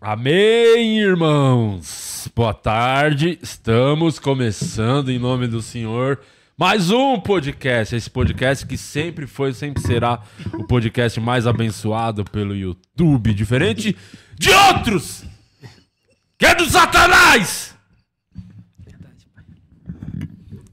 Amém, irmãos. Boa tarde. Estamos começando em nome do Senhor mais um podcast. Esse podcast que sempre foi, sempre será o podcast mais abençoado pelo YouTube, diferente de outros. Que é do Satanás.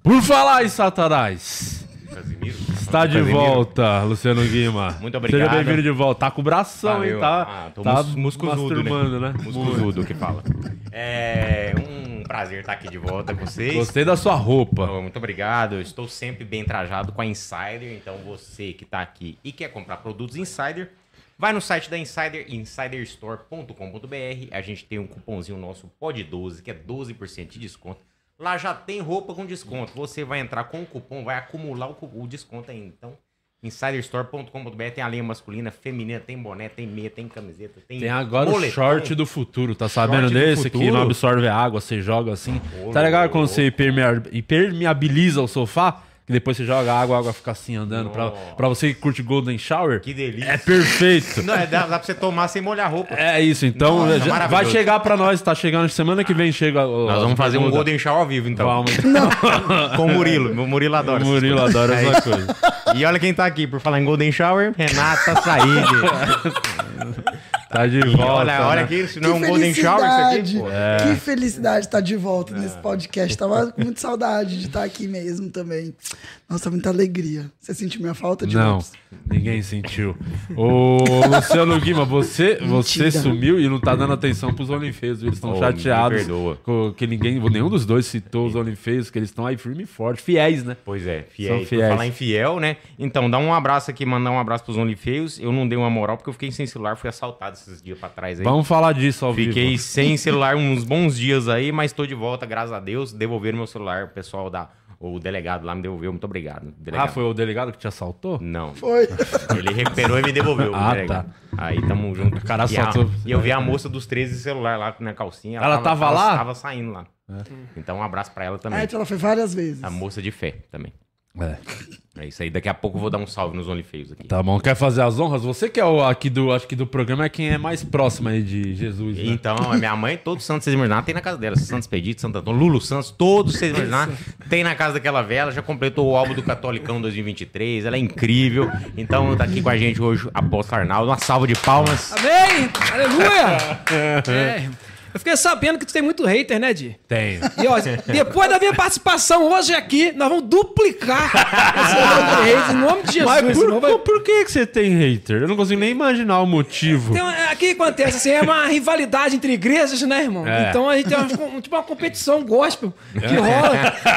Por falar em Satanás. Casimiro. Está de Casimiro. volta, Luciano Guima. Muito obrigado. Seja bem-vindo de volta. Tá com o bração, Valeu. hein? Tá, Ah, tô tá muscuzudo, masturbando, né? Muscuzudo que fala. É um prazer estar aqui de volta com vocês. Gostei da sua roupa. Muito obrigado. Eu estou sempre bem trajado com a Insider. Então você que está aqui e quer comprar produtos Insider, vai no site da Insider, insiderstore.com.br. A gente tem um cupomzinho nosso POD12, que é 12% de desconto. Lá já tem roupa com desconto. Você vai entrar com o cupom, vai acumular o, o desconto ainda. Então, insiderstore.com.br tem a linha masculina, feminina, tem boné, tem meia, tem camiseta, tem Tem agora o short do futuro, tá sabendo Short desse? Que não absorve água, você joga assim. Tá louco. quando você impermeabiliza o sofá? Que depois você joga água, a água fica assim andando. Pra, pra você que curte Golden Shower. Que delícia. É perfeito. Não, é, dá, dá pra você tomar sem molhar a roupa. É isso, então Nossa, já- vai maravilhoso. chegar pra nós, tá chegando semana que vem chega. o- Nós vamos fazer um. Golden Shower ao vivo, então. Vamos. Com o Murilo. O Murilo adora. O Murilo adora É essa isso. coisa. E olha quem tá aqui, por falar em Golden Shower, Renata Said. Tá de volta. olha, olha né? aqui, se não é um Golden Shower isso aqui, pô. É. Que felicidade estar de volta nesse podcast. Tava com muita saudade de estar aqui mesmo também. Nossa, muita alegria. Você sentiu minha falta de Não, Lopes? ninguém sentiu. Ô, Luciano Guima, você, você sumiu e não tá dando atenção pros OnlyFans. Eles estão me chateados. que ninguém, nenhum dos dois citou os OnlyFans, que eles estão aí firme e forte, fiéis, né? Pois é, fiéis. Fiéis. falar em fiel, né? Então, dá um abraço aqui, mandar um abraço pros OnlyFeios. Eu não dei uma moral porque eu fiquei sem celular, fui assaltado esses dias pra trás aí. Vamos falar disso ao Fiquei vivo. sem celular uns bons dias aí, mas tô de volta, graças a Deus. Devolveram meu celular, o pessoal da. O delegado lá me devolveu, muito obrigado. Ah, Delegado. foi o delegado que te assaltou? Não. Foi. Ele recuperou e me devolveu. Ah, o tá. Aí tamo junto. cara e, a- assaltou- e eu vi a moça dos 13 celular lá na calcinha. Ela tava lá? Tava saindo lá. Então um abraço pra ela também. É, então ela foi várias vezes. A moça de fé também. É. É isso aí. Daqui a pouco eu vou dar um salve nos OnlyFeios aqui. Tá bom, quer fazer as honras? Você que é o aqui do, acho que do programa é quem é mais próximo aí de Jesus, né? Então, a minha mãe, todos os santos vocês imaginar, tem na casa dela. Santos Expedito, Santo Antônio, Lulu Santos, todos vocês imaginar, tem na casa daquela vela. Já completou o álbum do Catolicão 2023. Ela é incrível. Então, tá aqui com a gente hoje, Apóstolo Arnaldo. Uma salva de palmas. Amém! Aleluia! É, eu fiquei sabendo que tu tem muito hater, né, Di? Tenho. E ó, depois da minha participação hoje aqui, nós vamos duplicar esse número de haters em nome de Jesus. Mas senão vai- por, por que, que você tem hater? Eu não consigo nem imaginar o motivo. Uma- aqui acontece assim, é uma rivalidade entre igrejas, né, irmão? É. Então a gente tem uma, tipo uma competição gospel que rola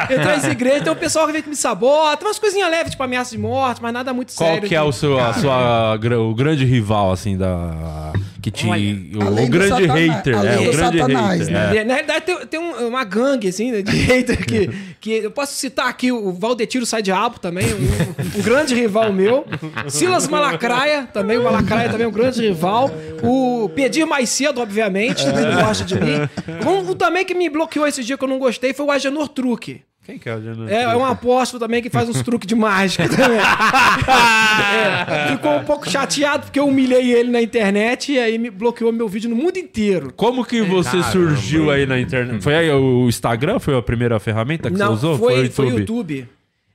entre as igrejas. Tem o pessoal que vem que me sabota, umas coisinhas leves, tipo ameaça de morte, mas nada muito Qual sério. que é de- o seu, a sua, o grande rival, assim, da... Que te... Olha, o, grande Satana- hater, é, do o grande Satanás, hater. né? é. É, Na realidade, tem, tem um- uma gangue, assim, né, de hater que, que. Eu posso citar aqui o Valdetiro Sai Diabo também, um, um grande rival meu. Silas Malacraia, também, o Malacraia também é um grande rival. O Pedir Mais Cedo, obviamente, também não gosta de mim. Um, um também que me bloqueou esse dia que eu não gostei foi o Agenor Truque. Quem que é o Janus? É, é um apóstolo também que faz uns truques de mágica também. É, ficou um pouco chateado porque eu humilhei ele na internet e aí me bloqueou meu vídeo no mundo inteiro. Como que você Caramba. surgiu aí na internet? Foi aí o Instagram? Foi a primeira ferramenta que Não, você usou? foi, foi o YouTube.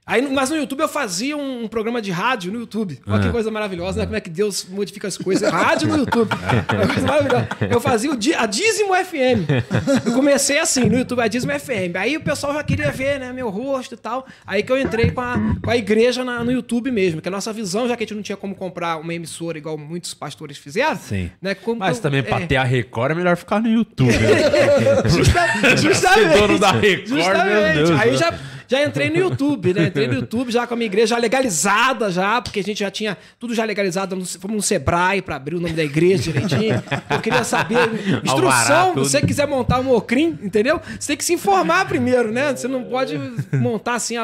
Aí, mas no YouTube eu fazia um, um programa de rádio no YouTube. Olha Ah. que coisa maravilhosa, né? Como é que Deus modifica as coisas. Rádio no YouTube. É uma coisa maravilhosa. Eu fazia o a Dízimo FM. Eu comecei assim, no YouTube, a Dízimo FM. Aí o pessoal já queria ver, né, meu rosto e tal. Aí que eu entrei com a, com a igreja na- no YouTube mesmo. Que a nossa visão, já que a gente não tinha como comprar uma emissora igual muitos pastores fizeram. Sim. Né, como- Mas também pra é. ter a Record é melhor ficar no YouTube. né? Justa- Ser justamente. dono da Record, meu Deus. Aí já, já entrei no YouTube, né? Entrei no YouTube já com a minha igreja já legalizada já, porque a gente já tinha tudo já legalizado. Fomos no Sebrae pra abrir o nome da igreja direitinho. Eu queria saber instrução. Se você quiser montar um Ocrim, entendeu? Você tem que se informar primeiro, né? Você não pode montar assim,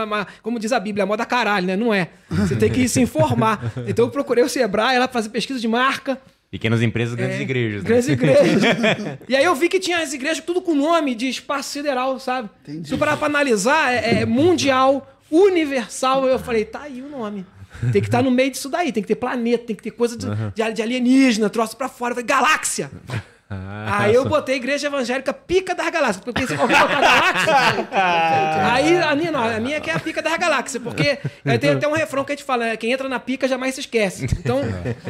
como diz a Bíblia, a moda caralho, né? Não é. Você tem que se informar. Então eu procurei o Sebrae lá pra fazer pesquisa de marca. Pequenas empresas, grandes É, igrejas. né? Grandes igrejas. e aí eu vi que tinha as igrejas tudo com nome de espaço sideral, sabe? Entendi. Se eu parar pra analisar, é, é mundial, universal. Eu falei, tá aí o nome. Tem que estar no meio disso daí, tem que ter planeta, tem que ter coisa de, de- de alienígena, troço pra fora. Eu galáxia! Aí eu botei Igreja Evangélica Pica das Galáxias. Porque se qualquer outra galáxia. aí a minha não, a minha que é a Pica das Galáxias. Porque aí tem até um refrão que a gente fala: é, quem entra na pica jamais se esquece. Então,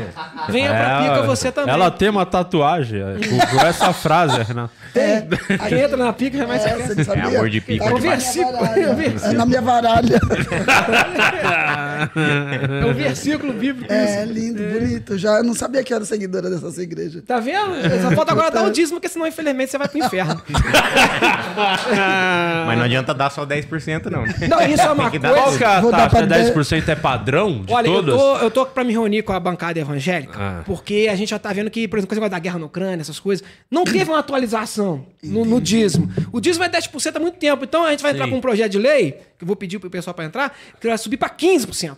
venha pra pica você também. Ela tem uma tatuagem é, com, com essa frase, Renato. É, Quem entra na pica jamais se é, esquece. não sabia? É amor de pica É um minha versículo, é versículo. É na minha varalha. É um versículo bíblico. É lindo, bonito. Já não sabia que era seguidora dessa igreja. Tá vendo? Só falta agora dar o dízimo, porque senão, infelizmente, você vai pro inferno. Mas não adianta dar só 10%, não. Não, isso é uma coisa. Qual que é a Vou dar taxa? pra 10% é padrão de Olha, eu todas? tô, eu tô pra me reunir com a bancada evangélica, Ah. porque a gente já tá vendo que, por exemplo, coisa da guerra na Ucrânia, essas coisas, não teve uma atualização no, no dízimo. O dízimo é 10% há muito tempo, então a gente vai entrar Sim. com um projeto de lei, que eu vou pedir pro pessoal pra entrar, que vai subir pra 15%.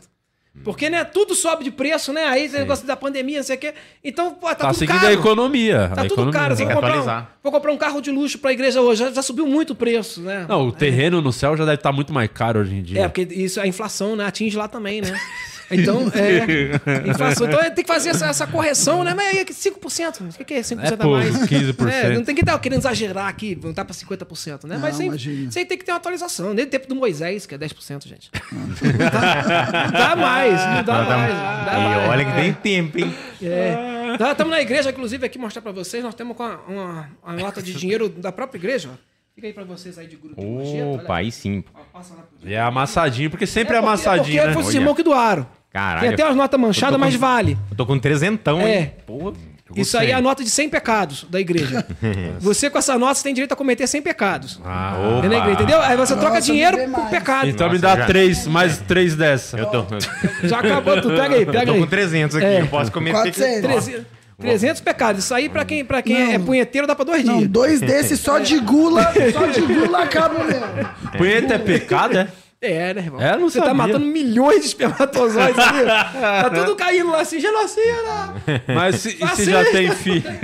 Porque, né, tudo sobe de preço, né? Aí esse negócio da pandemia, não sei o quê. Então, pô, tá, Tá tudo seguindo caro. a economia. Tá a tudo economia. caro. Você Tem que comprar, um, vou comprar um carro de luxo pra igreja hoje. Já, já subiu muito o preço, né? Não, o terreno no céu já deve estar muito mais caro hoje em dia. É, porque isso, a inflação, né, atinge lá também, né? Então, é. Inflação. Então tem que fazer essa, essa correção, né? Mas aí é que 5%. O que, é 5% É, a pô, mais? 15%. É, não tem que estar querendo exagerar aqui, voltar pra 50%, né? Mas Não, sem, imagina. sem tem que ter uma atualização. Desde o tempo do Moisés, que é 10%, gente. Não dá, não dá mais, não dá Não, tá- mais. Dá E mais. olha que tem tempo, hein? É. Nós estamos na igreja, inclusive, aqui mostrar pra vocês. Nós temos com uma, uma, uma nota de dinheiro da própria igreja. ó. Fica aí pra vocês aí de grupo. de. Opa, aí sim. Ó, é amassadinho, porque sempre é, porque- amassadinho, porque né? foi os irmãos que doaram. Caralho. Tem até umas notas manchadas, Eu tô com- mas vale. Eu tô com trezentão, hein? É. Porra. Isso aí é a nota de 100 pecados da igreja. você com essa nota você tem direito a cometer 100 pecados. Ah, É na igreja, entendeu? Aí você troca Nossa, dinheiro por pecado. então me Nossa, dá já- três, mais três dessa. Eu tô, eu Já acabou tudo. Pega aí, pega tô aí. com 300 aqui. É. Eu posso cometer... 400. 300, 300 pecados. Isso aí pra quem, pra quem é punheteiro dá pra dois Não, dias. dois desses só de gula, só de gula acaba mesmo. Punheta é pecado, é? É, né, irmão? É, não Você tá sabia. matando milhões de espermatozoides aqui. tá tudo caindo lá assim, genocida. Mas se, e se já tem filho?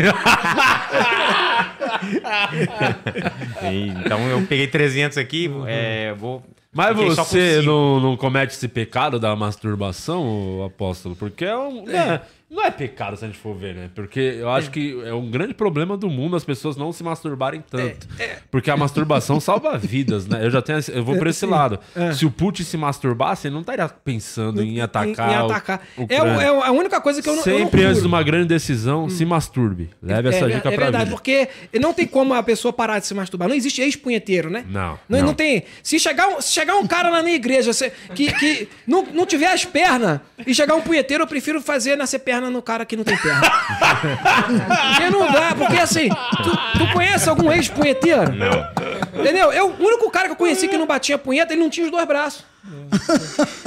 Então eu peguei 300 aqui, é, vou... Mas você não, não comete esse pecado da masturbação, apóstolo? Porque é um. é, não é pecado se a gente for ver, né? Porque eu acho que é um grande problema do mundo as pessoas não se masturbarem tanto. Porque a masturbação salva vidas, né? Eu já tenho. Eu vou por esse lado. Se o Putin se masturbasse, ele não estaria pensando em atacar. Em, em atacar. o É, o- é a única coisa que eu não. eu não Sempre antes de uma grande decisão, se masturbe. Leve essa é, dica é pra verdade, vida. porque não tem como a pessoa parar de se masturbar. Não existe ex-punheteiro, né? Não, Não, não não. tem. Se chegar, um, se chegar um cara lá na igreja se- que, que não, não tiver as pernas e chegar um punheteiro, eu prefiro fazer nascer perna no cara que não tem perna. porque não dá, porque assim, tu, tu conhece algum ex-punheteiro? Não. Entendeu? Eu, o único cara que eu conheci que não batia punheta, ele não tinha os dois braços.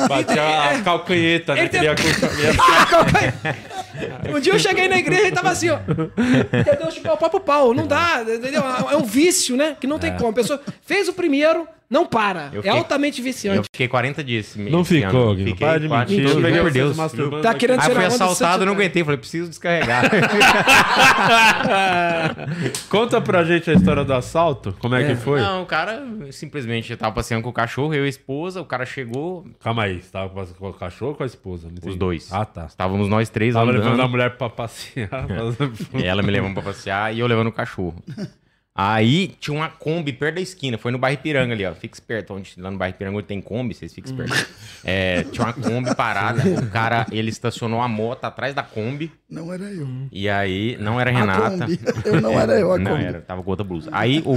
Bater a calcanheta, né? Tem- Queria Um dia eu cheguei na igreja e tava assim, ó. Entendeu? Chupar o próprio pau. Não dá, entendeu? É um vício, né? Que não tem como. A pessoa fez o primeiro, não para. Eu É fiquei- altamente viciante. Eu fiquei 40 dias. Não ficou, ano. Guilherme. Fiquei Para de quatro- mentir. Deus. Tá querendo tirar fui onda do assaltado, não aguentei. Falei, preciso descarregar. Conta pra gente a história do assalto. Como é, que foi? Não, o cara simplesmente eu tava passeando com o cachorro, eu e a esposa, o cara chegou, Calma aí, você tava com o cachorro ou com a esposa? Os dois. Ah, tá. Estávamos nós três Tava levando a andando. mulher pra passear. Ela me levando pra passear e eu levando o cachorro. Aí tinha uma Kombi perto da esquina, foi no bairro Ipiranga ali, ó. Fica esperto, onde, lá no bairro Ipiranga onde tem Kombi, vocês ficam espertos. É, tinha uma Kombi parada, o cara, ele estacionou a moto atrás da Kombi, Não era eu. e aí, não era a Renata. Kombi. Eu não era eu, a Não, Kombi. era, tava com outra blusa. Aí o.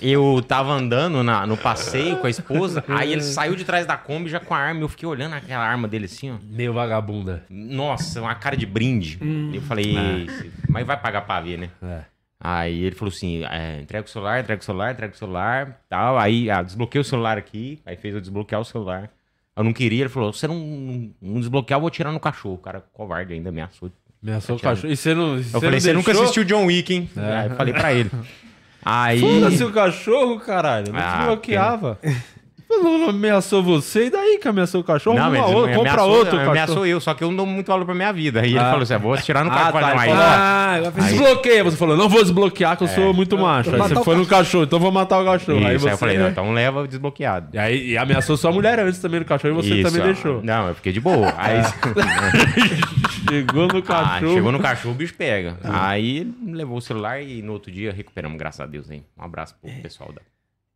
Eu tava andando na- no passeio com a esposa, aí ele saiu de trás da Kombi já com a arma. Eu fiquei olhando aquela arma dele assim, ó. Meio vagabunda. Nossa, uma cara de brinde. Eu falei, "Esse- mas vai pagar pra ver, né? É. Aí ele falou assim: é, entrega o celular, entrega o celular, entrega o celular, tal. Aí ah, desbloqueei o celular aqui, aí fez eu desbloquear o celular. Eu não queria, ele falou: você não, não, não desbloquear, eu vou tirar no cachorro. O cara covarde ainda ameaçou. Ameaçou o Atirar. cachorro. E você não. Eu falei: você nunca assistiu John Wick, hein? Aí eu falei pra ele. Aí. Foda-se o cachorro, caralho. Não Ah, desbloqueava. Não ameaçou você, e daí que ameaçou o cachorro? Não, mas outro, compra ameaçou, outro ameaçou cachorro. eu, só que eu não dou muito valor pra minha vida. Aí ele Ah. falou assim: vou tirar no Ah, cachorro. tá, Falei, ele "Mas, falou, ó, Ah, fez Desbloqueia. Você falou, não vou desbloquear, que eu sou muito macho. Aí você foi no cachorro, então vou matar o cachorro. Isso, aí aí, você... eu falei, não, então leva desbloqueado. E aí e ameaçou sua mulher antes também no cachorro e você Isso, também ó. deixou. Não, eu fiquei de boa. Aí, Chegou no Ah, cachorro. chegou no cachorro, o bicho pega. Aí levou o celular e no outro dia recuperamos, graças a Deus, hein? Um abraço pro pessoal da.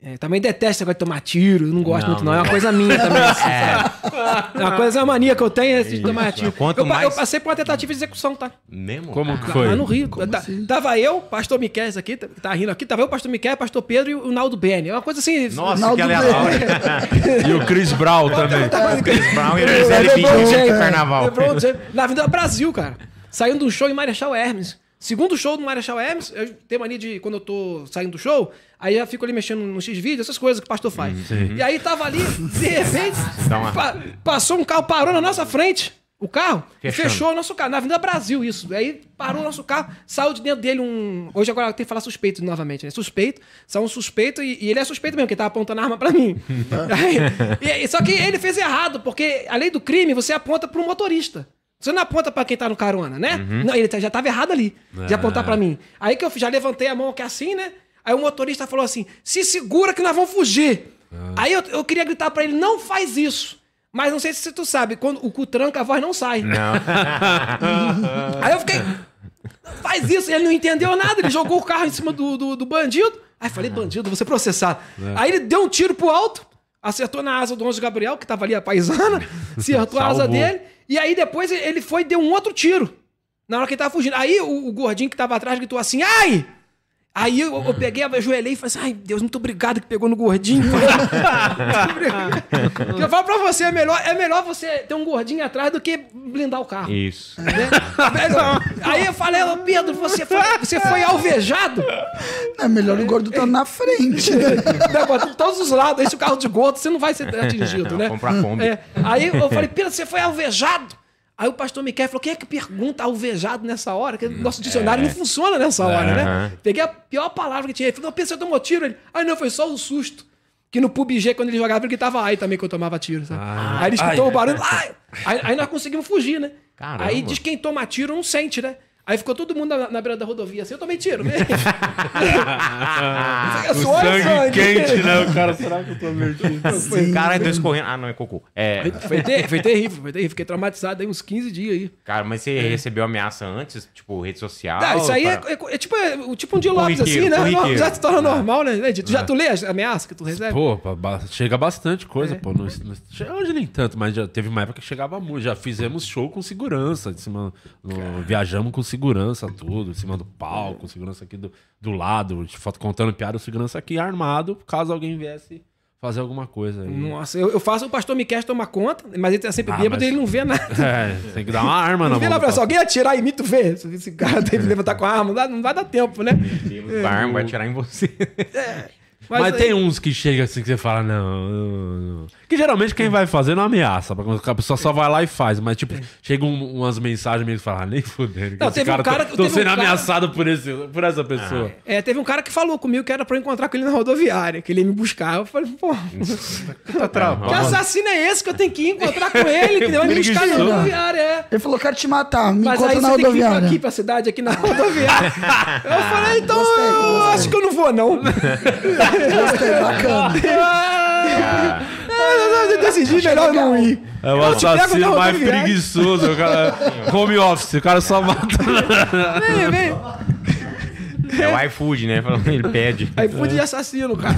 É, também detesto esse negócio de tomar tiro, não gosto Não, muito não, é não uma coisa minha também. assim, sabe? É uma coisa, é uma mania que eu tenho, esse de tomar tiro. Quanto eu, mais- eu passei por uma tentativa de execução, tá? Mesmo? Como que Lá foi? no Rio. Como Ta- assim? Tava eu, pastor Miquel aqui, tá- que tá rindo aqui, tava eu, pastor Miquel, pastor Pedro e o Naldo Bene. É uma coisa assim... Nossa, Naldo que aleatório. E o Chris Brown também. Chris Brown e o É, Gisele Bündchen no carnaval. Na Avenida Brasil, cara. Saindo de um show em Marechal Hermes. Segundo show do Marechal Hermes, eu tenho mania de, quando eu tô saindo do show, aí eu fico ali mexendo no X-Vídeo, essas coisas que o pastor faz. E aí tava ali, de repente, uma- pa- passou um carro, parou na nossa frente, o carro, Fechando. fechou o nosso carro, na Avenida Brasil, isso. Aí parou o nosso carro, saiu de dentro dele um. Hoje agora tem que falar suspeito novamente, né? Suspeito, saiu um suspeito e, e ele é suspeito mesmo, porque ele tava apontando a arma pra mim. Aí, e- só que ele fez errado, porque a lei do crime você aponta pro motorista. Você não aponta pra quem tá no carona, né? Não, ele tá- já tava errado ali, de apontar pra mim. Aí que eu já levantei a mão aqui assim, né? Aí o motorista falou assim: se segura que nós vamos fugir. Aí eu, eu queria gritar pra ele: não faz isso. Mas não sei se tu sabe, quando o cu tranca, a voz não sai. Não. Aí eu fiquei. Faz isso, ele não entendeu nada, ele jogou o carro em cima do, do, do bandido. Aí eu falei, bandido, você processado. Aí ele deu um tiro pro alto, acertou na asa do Anjo Gabriel, que tava ali a paisana, acertou a asa dele, e aí depois ele foi e deu um outro tiro. Na hora que ele tava fugindo. Aí o, o gordinho que tava atrás gritou assim, ai! Aí eu, eu peguei, ajoelhei e falei assim, ai Deus, muito obrigado que pegou no gordinho. eu falo pra você, é melhor, é melhor você ter um gordinho atrás do que blindar o carro. Isso. Né? Aí eu falei, ô Pedro, você foi, você foi alvejado? É melhor o gordo estar na frente. né? Todos os lados, esse carro de gordo, você não vai ser atingido, né? Comprar Kombi. É, aí eu falei, Pedro, você foi alvejado? Aí o pastor Miquel falou: quem é que pergunta alvejado nessa hora? Que nosso dicionário não funciona nessa hora, né? Aham. Peguei a pior palavra que tinha. Ele falou: pensa, eu tomou tiro. Ele, ah, não, foi só o susto. Que no PUBG, quando ele jogava, ele gritava ai também que eu tomava tiro, sabe? Ah. aí ele escutou Ai. o barulho, ai! Aí, aí nós conseguimos fugir, né? Caramba. Aí diz que quem toma tiro não sente, né? Aí ficou todo mundo na, na beira da rodovia assim, eu tomei tiro, né? O Suor e sangue quente, né? O cara, será que eu tô metido? Cara, dois correndo. Ah, não, é cocô. É, Foi, ter- foi terrível, foi terrível. Fiquei traumatizado aí uns 15 dias aí. cara, mas você recebeu ameaça antes? Tipo, rede social? Ah, isso aí é, para- é- é tipo, é, o tipo um de Lopes, assim, né? corriqueiro. Já se torna normal, né? Tu já tu lê as ameaças que tu recebe? Pô, chega bastante coisa, pô. No- che- hoje nem tanto, mas já teve uma época que chegava muito. Já fizemos show com segurança. Cima, no- viajamos com segurança, tudo. Em cima do palco, segurança aqui do, do lado. contando piada, segurança aqui armado, caso alguém viesse fazer alguma coisa. aí. Nossa, eu, eu faço o pastor Miquel tomar conta, mas ele tá sempre Ah, bêbado mas- e ele não vê nada. É, tem que dar uma arma na Não vê mão. lá se pastor. alguém atirar em mim, tu vê. Se esse cara tem que levantar com a arma, não dá- não vai dar tempo, né? Temos barba, vai atirar em você. Mas, aí- tem uns que chega assim que você fala, não, não, não. Que geralmente quem vai fazer não ameaça. A pessoa só vai lá e faz. Mas, tipo, chegam umas mensagens meio que falam, ah, nem fudendo. Não, teve um cara- Tô, tô um sendo cara- ameaçado por, esse, por essa pessoa. É, teve um cara que falou comigo que era pra eu encontrar com ele na rodoviária, que ele ia me buscar. Eu falei, pô, que assassino é esse que eu tenho que ir encontrar com ele, que ele vai me buscar na rodoviária, é. Ele falou, quero te matar, me Mas encontra aí na você tem que vir rodoviária. aqui, pra cidade, aqui na rodoviária. eu falei, então Gostei, eu gostei. acho que eu não vou, não. Gostei, bacana. É, eu decidi melhor não ir. É o assassino mais preguiçoso. O cara, home office, o cara só mata. Vem, vem. É o iFood, né? Ele pede. Fui de assassino, cara.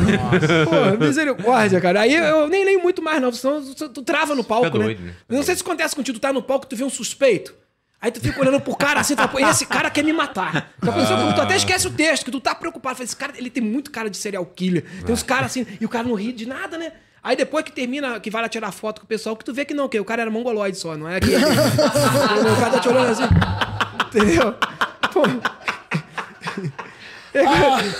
Pô, misericórdia, cara. Aí eu nem leio muito mais, não. Senão tu, trava no palco, Fica né? doido, né? Eu Não sei se acontece contigo, tu tá no palco, tu vê um suspeito. Aí tu fica olhando pro cara assim, tu fala, pô, esse cara quer me matar. Tu até esquece o texto, que tu tá preocupado. Fala, esse cara, ele tem muito cara de serial killer. Tem uns caras assim, e o cara não ri de nada, né? Aí depois que termina, que vai lá tirar foto com o pessoal, que tu vê que não, que o cara era mongoloide só, não é aquele. o cara tá te olhando assim. Entendeu? Pô.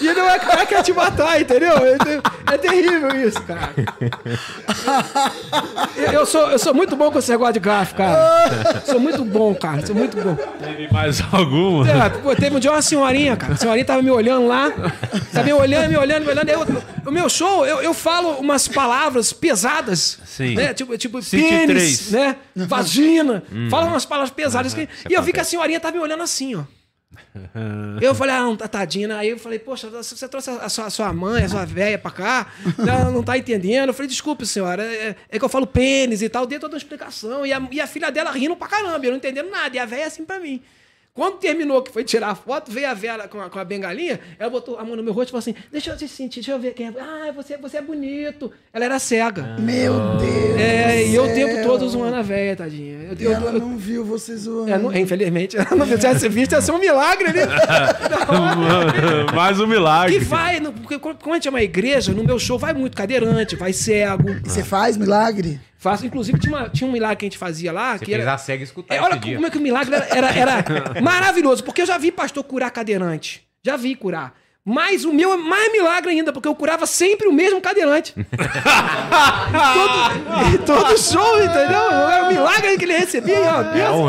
E não é cara que quer te matar, entendeu? É, é terrível isso, cara. Eu- sou, eu sou muito bom com esse negócio de gráfico, cara. Sou muito bom, cara. Sou muito bom. Teve mais alguma? É, pô, teve um dia uma senhorinha, cara. A senhorinha tava me olhando lá. Tava me olhando, me olhando, me olhando. Eu- o meu show, eu, eu falo umas palavras pesadas. Sim. Né? Tipo, tipo pênis, três. né? Vagina. Fala umas palavras pesadas. que- e eu vi que a senhorinha tava me olhando assim, ó. Eu falei, ah, não, tá tadinha. Aí eu falei, poxa, você trouxe a sua, a sua mãe, a sua velha pra cá, ela não tá entendendo. Eu falei, desculpe, senhora, é, é que eu falo pênis e tal, dei toda uma explicação. E a, e a filha dela rindo pra caramba, eu não entendendo nada. E a velha assim pra mim. Quando terminou, que foi tirar a foto, veio a Vera com a, com a bengalinha, ela botou a mão no meu rosto e falou assim: Deixa eu te sentir, deixa eu ver quem é. Ah, você, você é bonito. Ela era cega. Meu Deus. É, e eu o tempo todo zoando a velha, tadinha. Eu, E eu- ela eu- não viu você zoando. é, não- infelizmente, ela não tivesse visto, ia ser um milagre ali. Mais um milagre. Que vai, no- porque quando quando a gente é uma igreja, no meu show vai muito cadeirante, vai cego. E você faz milagre? Faço, inclusive, tinha, uma- tinha um milagre que a gente fazia lá, Você que era. a cega escutar É, olha esse dia. como é que o milagre era, era, era maravilhoso, porque eu já vi pastor curar cadeirante. Já vi curar. Mas o meu é mais milagre ainda, porque eu curava sempre o mesmo cadeirante. todo, todo show, entendeu? Era um milagre que ele recebia. ó, É, o,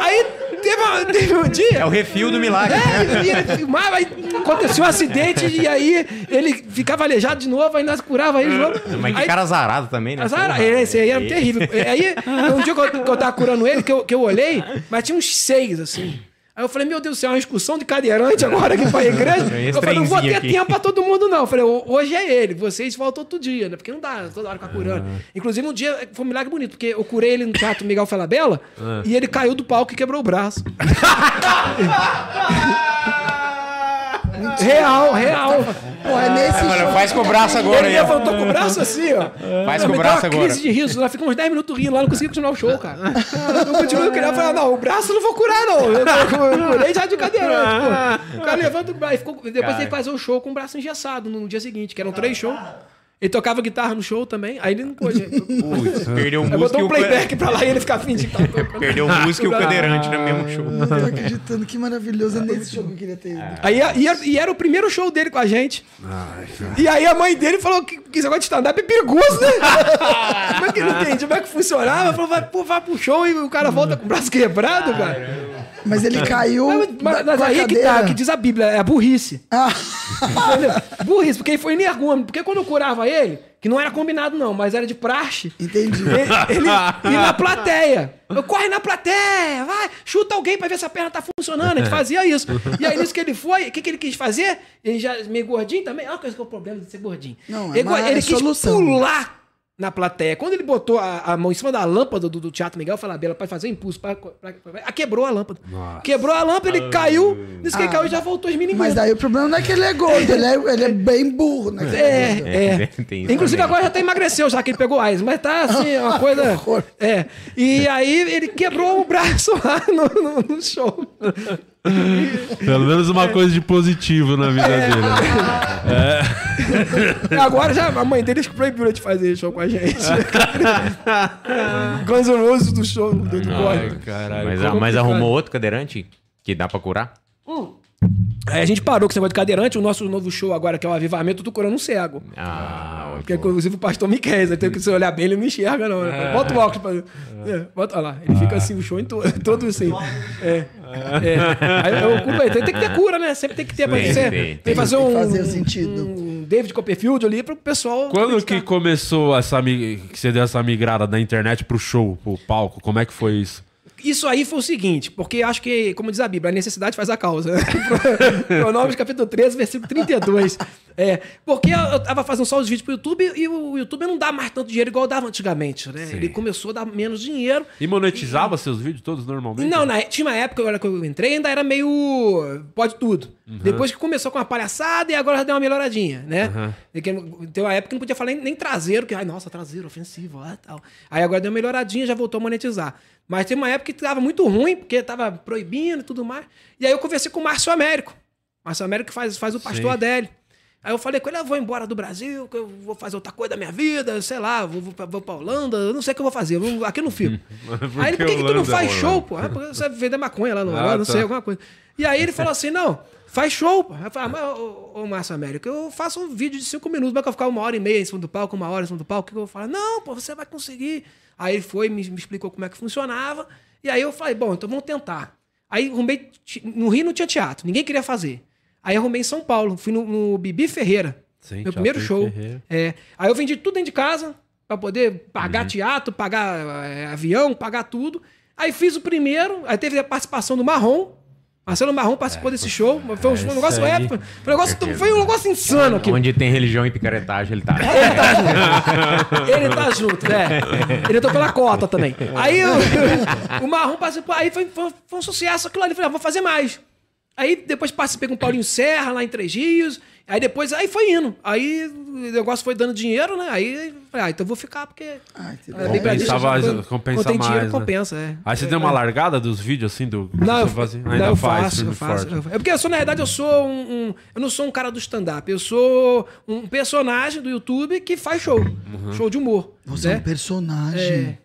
Aí teve, uma- teve um dia. é o refil do milagre. É, e ele filmava, aí aconteceu um acidente e aí ele ficava aleijado de novo, aí nós curava ele de novo. Mas que Aí- cara azarado também, né? Azar, Porra. esse aí era terrível. Aí, um dia que eu, que eu tava curando ele, que eu, que eu olhei, mas tinha uns seis, assim. Aí eu falei, meu Deus do céu, uma excursão de cadeirante agora aqui pra igreja. Esse Eu falei, não vou ter aqui. tempo pra todo mundo, não. Eu falei, "Ho- hoje é ele, vocês voltam outro dia, né? Porque não dá toda hora ficar curando. Inclusive, um dia foi um milagre bonito, porque eu curei ele no Teatro Miguel Falabella e ele caiu do palco e quebrou o braço. real, real. Pô, é nesse Mano, show faz com o braço agora Ele aí, levantou com o braço assim, ó. Faz Não, com o braço agora. crise de riso. Nós ficamos uns 10 minutos rindo lá, não conseguia continuar o show, cara. Eu continuo querendo falar, não, o braço eu não vou curar, não. Eu, curei já de cadeirante, pô. O cara levanta o braço. e Ficou, depois teve que fazer o show com o braço engessado no, dia seguinte, que eram três shows. Ele tocava guitarra no show também, aí ele não pôde. Putz, perdeu o músico botou um o playback pra lá e ele ficava fingindo que tava tocando. Perdeu o músico e o cadeirante no mesmo show. Não tô acreditando, que maravilhoso. É nesse show que eu queria ter ido. Aí, e, era, e era o primeiro show dele com a gente. e aí a mãe dele falou que, que esse negócio de stand-up é perigoso, né? Como é que ele não entendi? Como é que funcionava? Falou, vai, pô, vai pro show e o cara volta com o braço quebrado, cara. Mas ele caiu. Mas, mas, mas aí que tá, que diz a Bíblia, é a burrice. Ah, Entendeu? burrice, porque ele foi energúmeno. Porque quando eu curava ele, que não era combinado não, mas era de praxe, entendi. ele, ele ia na plateia. Eu corre na plateia, vai, chuta alguém pra ver se a perna tá funcionando. A gente fazia isso. E aí, nisso que ele foi, o que, que ele quis fazer? Ele já meio gordinho também. Olha qual que é o problema de ser gordinho. Não, é ele, ele é quis solução. pular na plateia. Quando ele botou a, a mão em cima da lâmpada do, do Teatro Miguel Falabella pra fazer impulso, pra, pra, pra- ah, quebrou a lâmpada. Quebrou a lâmpada, ele caiu. Nisso que ele caiu e já voltou os meninos. Mas daí o problema não é que ele é gordo, ele é, ele é bem burro, né? É, é. tem isso Inclusive também. agora já até emagreceu, já que ele pegou AIDS, mas tá assim, uma coisa. É. E aí ele quebrou o braço lá no, no- no show. Pelo menos uma coisa de positivo na vida dele. Agora já a mãe dele proibiu de fazer show com a gente. Guns N' Roses do show do. Caralho. Mas, mas arrumou outro cadeirante que dá pra curar? Aí a gente parou com esse negócio de cadeirante. O nosso novo show agora, que é o Avivamento, eu tô curando um cego. Ah, Porque, inclusive, o pastor me quer. Tem que se olhar bem, ele não enxerga, não. né? Bota o óculos pra. É, bota, olha lá, ele fica assim, o show em to- todo assim. É. é. Aí eu culpo ele. Tem que ter cura, né? Sempre tem que ter. Pra Tem, você, tem, que fazer um. fazer o sentido. Um David Copperfield ali pro pessoal. Quando que começou essa que você deu essa migrada da internet pro show, pro palco? Como é que foi isso? Isso aí foi o seguinte, porque acho que, como diz a Bíblia, a necessidade faz a causa. Pronobres capítulo 13, versículo 32. É, porque eu, tava fazendo só os vídeos pro YouTube e o YouTube não dá mais tanto dinheiro igual dava antigamente, né? Ele começou a dar menos dinheiro. E monetizava seus vídeos todos normalmente? Não, na, tinha uma época agora que eu entrei, ainda era meio. Pode tudo. Depois que começou com uma palhaçada e agora já deu uma melhoradinha, né? E que, tem uma época que não podia falar nem, nem traseiro, que, ai, nossa, traseiro, ofensivo, ah, tal. Aí agora deu uma melhoradinha já voltou a monetizar. Mas tem uma época que tava muito ruim, porque tava proibindo e tudo mais. E aí eu conversei com o Márcio Américo. Márcio Américo que faz, faz o pastor Sim. Adélio. Aí eu falei com ele, eu vou embora do Brasil, que eu vou fazer outra coisa da minha vida, sei lá, vou, vou, pra, vou pra Holanda, eu não sei o que eu vou fazer, eu aqui eu não fico. aí ele, por que, que tu não Holanda, faz Holanda? show, pô? Ah, porque você vende maconha lá no Ah, não tá. sei, alguma coisa. E aí ele falou assim, não, faz show, pô. Eu falei, ah, mas, ô, ô Márcio Américo, eu faço um vídeo de cinco minutos, vai que eu ficar uma hora e meia em cima do palco, uma hora em cima do palco, o que eu vou falar? Não, pô, você vai conseguir. Aí ele foi, me, me explicou como é que funcionava, e aí eu falei, bom, então vamos tentar. Aí arrumei, no Rio não tinha teatro, ninguém queria fazer. Aí arrumei em São Paulo, fui no, no Bibi Ferreira, Sim, meu primeiro show. É. Aí eu vendi tudo dentro de casa pra poder pagar Uhum. teatro, pagar é, avião, pagar tudo. Aí fiz o primeiro, aí teve a participação do Marrom, Marcelo Marrom participou desse show. Foi um, um negócio aí. épico. Foi um negócio, foi um negócio insano aqui. Onde tem religião e picaretagem, ele tá. Ele tá junto, né? Ele entrou pela cota também. Aí o, o Marrom participou, aí foi, foi, foi um sucesso aquilo ali. Falei, ah, vou fazer mais. Aí depois participei com o Paulinho Serra lá em Três Rios. Aí depois, aí foi indo. Aí o negócio foi dando dinheiro, né? Aí falei, ah, então eu vou ficar porque. Ai, que é Compensava- quando- compensa quando tem dinheiro, mais, né? compensa, é. Aí você deu uma largada dos vídeos, assim, do... Não, eu, não, Ainda eu faz, faço, firme eu faço. É porque eu sou, na verdade, eu sou um, um- Eu não sou um cara do stand-up. Eu sou um personagem do YouTube que faz show. Uhum. Show de humor. Você é um né? personagem. É,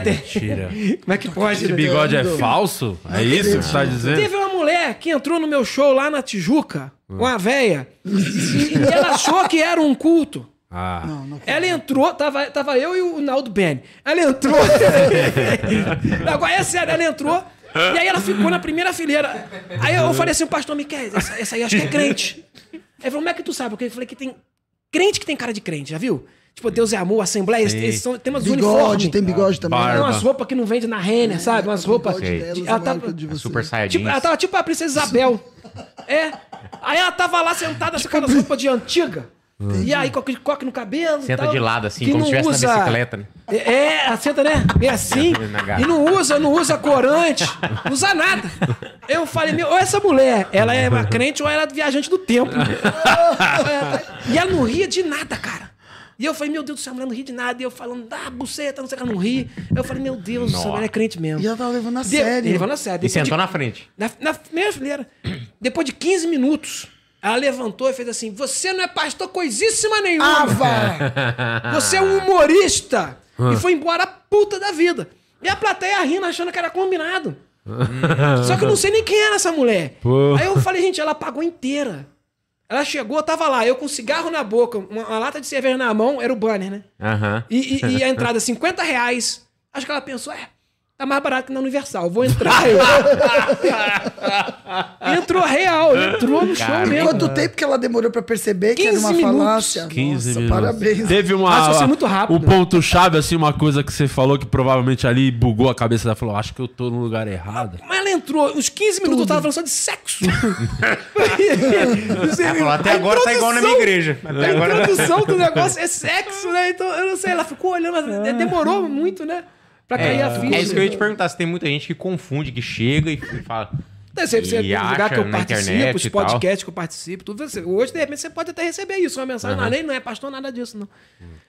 tem. Mentira. Como é que pode? Esse né? bigode é falso? É isso que você tá dizendo? Teve uma mulher que entrou no meu show lá na Tijuca, uma véia, e ela achou que era um culto. Ah, Não, não Ela entrou, tava, tava eu e o Naldo Ben. Ela entrou. Agora é sério, ela entrou. E aí ela ficou na primeira fileira. Aí eu falei assim, o pastor Miquel, essa, essa aí acho que é crente. Aí ele falou, como é que tu sabe? Porque eu falei que tem crente que tem cara de crente, já viu? Tipo, Deus é amor, Assembleia, eles, eles são, tem umas Bigode, uniformes. tem bigode também. barba. Tem umas roupas que não vende na Renner, sabe? Umas roupas. Sei. delas, Ela tá- de você. Super Saiyajin. Tipo, ela tava tipo a princesa Isabel. É. Aí ela tava lá sentada com aquelas roupas de antiga. E aí, com aquele coque no cabelo. Senta tal, de lado, assim, como se estivesse na usa- bicicleta, né? É, ela senta, né? Meio assim. Na. E não usa, não usa corante, não usa nada. Eu falei, meu, ou essa mulher, ela é uma crente ou ela é viajante do tempo. e ela não ria de nada, cara. E eu falei, meu Deus do céu, a mulher não ri de nada. E eu falando, ah, buceta, não sei o que, ela não ri. Eu falei, meu Deus do céu, ela é crente mesmo. E ela tava levando a De- sério. Ele levando a sério. E Depois sentou de- na frente. na, na primeira fileira. Depois de 15 minutos, ela levantou e fez assim: Você não é pastor coisíssima nenhuma. Ah! Você é um humorista. E foi embora puta da vida. E a plateia rindo, achando que era combinado. Só que eu não sei nem quem era essa mulher. Pô. Aí eu falei, gente, ela pagou inteira. Ela chegou, tava lá, eu com cigarro na boca, uma, uma lata de cerveja na mão, era o banner, né? Aham. E, e- e a entrada, 50 reais. Acho que ela pensou, é, tá mais barato que na Universal, vou entrar. Eu- entrou real, entrou no show Cara, mesmo. Quanto tempo que ela demorou pra perceber que era 15 uma minutos. falácia? 15 Nossa, minutos. parabéns. Teve uma. Você é muito rápido. Um ponto-chave, assim, uma coisa que você falou que provavelmente ali bugou a cabeça dela. Falou, acho que eu tô no lugar errado. Mas ela entrou, uns 15 minutos eu tava falando só de sexo. Ela falou, até agora tá igual na minha igreja. Até A agora... introdução do negócio é sexo, né? Então, eu não sei, ela ficou olhando, mas demorou muito, né? Pra cair a ficha. É, é isso que eu ia te perguntar. Se tem muita gente que confunde, que chega e fala. Deve ser, você, E lugar que eu participo, os podcasts que eu participo, tudo. Você, hoje, de repente, você pode até receber isso, uma mensagem. Não, nem não é pastor, nada disso, não.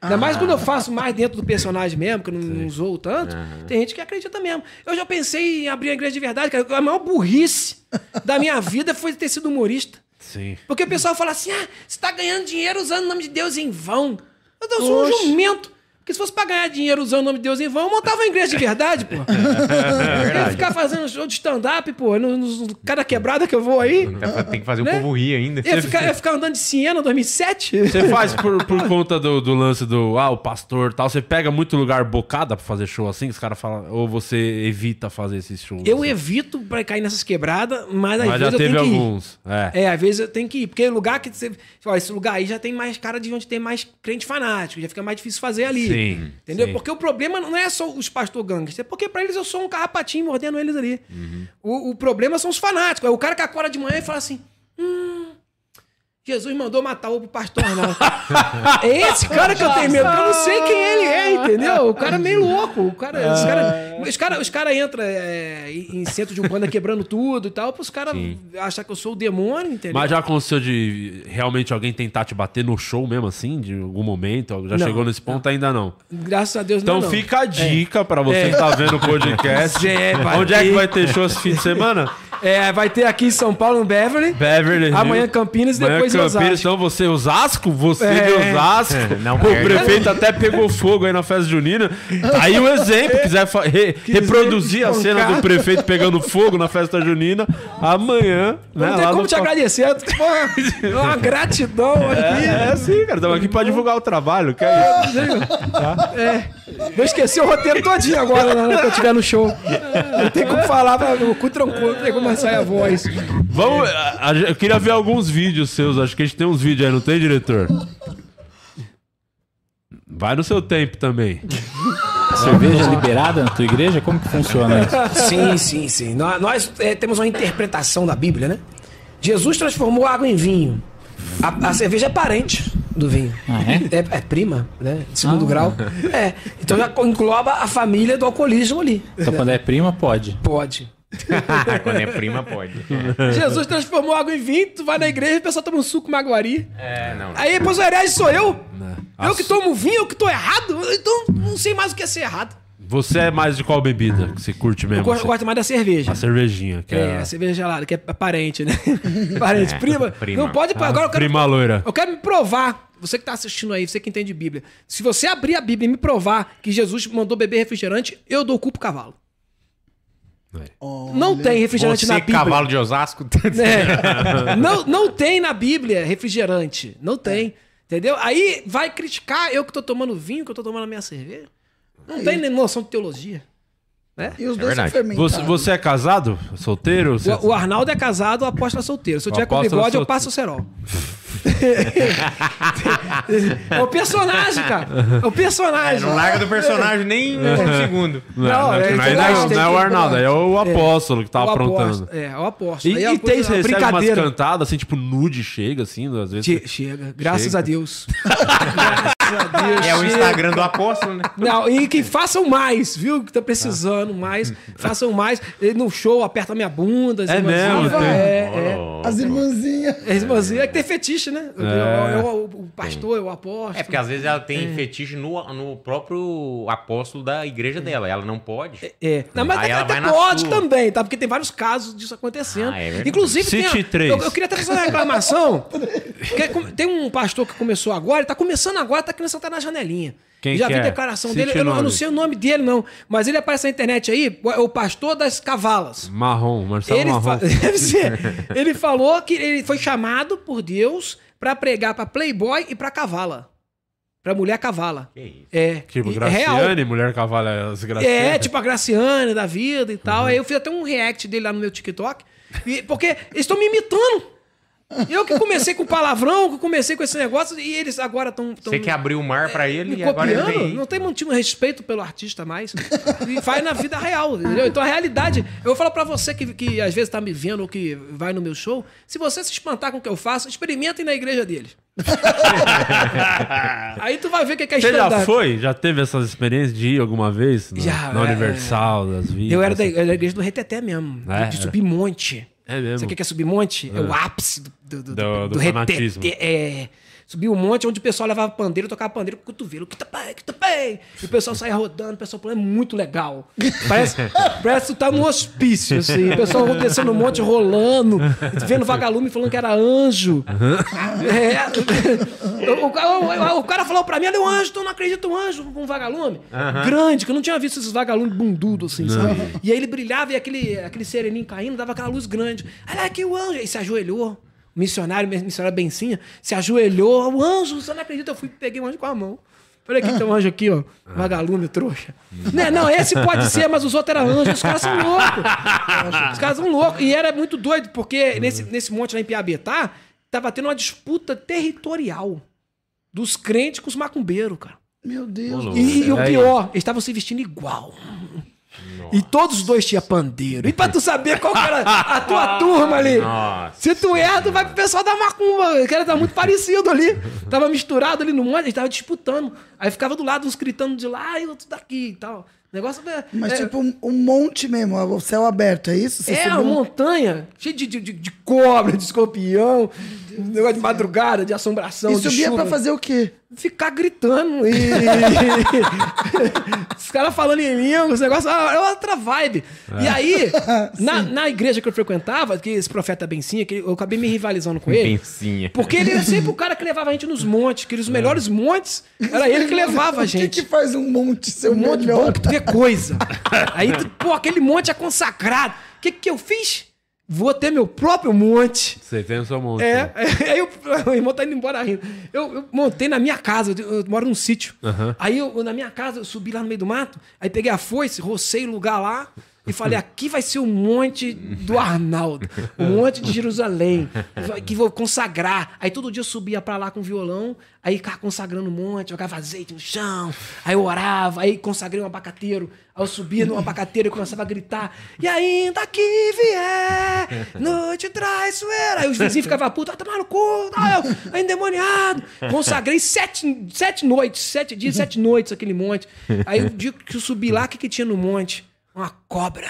Ainda mais quando eu faço mais dentro do personagem mesmo, que eu não, não zoo tanto. Tem gente que acredita mesmo. Eu já pensei em abrir a igreja de verdade, cara. A maior burrice da minha vida foi ter sido humorista. Sim. Porque o pessoal fala assim: ah, você tá ganhando dinheiro usando o nome de Deus em vão. Eu sou um jumento. Porque se fosse pra ganhar dinheiro usando o nome de Deus em vão, eu montava uma igreja de verdade, pô. Eu ia ficar fazendo show de stand-up, pô, no, no- cada quebrada que eu vou aí. Tem que fazer o Né? povo rir ainda. Ia ficar, ia ficar andando de Siena 2007. Você faz por, por conta do, do lance do, ah, o pastor e tal. Você pega muito lugar bocada pra fazer show assim, que os caras falam, ou você evita fazer esses shows? Eu assim? evito pra cair nessas quebradas, mas às Mas já vezes eu tenho que ir. alguns. É. É, às vezes eu tenho que ir. Porque lugar que você. Ó, esse lugar aí já tem mais cara de onde tem mais crente fanático. Já fica mais difícil fazer ali. Sim, Entendeu? sim. Porque o problema não é só os pastor gangsters. É porque pra eles eu sou um carrapatinho mordendo eles ali. Uhum. O, o problema são os fanáticos. É o cara que acorda de manhã e fala assim. Hum. Jesus mandou matar o pastor, não. é esse cara que eu tenho medo, eu não sei quem ele é, entendeu? O cara é meio louco. O cara, os caras os cara, os cara entram é, em centro de um banda quebrando tudo e tal, pros caras achar que eu sou o demônio, entendeu? Mas já aconteceu de realmente alguém tentar te bater no show mesmo, assim, de algum momento? Já Não, chegou nesse ponto ainda não. Graças a Deus Então não. não. fica a dica pra você que tá vendo o podcast. É, Onde é que vai ter show esse fim de semana? É, vai ter aqui em São Paulo, no Beverly. Beverly. Amanhã Campinas e Amanhã depois Campinas. Osasco. Então você, Osasco, você É. de Osasco. Não o prefeito até pegou fogo aí na festa junina. Tá aí o exemplo. Quiser re- reproduzir a cena do prefeito pegando fogo na festa junina, amanhã. Né, Não tem lá como no te agradecer. É uma gratidão aqui. É, é sim, cara. Estamos aqui pra divulgar o trabalho. Que é isso. É. Vou esquecer o roteiro todinho agora, né, quando eu estiver no show. Não tem como falar, vai- o cu tranquilo, não tem como sair a voz. Vamos, a- a- eu queria ver alguns vídeos seus. Acho que a gente tem uns vídeos aí, não tem, diretor? Vai no seu tempo também. cerveja liberada na tua igreja? Como que funciona isso? Sim, sim, sim. Nós, nós, é, temos uma interpretação da Bíblia, né? Jesus transformou água em vinho. A, a cerveja é parente do vinho. Ah, é? É, é prima, né? De segundo Ah. grau. É. Então já engloba a família do alcoolismo ali. Então quando é prima, pode. Pode. Quando é prima, pode. Jesus transformou água em vinho, tu vai na igreja e o pessoal toma um suco maguari. É, não. Aí depois o herege sou eu. Eu As- que tomo vinho, eu que tô errado. Então não sei mais o que é ser errado. Você é mais de qual bebida que você curte Eu mesmo? gosto, Você- gosto mais da cerveja. A cervejinha, que É, é, a cerveja gelada, que é parente, né? parente, É, prima. prima. Não pode. a agora eu quero, prima loira. eu quero me provar. Você que tá assistindo aí, você que entende Bíblia. Se você abrir a Bíblia e me provar que Jesus mandou beber refrigerante, eu dou o cu pro cavalo. Não tem refrigerante Você, na Bíblia. cavalo de Osasco. É. não, não tem na Bíblia refrigerante. Não tem. Entendeu? Aí vai criticar eu que tô tomando vinho, que eu tô tomando a minha cerveja. Não tem nem noção de teologia. E os É dois são. Você, você é casado? Solteiro? O, o Arnaldo é casado, o apóstolo é solteiro. Se eu tiver com é bigode, eu passo o cerol. é o personagem, cara. É o personagem. não larga do personagem nem um segundo. Não, Não, é, não, não, é- não é o que- Arnaldo, aí é o apóstolo que tá O aprontando. É, o apóstolo. E, é e tem, coisa- você recebe umas cantadas, assim, tipo, nude chega, assim, às vezes. Che- Chega, graças Chega. a Deus. É o. Instagram do apóstolo, né? Não, e que façam mais, viu? Que tá precisando mais. Façam mais. No show, aperta minha bunda. as É irmãzinhas. mesmo, tem. É, é. As irmãzinhas. É, irmãzinha, é que tem fetiche, né? É. É. o, o pastor, é o apóstolo. É porque às vezes ela tem fetiche no, no próprio apóstolo da igreja dela. Ela não pode. É. Não, mas Aí até, ela até pode também, tá? Porque tem vários casos disso acontecendo. Ah, é. Inclusive, tem Cite a- três. eu, eu queria até fazer uma reclamação. tem um pastor que começou agora, ele tá começando agora, tá querendo sentar na janelinha. Quem Já que vi é? declaração Cite dele, eu não, eu não sei o nome dele, não. Mas ele aparece na internet aí, o, o pastor das cavalas. Marrom, Marcelo Ele, Marrom. fa- deve ser. ele falou que ele foi chamado por Deus pra pregar pra Playboy e pra cavala. Pra mulher cavala. Que isso? É. Tipo, é real. Graciane, mulher cavalo, é as Graciane. É, tipo a Graciane da vida e Uhum. tal. Aí eu fiz até um react dele lá no meu TikTok. E- porque eles estão me imitando. Eu que comecei com palavrão, que comecei com esse negócio, e eles agora estão. Você que abriu o mar pra ele me e agora ele vem. não tem mantido respeito pelo artista mais. E faz na vida real, entendeu? Então a realidade. Eu vou falar pra você que, que às vezes tá me vendo ou que vai no meu show. Se você se espantar com o que eu faço, experimentem na igreja deles. Aí tu vai ver o que que é Você já foi? Já teve essas experiências de ir alguma vez? Na, Já, na é, Universal, das vidas? Eu era da, da igreja do Reteté mesmo. É, de subir monte. É mesmo. Você quer que é subir monte? É, o ápice do, do, do, Do- do fanatismo. É. Subir um monte onde o pessoal levava pandeiro, tocava pandeiro com o cotovelo. E o pessoal saia rodando, o pessoal falando, é muito legal. Parece, parece que tu tá num hospício, assim. O pessoal descendo um monte, rolando, vendo vagalume falando que era anjo. É. O, o- o- cara falou pra mim, olha o anjo, tu não acredita um anjo com um vagalume? Grande, que eu não tinha visto esses vagalumes bundudos, assim, sabe? E aí ele brilhava e aquele, aquele sereninho caindo, dava aquela luz grande. Olha aqui o anjo. Aí se ajoelhou. Missionário, missionário Bencinha, se ajoelhou. O anjo, você não acredita? Eu fui peguei o anjo com a mão. Falei, aqui tem um anjo aqui, ó. Vagalume, trouxa. Não, não, esse pode ser, mas os outros eram anjos. Os caras são loucos. Os caras são loucos. E era muito doido, porque nesse, nesse monte lá em Piabetá, tava tendo uma disputa territorial dos crentes com os macumbeiros, cara. Meu Deus. Ô, E, e o Aí. pior, eles estavam se vestindo igual. E todos os dois tinham pandeiro. E pra tu saber qual que era a tua turma ali. Nossa. Se tu erra, tu vai pro pessoal da macumba. Que era tá muito parecido ali. Tava misturado ali no monte, eles tava disputando. Aí ficava do lado, uns gritando de lá e outros daqui e tal. O negócio é. Mas é, tipo um, um monte mesmo, o céu aberto, é isso? Você é uma um- montanha cheia de, de, de, de cobra, de escorpião, negócio de madrugada, de assombração. E subia chuva. pra fazer o quê? ficar gritando e. Os caras falando em língua, os negócios. ah, É outra vibe. E aí, na, na igreja que eu frequentava, que esse profeta Bencinha, que eu acabei me rivalizando com ele. Pensinha. Porque ele era sempre o cara que levava a gente nos montes, que os melhores montes, era ele que levava a O que gente. que faz um monte ser Um o monte melhor? bom que tu vê coisa. Aí, tu, pô, aquele monte é consagrado. O que, que eu fiz? Vou ter meu próprio monte. Você tem o seu monte. É, né? aí eu, o irmão tá indo embora rindo. Eu, eu montei na minha casa, eu, eu moro num sítio. Aí eu, na minha casa, eu subi lá no meio do mato, aí peguei a foice, rocei o lugar lá, e falei: aqui vai ser o monte do Arnaldo, o monte de Jerusalém, que vou consagrar. Aí todo dia eu subia pra lá com violão, aí ficava consagrando um monte, jogava azeite no chão, aí eu orava, aí consagrei um abacateiro. Aí eu subia no abacateiro e começava a gritar: E ainda que vier, noite traiçoeira. Aí os vizinhos ficavam putos, tá tomando no cu, tá, eu, endemoniado. Consagrei sete, sete noites, sete dias, sete noites aquele monte. Aí o dia que eu subi lá, o que, que tinha no monte? Uma cobra.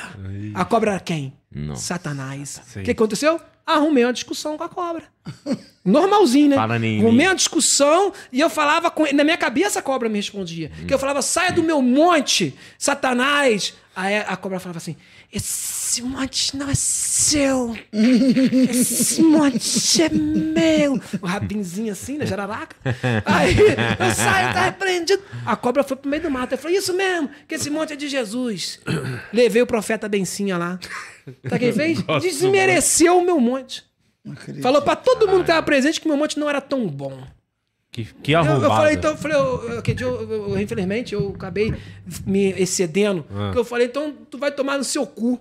A cobra era quem? Nossa. Satanás. O que aconteceu? Arrumei uma discussão com a cobra. Normalzinho, né? Falando em- Arrumei uma discussão e eu falava com ele. Na minha cabeça a cobra me respondia. Que eu falava, saia do meu monte, Satanás. Aí a cobra falava assim: esse monte não é seu. Esse monte é meu. O rabinzinho assim, né? Jararaca. Aí eu saio, tá repreendido. A cobra foi pro meio do mato. Eu falei, isso mesmo, que esse monte é de Jesus. Levei o profeta Bencinha lá. Sabe o que ele fez? Desmereceu o meu monte. Falou pra todo mundo que tava presente que meu monte não era tão bom. Que, que Eu, arrombado. eu falei, então, eu falei, eu, eu, eu- eu- eu, infelizmente, eu acabei me excedendo. Ah. Eu falei, então tu vai tomar no seu cu.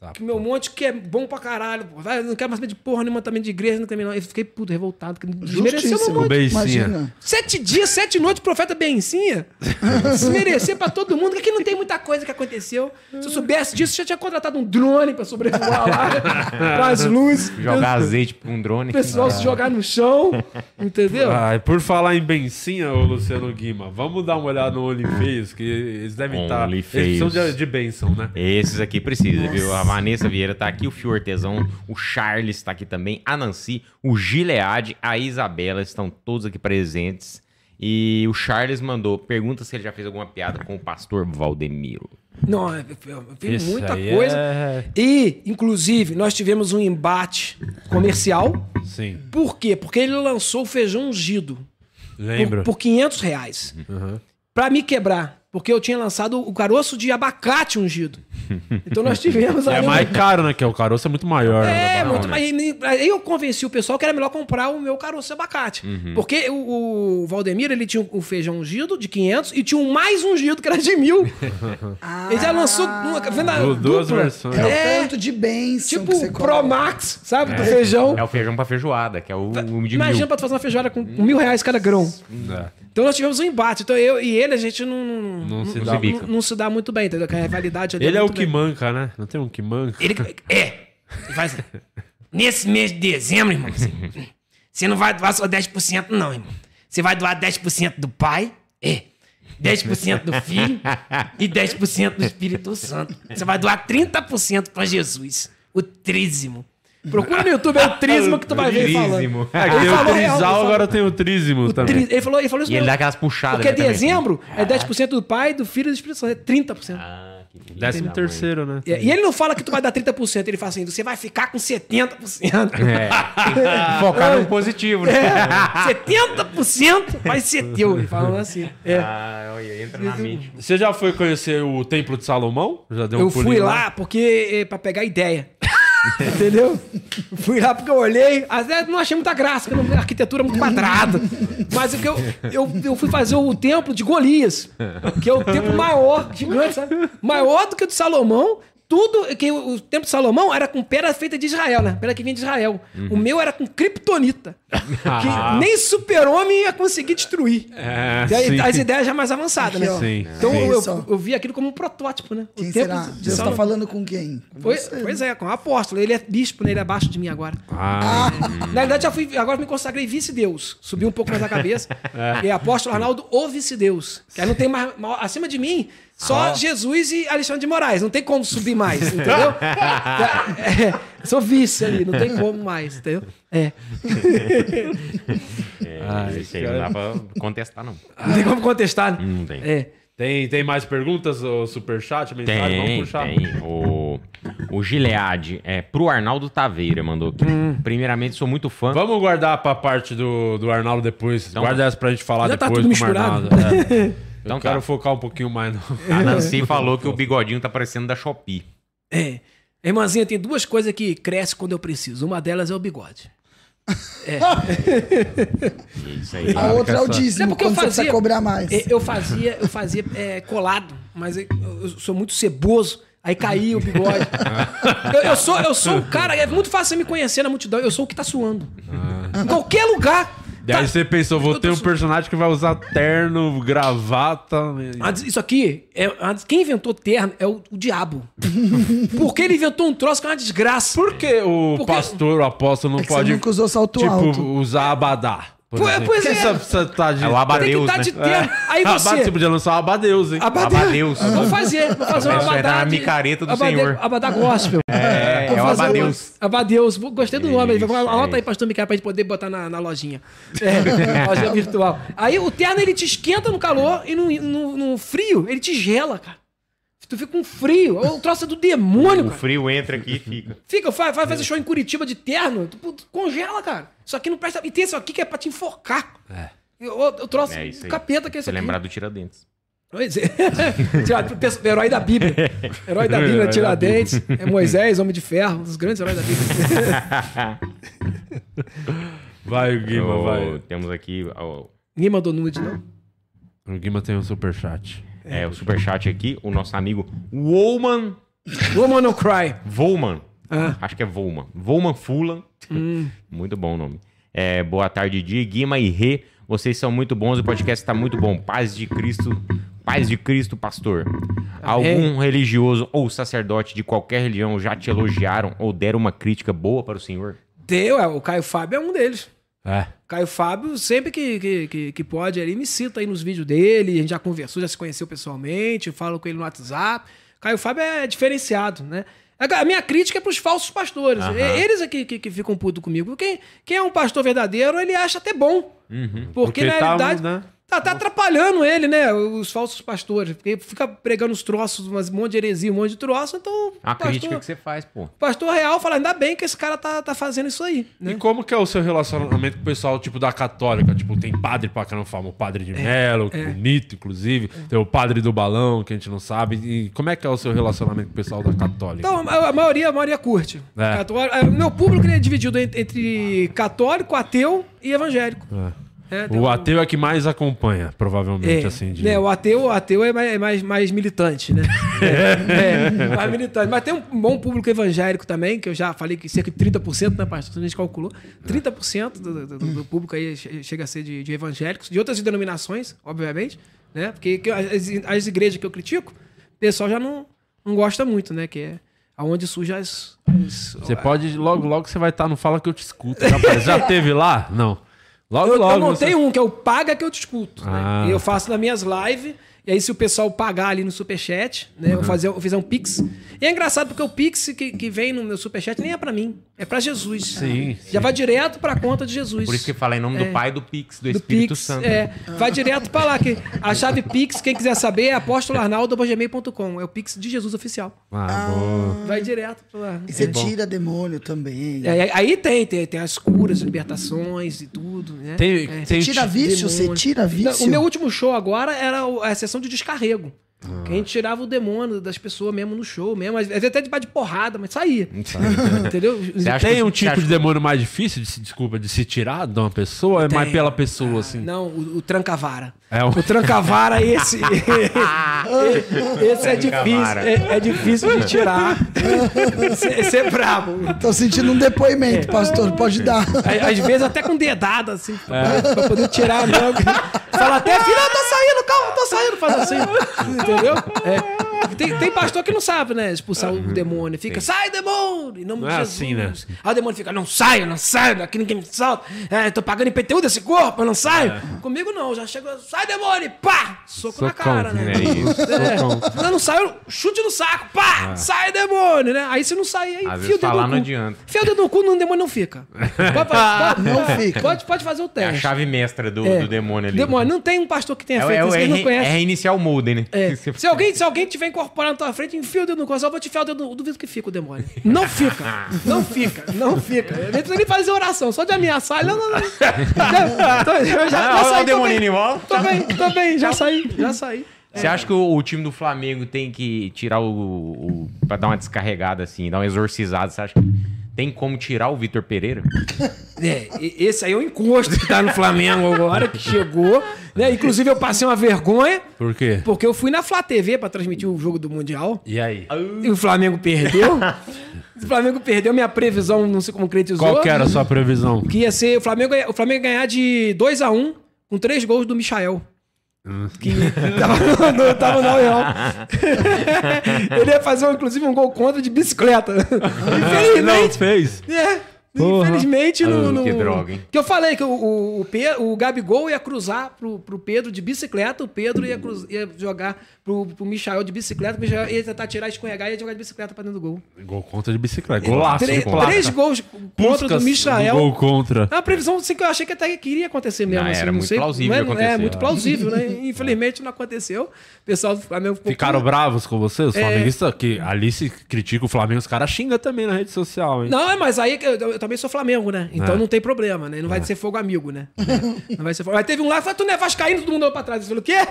Tá, que meu monte que é bom pra caralho. Pô. Vai, não quero mais saber de porra nenhuma também de igreja, não também não. Eu fiquei puto, revoltado. Desmereceu meu monte. Beicinha. Imagina. Sete dias, sete noites, profeta Bencinha. Desmerecer pra todo mundo, que aqui não tem muita coisa que aconteceu. Se eu soubesse disso, eu já tinha contratado um drone pra sobrevoar lá, com as luzes. Jogar azeite pra um drone. O pessoal se jogar no chão, entendeu? Ai, por falar em bencinha, ô Luciano Guima, vamos dar uma olhada no OnlyFeios, que eles devem estar. Eles OnlyFeios. precisam de, de benção, né? Esses aqui precisa, viu? A Vanessa Vieira tá aqui, o Fio Artesão, o Charles tá aqui também, a Nancy, o Gilead, a Isabela estão todos aqui presentes. E o Charles mandou, pergunta se ele já fez alguma piada com o pastor Valdemiro. Não, eu, vi Isso muita aí coisa. é- E, inclusive, nós tivemos um embate comercial. Sim, Por quê? Porque ele lançou o feijão ungido lembro. por, por 500 reais. Uhum. Pra me quebrar. Porque eu tinha lançado o caroço de abacate ungido. Então nós tivemos É ali uma- mais caro, né? Que o caroço é muito maior. né? É, Não, muito, né? mas aí eu convenci o pessoal que era melhor comprar o meu caroço de abacate. Uhum. Porque o, o Valdemiro, ele tinha o feijão ungido de 500 e tinha um mais ungido que era de mil. ele já lançou uma venda Du- duas dupla. versões. É, o É, tanto de bênção tipo que você o coloca. Pro Max, sabe, do feijão. É o feijão pra feijoada, que é o, o de Imagina mil. pra tu fazer uma feijoada com mil reais cada grão. É. Então nós tivemos um embate. Então eu e ele, a gente não, não, Não se Não dá. não- não se dá muito bem, entendeu? Que a rivalidade ali Ele é o que bem. manca, né? Não tem um que manca? Ele é. Ele faz. Nesse mês de dezembro, irmão, você, você não vai doar só 10%, não, irmão. Você vai doar 10% do pai, é. 10% do filho e 10% do Espírito Santo. Você vai doar 30% pra Jesus. O trízimo. Procura no YouTube, é o trízimo que tu vai ver ele falando. É, que Ele tem o trisal, agora tem o trízimo O também. tri- Ele falou, ele falou isso E ele dá aquelas puxadas. Porque né, também. dezembro é 10% do pai, do filho e do Espírito Santo. É 30%. Ah, que filho Décimo terceiro, né? É, E ele não fala que tu vai dar 30%, ele fala assim, você vai ficar com 70%. mãe. É. Focar no positivo, né? É, 70% vai ser teu. Ele falando assim. É. Ah, olha, entra na mente. Você já foi conhecer o Templo de Salomão? Já deu um Eu fui pulinho lá porque é, pra pegar ideia. Entendeu? Fui lá porque eu olhei, até não achei muita graça, porque a arquitetura é muito quadrada. Mas o que eu, eu, eu fui fazer o templo de Golias, que é o templo maior, gigante, sabe? Maior do que o de Salomão. Tudo que o, o templo de Salomão era com pedra feita de Israel, né? Pedra que vinha de Israel. O meu era com kryptonita. Que nem super-homem ia conseguir destruir. É, E aí, as ideias já mais avançadas, né? Aqui. Sim. Então Sim. eu, Só. eu vi aquilo como um protótipo, né? O Quem templo será? de Deus tá Salomão. falando com quem? Você. pois é, com o apóstolo. Ele é bispo, né? Ele é abaixo de mim agora. Ah, Na verdade, já fui, agora me consagrei vice-deus. Subi um pouco mais a cabeça. E é apóstolo Arnaldo, o vice-deus. Que aí não tem mais- Acima de mim, só Jesus e Alexandre de Moraes. Não tem como subir mais, entendeu? É, sou vice ali, não tem como mais, entendeu? É. É, isso aí não dá pra contestar, não. Não tem como contestar, né? Não tem. É. tem, tem mais perguntas, o superchat, mensagem? Vamos Tem, puxar. tem. O, o Gilead, é, pro Arnaldo Taveira, mandou aqui. Hum. Primeiramente, sou muito fã. Vamos guardar pra parte do, do Arnaldo depois. Então- Guarda essa pra gente falar Já tá depois tudo com o misturado. Arnaldo. É. Então Eu tá. quero focar um pouquinho mais no... A Nancy falou que o bigodinho tá parecendo da Shopee. É. Irmãzinha, tem duas coisas que crescem quando eu preciso. Uma delas é o bigode. Isso aí. A outra é o É dízimo, porque eu quando você precisa fazia- cobrar mais. É, Eu fazia, eu fazia é, colado, mas eu, eu sou muito ceboso. Aí caía o bigode. eu, eu sou, eu sou o cara, é muito fácil você me conhecer na multidão. Eu sou o que tá suando. Em qualquer lugar. Daí Tá- você pensou, vou ter um personagem que vai usar terno, gravata. Antes, Isso aqui, é, antes- quem inventou terno é o, o diabo. Porque ele inventou um troço que é uma desgraça. Por que o Porque- pastor, o apóstolo, não É que você pode nunca usou salto tipo, alto. usar abadá? por Pois- exemplo? pois é. Você, você tá de... É o Tem que Abadeus, estar né? de terno. Aí Abade, você. você podia lançar um abadeus, hein? Abadeus. Eu vou fazer, vou fazer é da abadá. de- micareta do abade- Senhor. Abadá gospel. É, É o Abadeus. uma- Abadeus. Gostei do nome. Isso, Anota é aí, pastor Micael, pra gente poder botar na, na lojinha. É, lojinha virtual. Aí o terno, ele te esquenta no calor e no, no, no frio, ele te gela, cara. Tu fica com frio. O troço é do demônio, O cara. frio entra aqui e fica. Fica, vai, vai fazer show em Curitiba de terno, tu, tu congela, cara. Isso aqui não presta. E tem isso aqui que é pra te enforcar. É. Eu, eu trouxe É isso o aí. capeta que é isso Você aqui. lembrar do Tiradentes. É. Pensa- Herói da Bíblia. Herói da Bíblia, Tiradentes. É Moisés, Homem de Ferro, um dos grandes heróis da Bíblia. Vai, Guima, Ô, vai. Temos aqui ó, Ninguém mandou nude, não? O Guima tem um superchat. é, o superchat aqui, o nosso amigo Woman Woman No Cry. Volman. Ah. Acho que é Volman. Volman Fulan. muito bom o nome. É, boa tarde, Di, Guima e Rê. Vocês são muito bons, o podcast está muito bom. Paz de Cristo, paz de Cristo, pastor. Algum religioso ou sacerdote de qualquer religião já te elogiaram ou deram uma crítica boa para o senhor? Deu, é, o Caio Fábio é um deles. É. Caio Fábio, sempre que, que, que, que pode, ele me cita aí nos vídeos dele, a gente já conversou, já se conheceu pessoalmente, eu falo com ele no WhatsApp. Caio Fábio é diferenciado, né? A minha crítica é pros falsos pastores. E- Eles é que, que, que ficam putos comigo. Quem, quem é um pastor verdadeiro, ele acha até bom. Porque, Porque na tá, realidade, né? Tá, tá atrapalhando ele, né? Os falsos pastores. Porque fica pregando os troços, umas- um monte de heresia, um monte de troço, então. A pastor- crítica que você faz, pô. Pastor real fala, ainda bem que esse cara tá, tá fazendo isso aí. Né? E como que é o seu relacionamento com o pessoal, tipo, da católica? Tipo, tem padre pra caramba, fama, o padre de Melo, é. bonito, inclusive. Tem o padre do balão, que a gente não sabe. E como é que é o seu relacionamento com o pessoal da católica? Então, a, a maioria, a maioria curte. É. Católico- é, O meu público ele é dividido en- entre católico, ateu e evangélico. É, tem o um- ateu é que mais acompanha, provavelmente, é, assim. De... né, o ateu, o ateu é mais, é mais, mais militante, né? é, é, mais militante. Mas tem um bom público evangélico também, que eu já falei que cerca de 30%, né, pastor? A gente calculou. 30% do, do, do público aí che- chega a ser de, de evangélicos, de outras denominações, obviamente, né? Porque que as, as igrejas que eu critico, o pessoal já não, não gosta muito, né? Que é aonde surgem as. as- Você pode, logo, logo você vai estar no Fala Que Eu Te Escuto. Rapaz, já teve lá? Não. Logo, Eu, logo. eu montei um, que é o Paga que eu te escuto. né? Ah. E eu faço nas minhas lives. E aí, se o pessoal pagar ali no Superchat, né? Eu, fazer, eu fizer um Pix. E é engraçado porque o Pix que, que vem no meu Superchat nem é pra mim. É pra Jesus. Sim, Já vai direto pra conta de Jesus. Por isso que fala em nome É. do Pai, do Pix, do, do Espírito Pix, Santo. é, vai direto pra lá. Que a chave Pix, quem quiser saber, é apóstoloarnaldo.gmail.com. É o Pix de Jesus oficial. Ah, boa. Vai direto pra lá. E você tira demônio também. É, aí- aí tem, tem, tem as curas, libertações e tudo, né? Tem, É. tem Tira vício, você demônio. tira vício. O meu último show agora era a sessão de descarrego. Que a gente tirava o demônio das pessoas mesmo no show, mesmo. Às vezes até de de porrada, mas saía. Entendeu? Você acha Tem que- um tipo acha de demônio mais difícil de se, desculpa, de se tirar de uma pessoa? É mais pela pessoa, assim? Não, o, o tranca-vara. É o- O tranca-vara, esse. esse é difícil. É, é difícil de tirar. Esse, é brabo. Tô sentindo um depoimento, pastor. Pode dar. Às vezes até com dedada, assim, pra, pra poder tirar logo. Fala até, filho, eu tô saindo, calma, eu tô saindo, faz assim. Entendeu? É. Tem, tem pastor que não sabe, né? Expulsar o demônio. Fica, sai, demônio! Em nome Não de é Jesus. assim, né? Aí o demônio fica, não saio, não saio, aqui ninguém me salta. É, tô pagando IPTU desse corpo, eu não saio. Comigo não, já chega, sai, demônio! Pá! Soco na Socão, cara, né? É isso. É. Não, não saiu, chute no saco, pá! Sai, demônio, né? Aí se não sair, aí Às vezes o dedo falar no não cu. adianta. Enfia o dedo no cu, no demônio não fica. Pode, pode- Não fica. Pode, pode fazer o É a teste. chave mestra do, É. do demônio ali. Demônio, não tem um pastor que tenha É, feito é, isso, é, que não conhece. é reiniciar o molde, né? É. Você- Se alguém, se alguém tiver incorporado na tua frente, enfia o dedo no coração, eu vou te enfiar o dedo no... Duvido que fica o demônio. Não fica. Não fica. Não fica. Eu nem precisa nem fazer oração, só de ameaçar. Não, não, não. Já, tô- eu já, já Ah, olha saí. o demoninho em tô volta. bem, tô bem, tô bem, já saí, já saí. Você acha que o, o time do Flamengo tem que tirar o, o. pra dar uma descarregada assim, dar uma exorcizada? Você acha que Tem como tirar o Vitor Pereira? É, esse aí é o encosto que tá no Flamengo agora, que chegou. Né? Inclusive, eu passei uma vergonha, Por quê? porque eu fui na Flá TV pra transmitir o jogo do Mundial. E aí? E o Flamengo perdeu. o Flamengo perdeu, minha previsão não se concretizou. Qual que era a sua previsão? Que ia ser o Flamengo, o Flamengo ia ganhar de 2x1 com três gols do Michael. Que tava, no, tava no Real. Ele ia fazer, inclusive, um gol contra de bicicleta. Infelizmente. fez. É. Porra. Infelizmente, no, Ah, no- que droga, hein? Que eu falei que o, o, o, o Gabigol ia cruzar pro, pro Pedro de bicicleta, o Pedro ia, cruz- ia jogar pro, pro Michael de bicicleta, o Michael ia tentar tirar, escorregar e ia jogar de bicicleta pra dentro do gol. Gol contra de bicicleta. Golaço. Três, três gols contra Puskas do Michael. Gol contra. É uma previsão assim, que eu achei que até queria acontecer mesmo. Não, assim, era não muito sei, plausível mas- acontecer. É, muito plausível, né? Infelizmente não aconteceu. O pessoal do Flamengo ficou Ficaram bravos com você, os É. flamenguistas? Que ali se critica o Flamengo, os caras xingam também na rede social, hein? Não, é, mas aí que eu, eu também sou Flamengo, né? Então É. não tem problema, né? Não vai ser fogo amigo, né? Não vai ser fogo. Mas teve um lá que falou, tu não é vascaíno, todo mundo olhou pra trás. Eu falei, o quê?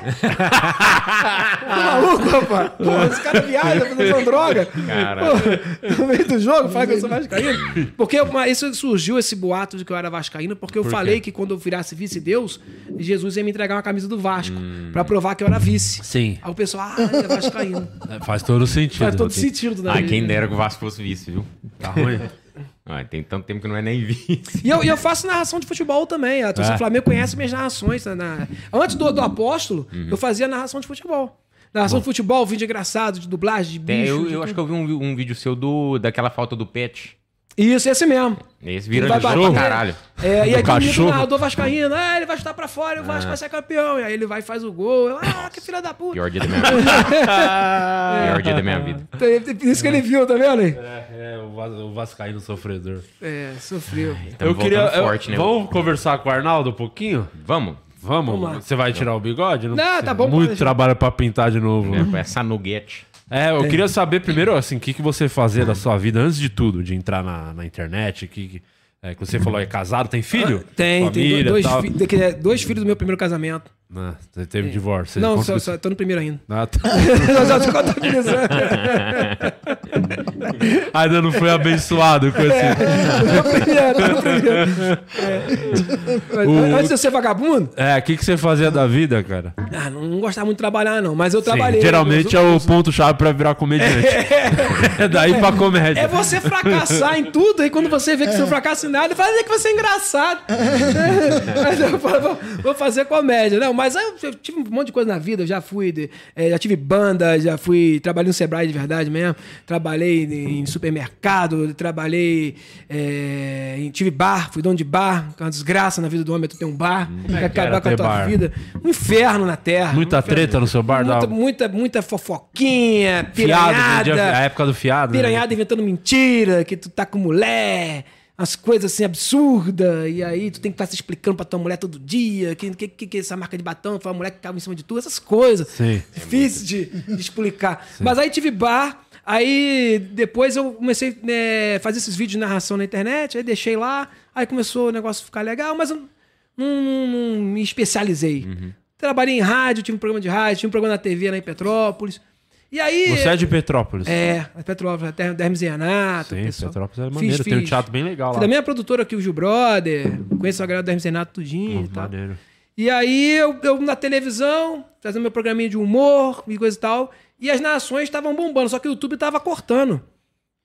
Tô maluco, rapaz? Pô, esse cara viaja, fazendo droga. Pô, no meio do jogo, fala que eu sou vascaíno. Porque isso surgiu, esse boato de que eu era vascaíno, porque eu Por falei que quando eu virasse vice-deus, Jesus ia me entregar uma camisa do Vasco, pra provar que eu era vice. Sim. Aí o pessoal, ah, ele é vascaíno. É, Faz todo sentido. Faz todo Tem- sentido, né? Ah, quem dera que o Vasco fosse vice, viu? Tá ruim. Ah, tem tanto tempo que não é nem vice. E eu, eu faço narração de futebol também. A torcida do Flamengo conhece minhas narrações. né, na- Antes do, do Apóstolo, Uhum. eu fazia narração de futebol. Narração de futebol, vídeo engraçado, de dublagem, de Tem, bicho. eu, de eu acho que eu vi um, um vídeo seu do, daquela falta do pet. Isso, esse mesmo. Esse vira de jogo caralho. É, e aí cachorro. narrador vascaíno, ah, ele vai chutar pra fora e o É. Vasco vai ser campeão. E aí ele vai e faz o gol. Eu, ah, que filha da puta. Pior dia da minha vida. Pior dia da minha vida. Tem- Isso que ele viu, tá vendo aí? É, é, o, Vas- o Vascaíno sofredor. É, sofreu. Eu queria. forte, né? Vamos conversar com o Arnaldo um pouquinho? Vamos. Vamos? Você vai tirar o bigode? Não, tá bom, Muito trabalho pra pintar de novo. É, essa nuguete. É, eu queria saber primeiro, assim, o que, que você fazia da sua vida antes de tudo, de entrar na, na internet, que, que, é, que você falou, é casado, tem filho? Tem, Família, tem dois, tal. fi- dois filhos do meu primeiro casamento. Ah, você teve divórcio. você Não, só, só, tô no primeiro ainda. Ah, tá. Já tô contabilizando. Ainda não foi abençoado com esse... Tô no primeiro, tô no primeiro. É. O- Antes de eu ser vagabundo, É, o que, que você fazia da vida, cara? ah, não, não gostava muito de trabalhar, não. Mas eu Sim, trabalhei. geralmente é o ponto-chave pra virar comediante. É daí pra comédia. É você fracassar em tudo, e quando você vê que você não fracassa em nada, fala que você é engraçado. mas eu falo, vou fazer comédia. Não, mas eu, tive um monte de coisa na vida, eu já fui, de- eh, já tive banda, já fui, trabalhei no Sebrae de verdade mesmo, trabalhei em supermercado, trabalhei, eh, em- tive bar, fui dono de bar, é uma desgraça na vida do homem, tu tem um bar, é que era acabar com a ter tua bar? vida. Um inferno na terra. Muita um treta no seu bar? Muita, muita, muita fofoquinha, Fiado, piranhada. vendia- a época do fiado. né? Piranhada inventando mentira, que tu tá com mulher, as coisas assim absurdas, e aí tu tem que estar se explicando pra tua mulher todo dia, que que, que, que essa marca de batom, foi a mulher que cava em cima de tu, essas coisas. Sim. Difícil de, de explicar. Mas aí tive bar, aí depois eu comecei a fazer esses vídeos de narração na internet, aí deixei lá, aí começou o negócio a ficar legal, mas eu não, não- não me especializei. Uhum. Trabalhei em rádio, tive um programa de rádio, tinha um programa na TV lá em Petrópolis. E aí. Você é de Petrópolis? É, Petrópolis, a terra do Hermes e Renato. Sim, pessoal. Petrópolis é Fiz- maneiro. Tem um fiz- teatro bem legal lá. da minha produtora aqui, o Gil Brother. Conheço a galera do Hermes e Renato tudinho e tal. Maneiro. E aí eu, eu na televisão, fazendo meu programinha de humor e coisa e tal. E as narrações estavam bombando, só que o YouTube tava cortando.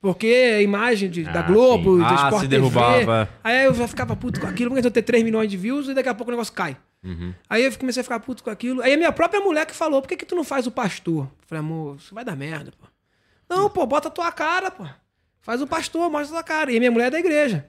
Porque a imagem de- da Ah, Globo, sim. da Ah, Sport se TV. derrubava. Aí eu já ficava puto com aquilo, porque eu ter 3 milhões de views e daqui a pouco o negócio cai. Aí eu comecei a ficar puto com aquilo. Aí a minha própria mulher que falou: por que, que tu não faz o pastor? Eu falei, amor, isso vai dar merda, pô. Não, pô, bota a tua cara, pô. Faz o pastor, mostra a tua cara. E a minha mulher é da igreja.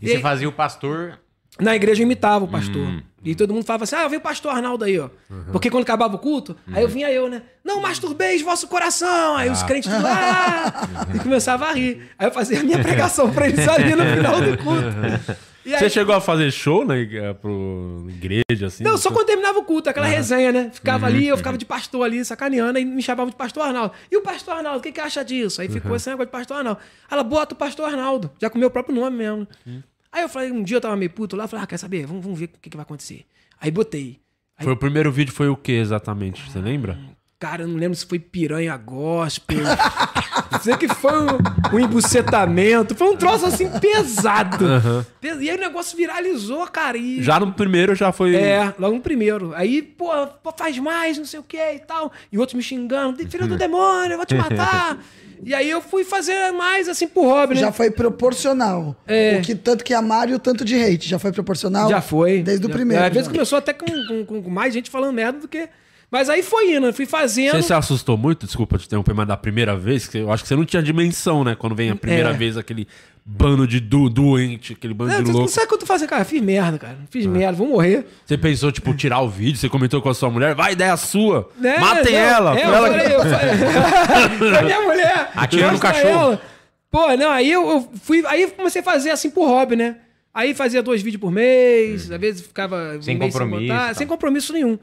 E, E você fazia o pastor. Na igreja eu imitava o pastor. E todo mundo falava assim: ah, vem o pastor Arnaldo aí, ó. Porque quando acabava o culto, aí eu vinha eu, né? Não masturbeis vosso coração. Aí os crentes tudo, ah! E começava a rir. Aí eu fazia a minha pregação pra eles ali no final do culto. Aí, Você chegou a fazer show na ig- pro igreja, assim? Não, só quando terminava o culto, aquela resenha, né? Ficava ali, eu ficava de pastor ali, sacaneando, e me chamavam de pastor Arnaldo. E o pastor Arnaldo, o que, que acha disso? Aí ficou esse negócio de pastor Arnaldo. Ela bota o pastor Arnaldo, já com o meu próprio nome mesmo. Aí eu falei, um dia eu tava meio puto lá, eu falei, ah, quer saber? Vamos, vamos ver o que, que vai acontecer. Aí botei. Aí, Foi o primeiro vídeo, foi o que exatamente? Você lembra? Cara, eu não lembro se foi piranha gospel. Sei que foi um, um embucetamento. Foi um troço assim pesado. Pes- E aí o negócio viralizou, cara. E... Já no primeiro já foi. É, logo no primeiro. Aí, pô, pô, faz mais, não sei o que e tal. E outros me xingando, filho do demônio, eu vou te matar. e aí eu fui fazer mais assim pro hobby, né? Já foi proporcional. É. O que tanto que amaram e o tanto de hate. Já foi proporcional? Já foi. Desde o Já- primeiro. Às vezes começou até com, com- com mais gente falando merda do que. Mas aí foi indo, fui fazendo. Você se assustou muito, desculpa te interromper, mas da primeira vez, que eu acho que você não tinha dimensão, né? Quando vem a primeira É. vez aquele bando de do, doente, aquele bando Não, de tu não louco. sabe o que eu tô fazendo, cara? Fiz merda, cara. Fiz merda, vou morrer. Você pensou, tipo, tirar o vídeo, você comentou com a sua mulher, vai, ideia sua. Né? Matem Não, ela. É, eu ela falei, eu falei. pra minha mulher. Atira no mostra cachorro. ela. Pô, não, aí eu, eu fui. Aí comecei a fazer assim por hobby, né? Aí fazia dois vídeos por mês, às vezes ficava um Sem mês compromisso, botar, tá. sem compromisso nenhum.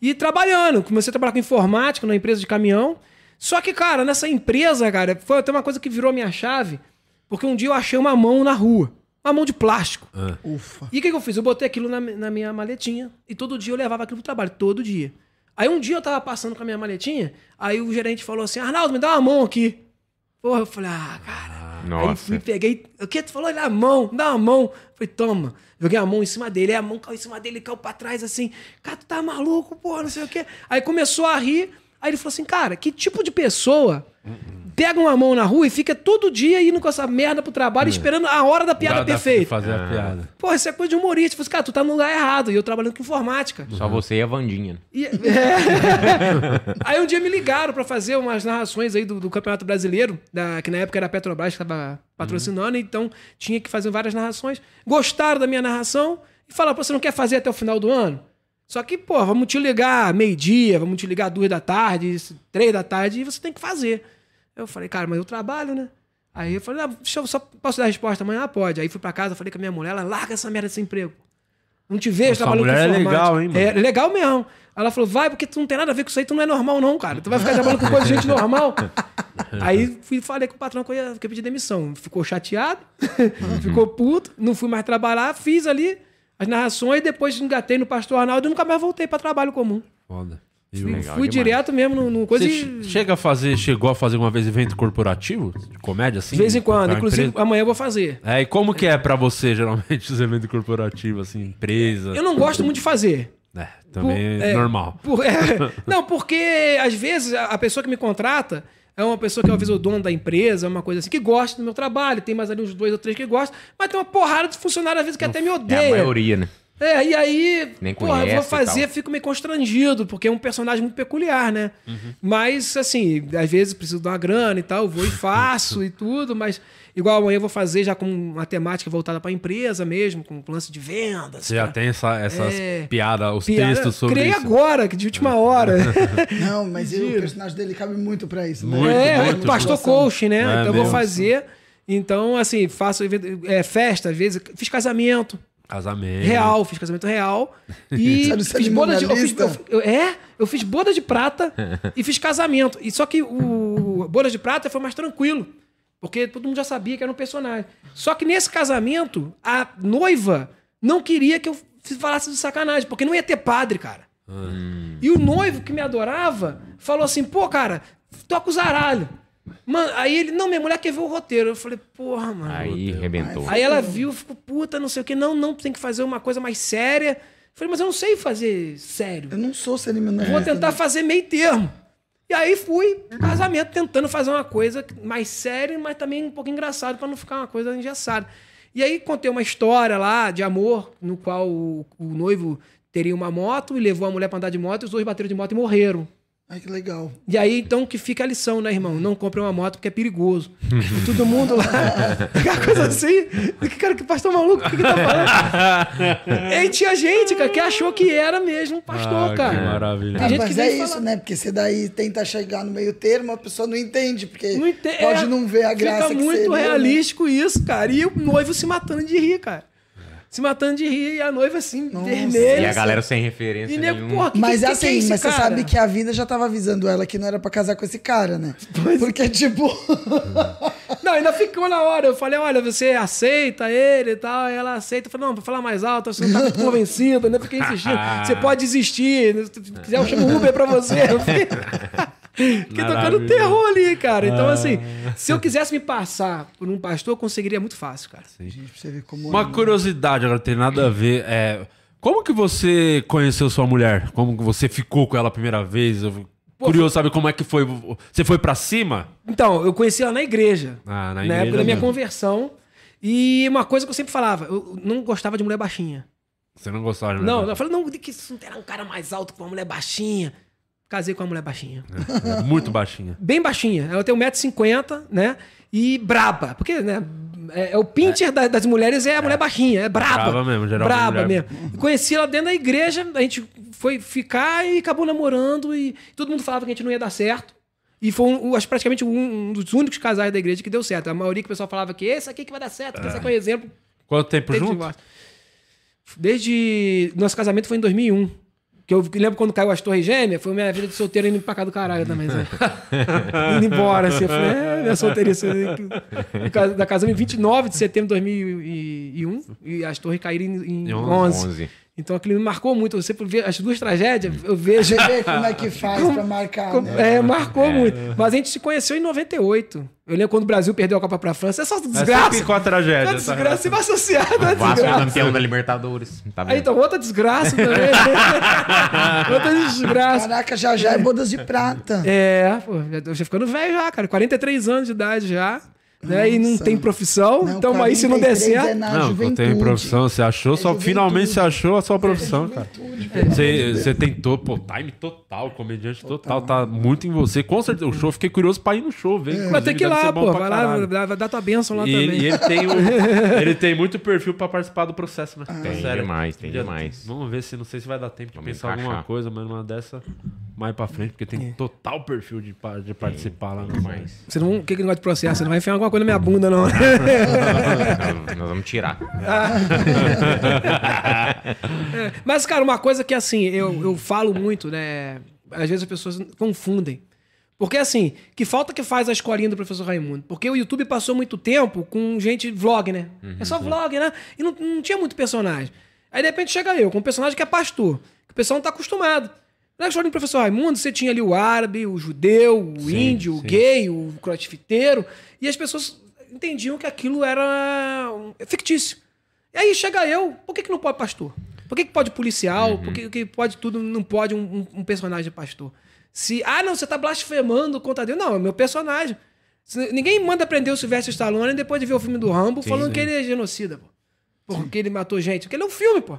E trabalhando, comecei a trabalhar com informática numa empresa de caminhão. Só que, cara, nessa empresa, cara, foi até uma coisa que virou minha chave, porque um dia eu achei uma mão na rua. Uma mão de plástico. Ufa. E o que, que eu fiz? Eu botei aquilo na, na minha maletinha e todo dia eu levava aquilo pro trabalho, todo dia. Aí um dia eu tava passando com a minha maletinha, aí o gerente falou assim: Arnaldo, me dá uma mão aqui. Porra, eu falei, ah, cara. Aí Nossa. fui, peguei. O que? Tu falou? Ele, a mão, dá uma mão. Falei, toma. Joguei a mão em cima dele, aí a mão caiu em cima dele, caiu pra trás assim. Cara, tu tá maluco, porra, não sei o quê. Aí começou a rir. Aí ele falou assim, cara, que tipo de pessoa pega uma mão na rua e fica todo dia indo com essa merda pro trabalho, esperando a hora da piada Da- da- perfeita? Fazer a piada. Porra, isso é coisa de humorista. Eu falei, cara, tu tá no lugar errado. E eu trabalhando com informática. Só você e a Vandinha. né? E- é. aí um dia me ligaram pra fazer umas narrações aí do, do Campeonato Brasileiro, da- que na época era a Petrobras que tava patrocinando, então tinha que fazer várias narrações. Gostaram da minha narração e falaram, pô, você não quer fazer até o final do ano? Só que, pô, vamos te ligar meio-dia, vamos te ligar duas da tarde, três da tarde, e você tem que fazer. Eu falei, cara, mas eu trabalho, né? Aí eu falei, ah, deixa eu só posso dar a resposta amanhã? Ah, pode. Aí fui pra casa, falei com a minha mulher, ela larga essa merda desse emprego. Não te vejo trabalhando mulher é com informática. legal, hein, mano? É legal mesmo. Ela falou, vai, porque tu não tem nada a ver com isso aí, tu não é normal, não, cara. Tu vai ficar trabalhando com coisa de gente normal. aí fui falei com o patrão que eu ia, que eu ia pedir demissão. Ficou chateado, ficou puto, não fui mais trabalhar, fiz ali as narrações, depois engatei no pastor Arnaldo e nunca mais voltei pra trabalho comum. Foda. Fui, Legal fui direto mesmo no, no coisa e. che- chega a fazer, chegou a fazer uma vez evento corporativo? De comédia, assim? De vez em quando, inclusive empresa? amanhã eu vou fazer. É, e como que é pra você, geralmente, os eventos corporativos, assim, empresa? Eu não gosto muito de fazer. É, também Por- é é, normal. por- é, não, porque às vezes a, a pessoa que me contrata é uma pessoa que talvez o dono da empresa, é uma coisa assim, que gosta do meu trabalho, tem mais ali uns dois ou três que gostam, mas tem uma porrada de funcionário às vezes que até me É a odeia. maioria, né? É, e aí, Nem porra, eu vou fazer, fico meio constrangido, porque é um personagem muito peculiar, né? Uhum. Mas, assim, às vezes preciso dar uma grana e tal, eu vou e faço e tudo, mas igual amanhã eu vou fazer já com uma temática voltada pra empresa mesmo, com lance de vendas. Você já cara. tem essa, essas É. piadas, os Piada- textos sobre Criei isso. agora, que de última hora. Não, mas eu- o personagem dele cabe muito pra isso. Muito, né? é, muito, pastor muito. coach, né? É então eu vou mesmo. fazer. Então, assim, faço evento- é, festa, às vezes. Fiz casamento Casamento. real, fiz casamento real. E Sabe, fiz boda de. Eu fiz, eu- eu- é, eu fiz boda de prata e fiz casamento. E só que o boda de prata foi mais tranquilo. Porque todo mundo já sabia que era um personagem. Só que nesse casamento, a noiva não queria que eu falasse de sacanagem, porque não ia ter padre, cara. E o noivo que me adorava falou assim: pô, cara, toca o zaralho. Mano, aí ele, não, minha mulher quer ver o roteiro. Eu falei, porra, mano. Aí arrebentou. Aí ela viu, ficou puta, não sei o que. Não, não, tem que fazer uma coisa mais séria. Eu falei, mas eu não sei fazer sério. Eu não sou cerimonialista. Vou tentar né? fazer meio termo. E aí fui, casamento, tentando fazer uma coisa mais séria, mas também um pouco engraçado pra não ficar uma coisa engessada. E aí contei uma história lá de amor, no qual o, o noivo teria uma moto e levou a mulher pra andar de moto, e os dois bateram de moto e morreram. Ai, que legal. E aí, então, que fica a lição, né, irmão? Não compre uma moto porque é perigoso. E todo mundo lá, aquela coisa assim. Que cara, que pastor maluco, o que, que tá falando? e aí tinha gente, cara, que achou que era mesmo um pastor, Ah, cara. Que maravilha. Tem Ah, gente mas é falar- isso, né? Porque você daí tenta chegar no meio termo, a pessoa não entende, porque Não ente- pode é, não ver a graça Fica que muito viu, né? realístico isso, cara. E o noivo se matando de rir, cara. Se matando de rir, e a noiva assim, Nossa. vermelha. E a assim. galera sem referência E nego, porra, que, Mas que, assim, que é mas você cara? sabe que a vida já tava avisando ela que não era pra casar com esse cara, né? Porque, tipo. Não, ainda ficou na hora. Eu falei, olha, você aceita ele e tal. Aí ela aceita. Eu falei, não, pra falar mais alto, você não tá muito convencido. Ainda fiquei insistindo. Você pode desistir. Se quiser, eu chamo o Uber pra você. Eu fiquei... Fiquei tocando Maravilhoso. terror ali, cara. Então, assim, se eu quisesse me passar por um pastor, eu conseguiria muito fácil, cara. Gente, pra você ver como. Uma curiosidade, agora tem nada a ver. É, como que você conheceu sua mulher? Como que você ficou com ela a primeira vez? Eu- Curioso, sabe como é que foi? Você foi pra cima? Então, eu conheci ela na igreja. Ah, na na igreja época da minha mesmo. conversão. E uma coisa que eu sempre falava, eu não gostava de mulher baixinha. Você não gostava de Não, eu falei, não, que isso não terá um cara mais alto que uma mulher baixinha. Casei com uma mulher baixinha. É, Muito baixinha. Bem baixinha. Ela tem 1,50m, né? E braba. Porque, né? É, é o pincher da- das mulheres é a mulher baixinha, é braba. Braba mesmo, geralmente Braba mulher- mesmo. Conheci ela dentro da igreja, a gente foi ficar e acabou namorando e todo mundo falava que a gente não ia dar certo. E foi, um, acho, praticamente um, um dos únicos casais da igreja que deu certo. A maioria que o pessoal falava que esse aqui que vai dar certo, que esse aqui é um exemplo. Quanto tempo Teve junto? Desde. Nosso casamento foi em 2001. Que eu lembro quando caiu as Torres Gêmeas, foi minha vida de solteiro indo pra cá do caralho também, sabe? indo embora, assim. Eu falei, é, minha solteirice. Da casamos em 29 de setembro de 2001 e as Torres caíram em Em 11. 11. Então aquilo me marcou muito. Você vê as duas tragédias, eu vejo. Você vê como é que faz pra marcar, Como- né? É, marcou muito. Mas a gente se conheceu em 98. Eu lembro quando o Brasil perdeu a Copa pra França. É só É desgraça. sempre com a É tragédia. tá? desgraça. Você vai associar, não é O Vasco é desgraça. campeão da Libertadores. Tá vendo? Aí, então, outra desgraça também. outra desgraça. Caraca, já já é bodas de prata. É, pô, eu tô ficando velho já, cara. 43 anos de idade já. Né? E não Nossa. tem profissão. Não, então, aí se não der 43 é certo. na Não, juventude. tenho profissão, você achou, só juventude. finalmente você achou a sua profissão, cara. Juventude, pelo Você, você tentou, pô, time total, comediante total, tá muito em você. Com certeza, o show, fiquei curioso pra ir no show, ver. Vai ter que ir lá, pô. Vai lá, vai, dar tua bênção lá E, também. e ele, tem o- ele tem muito perfil pra participar do processo, né? Tem demais, tem Já- demais. Vamos ver se não sei se vai dar tempo de Vamos pensar alguma encaixar. coisa, mas uma dessa mais pra frente, porque tem total perfil de, de participar lá no Demais. Você não, o que que negócio de processo? Você não vai enfiar alguma coisa na minha bunda, não. Nós, vamos tirar. Mas, cara, uma coisa que, assim, eu, eu falo muito, né? Às vezes as pessoas confundem. Porque, assim, que falta que faz a escolinha do professor Raimundo? Porque o YouTube passou muito tempo com gente vlog, né? É só vlog, né? E não, não tinha muito personagem. Aí, de repente, chega eu com um personagem que é pastor. Que o pessoal não tá acostumado. Na escolinha do professor Raimundo, você tinha ali o árabe, o judeu, o índio, o gay, o crossfiteiro. E as pessoas entendiam que aquilo era um- fictício. E aí chega eu, por que, que não pode pastor? Por que, que pode policial? Por que, que pode tudo, não pode um, um- um personagem pastor? Se, ah, não, você tá blasfemando contra Deus. Não, é meu personagem. Se- ninguém manda prender o Sylvester Stallone depois de ver o filme do Rambo falando que ele é genocida, pô. Porque ele matou gente. Porque ele é um filme, pô.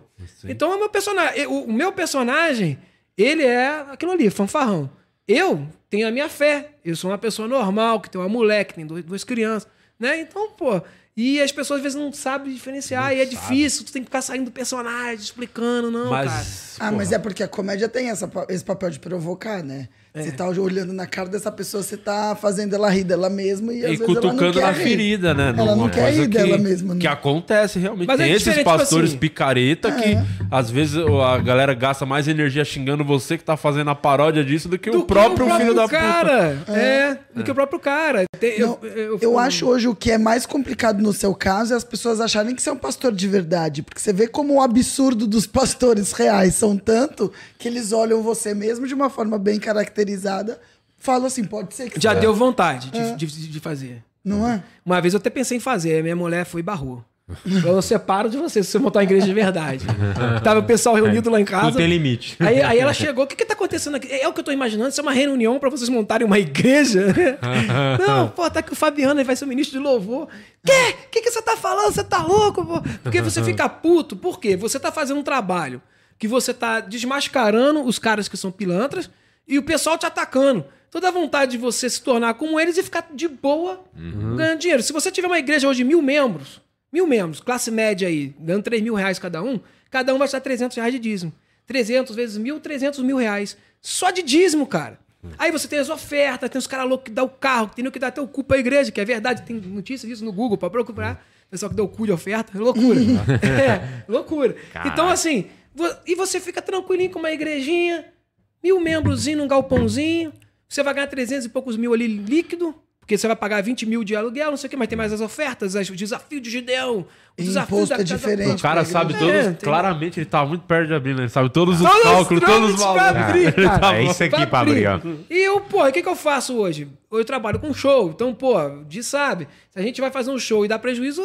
Então é o meu personagem. O, o meu personagem, ele é aquilo ali, fanfarrão. Eu tenho a minha fé. Eu sou uma pessoa normal, que tem uma mulher, que tem dois- duas crianças. Né? Então, pô. E as pessoas às vezes não sabem diferenciar. e é difícil. Tu tem que ficar saindo do personagem, explicando, não, cara. Mas. Ah, mas é porque a comédia tem essa, esse papel de provocar, né? É. Você tá olhando na cara dessa pessoa, você tá fazendo ela rir dela mesma e, às E vezes ela não cutucando quer na rir. ferida, né? Ela não quer rir dela mesma, né? Que acontece realmente. Mas é Tem esses diferente, tipo pastores assim- picareta que às vezes a galera gasta mais energia xingando você que tá fazendo a paródia disso do que Do o próprio que filho da puta. cara. É, do que o próprio cara. Tem- Não, eu, eu, acho hoje o que é mais complicado no seu caso é as pessoas acharem que você é um pastor de verdade. Porque você vê como o absurdo dos pastores reais são tanto que eles olham você mesmo de uma forma bem caracterizada. Falam assim, pode ser que Já deu vontade de, de, de fazer. Não é? Uma vez eu até pensei em fazer, minha mulher foi e barrou. Eu separo de você se você montar uma igreja de verdade. Tava o pessoal reunido lá em casa. Tudo tem limite. Aí, aí ela chegou, o que que tá acontecendo aqui? É o que eu tô imaginando, isso é uma reunião pra vocês montarem uma igreja? Não, pô, tá aqui o Fabiano, ele vai ser o ministro de louvor. Quê? O que que você tá falando? Você tá louco, pô? Porque você fica puto, por quê? Você tá fazendo um trabalho que você tá desmascarando os caras que são pilantras e o pessoal te atacando. Toda a vontade de você se tornar como eles e ficar de boa ganhando dinheiro. Se você tiver uma igreja hoje de mil membros, mil membros, classe média aí, dando 3 mil reais cada um, cada um vai estar 300 reais de dízimo. 300 vezes mil, 300 mil reais. Só de dízimo, cara. Aí você tem as ofertas, tem os caras loucos que dão o carro, que tem que dar até o cu pra igreja, que é verdade, tem notícia disso no Google pra procurar. pessoal que deu o cu de oferta, loucura. é, loucura. Caraca. Então, assim, e você fica tranquilinho com uma igrejinha, mil membrozinho num galpãozinho, você vai ganhar 300 e poucos mil ali líquido, porque você vai pagar 20 mil de aluguel, não sei o que, mas tem mais as ofertas, as- o desafio de Gideão, o desafio é casa diferente. O cara sabe todos, É, claramente ele tá muito perto de abrir, né? Ele sabe todos os Todos cálculos, todos os valores. abrir, Ele cara. tá É isso aqui pra abrir, ó. E eu, pô, o que, que eu faço hoje? Eu trabalho com show, então, pô, de sabe, se a gente vai fazer um show e dá prejuízo,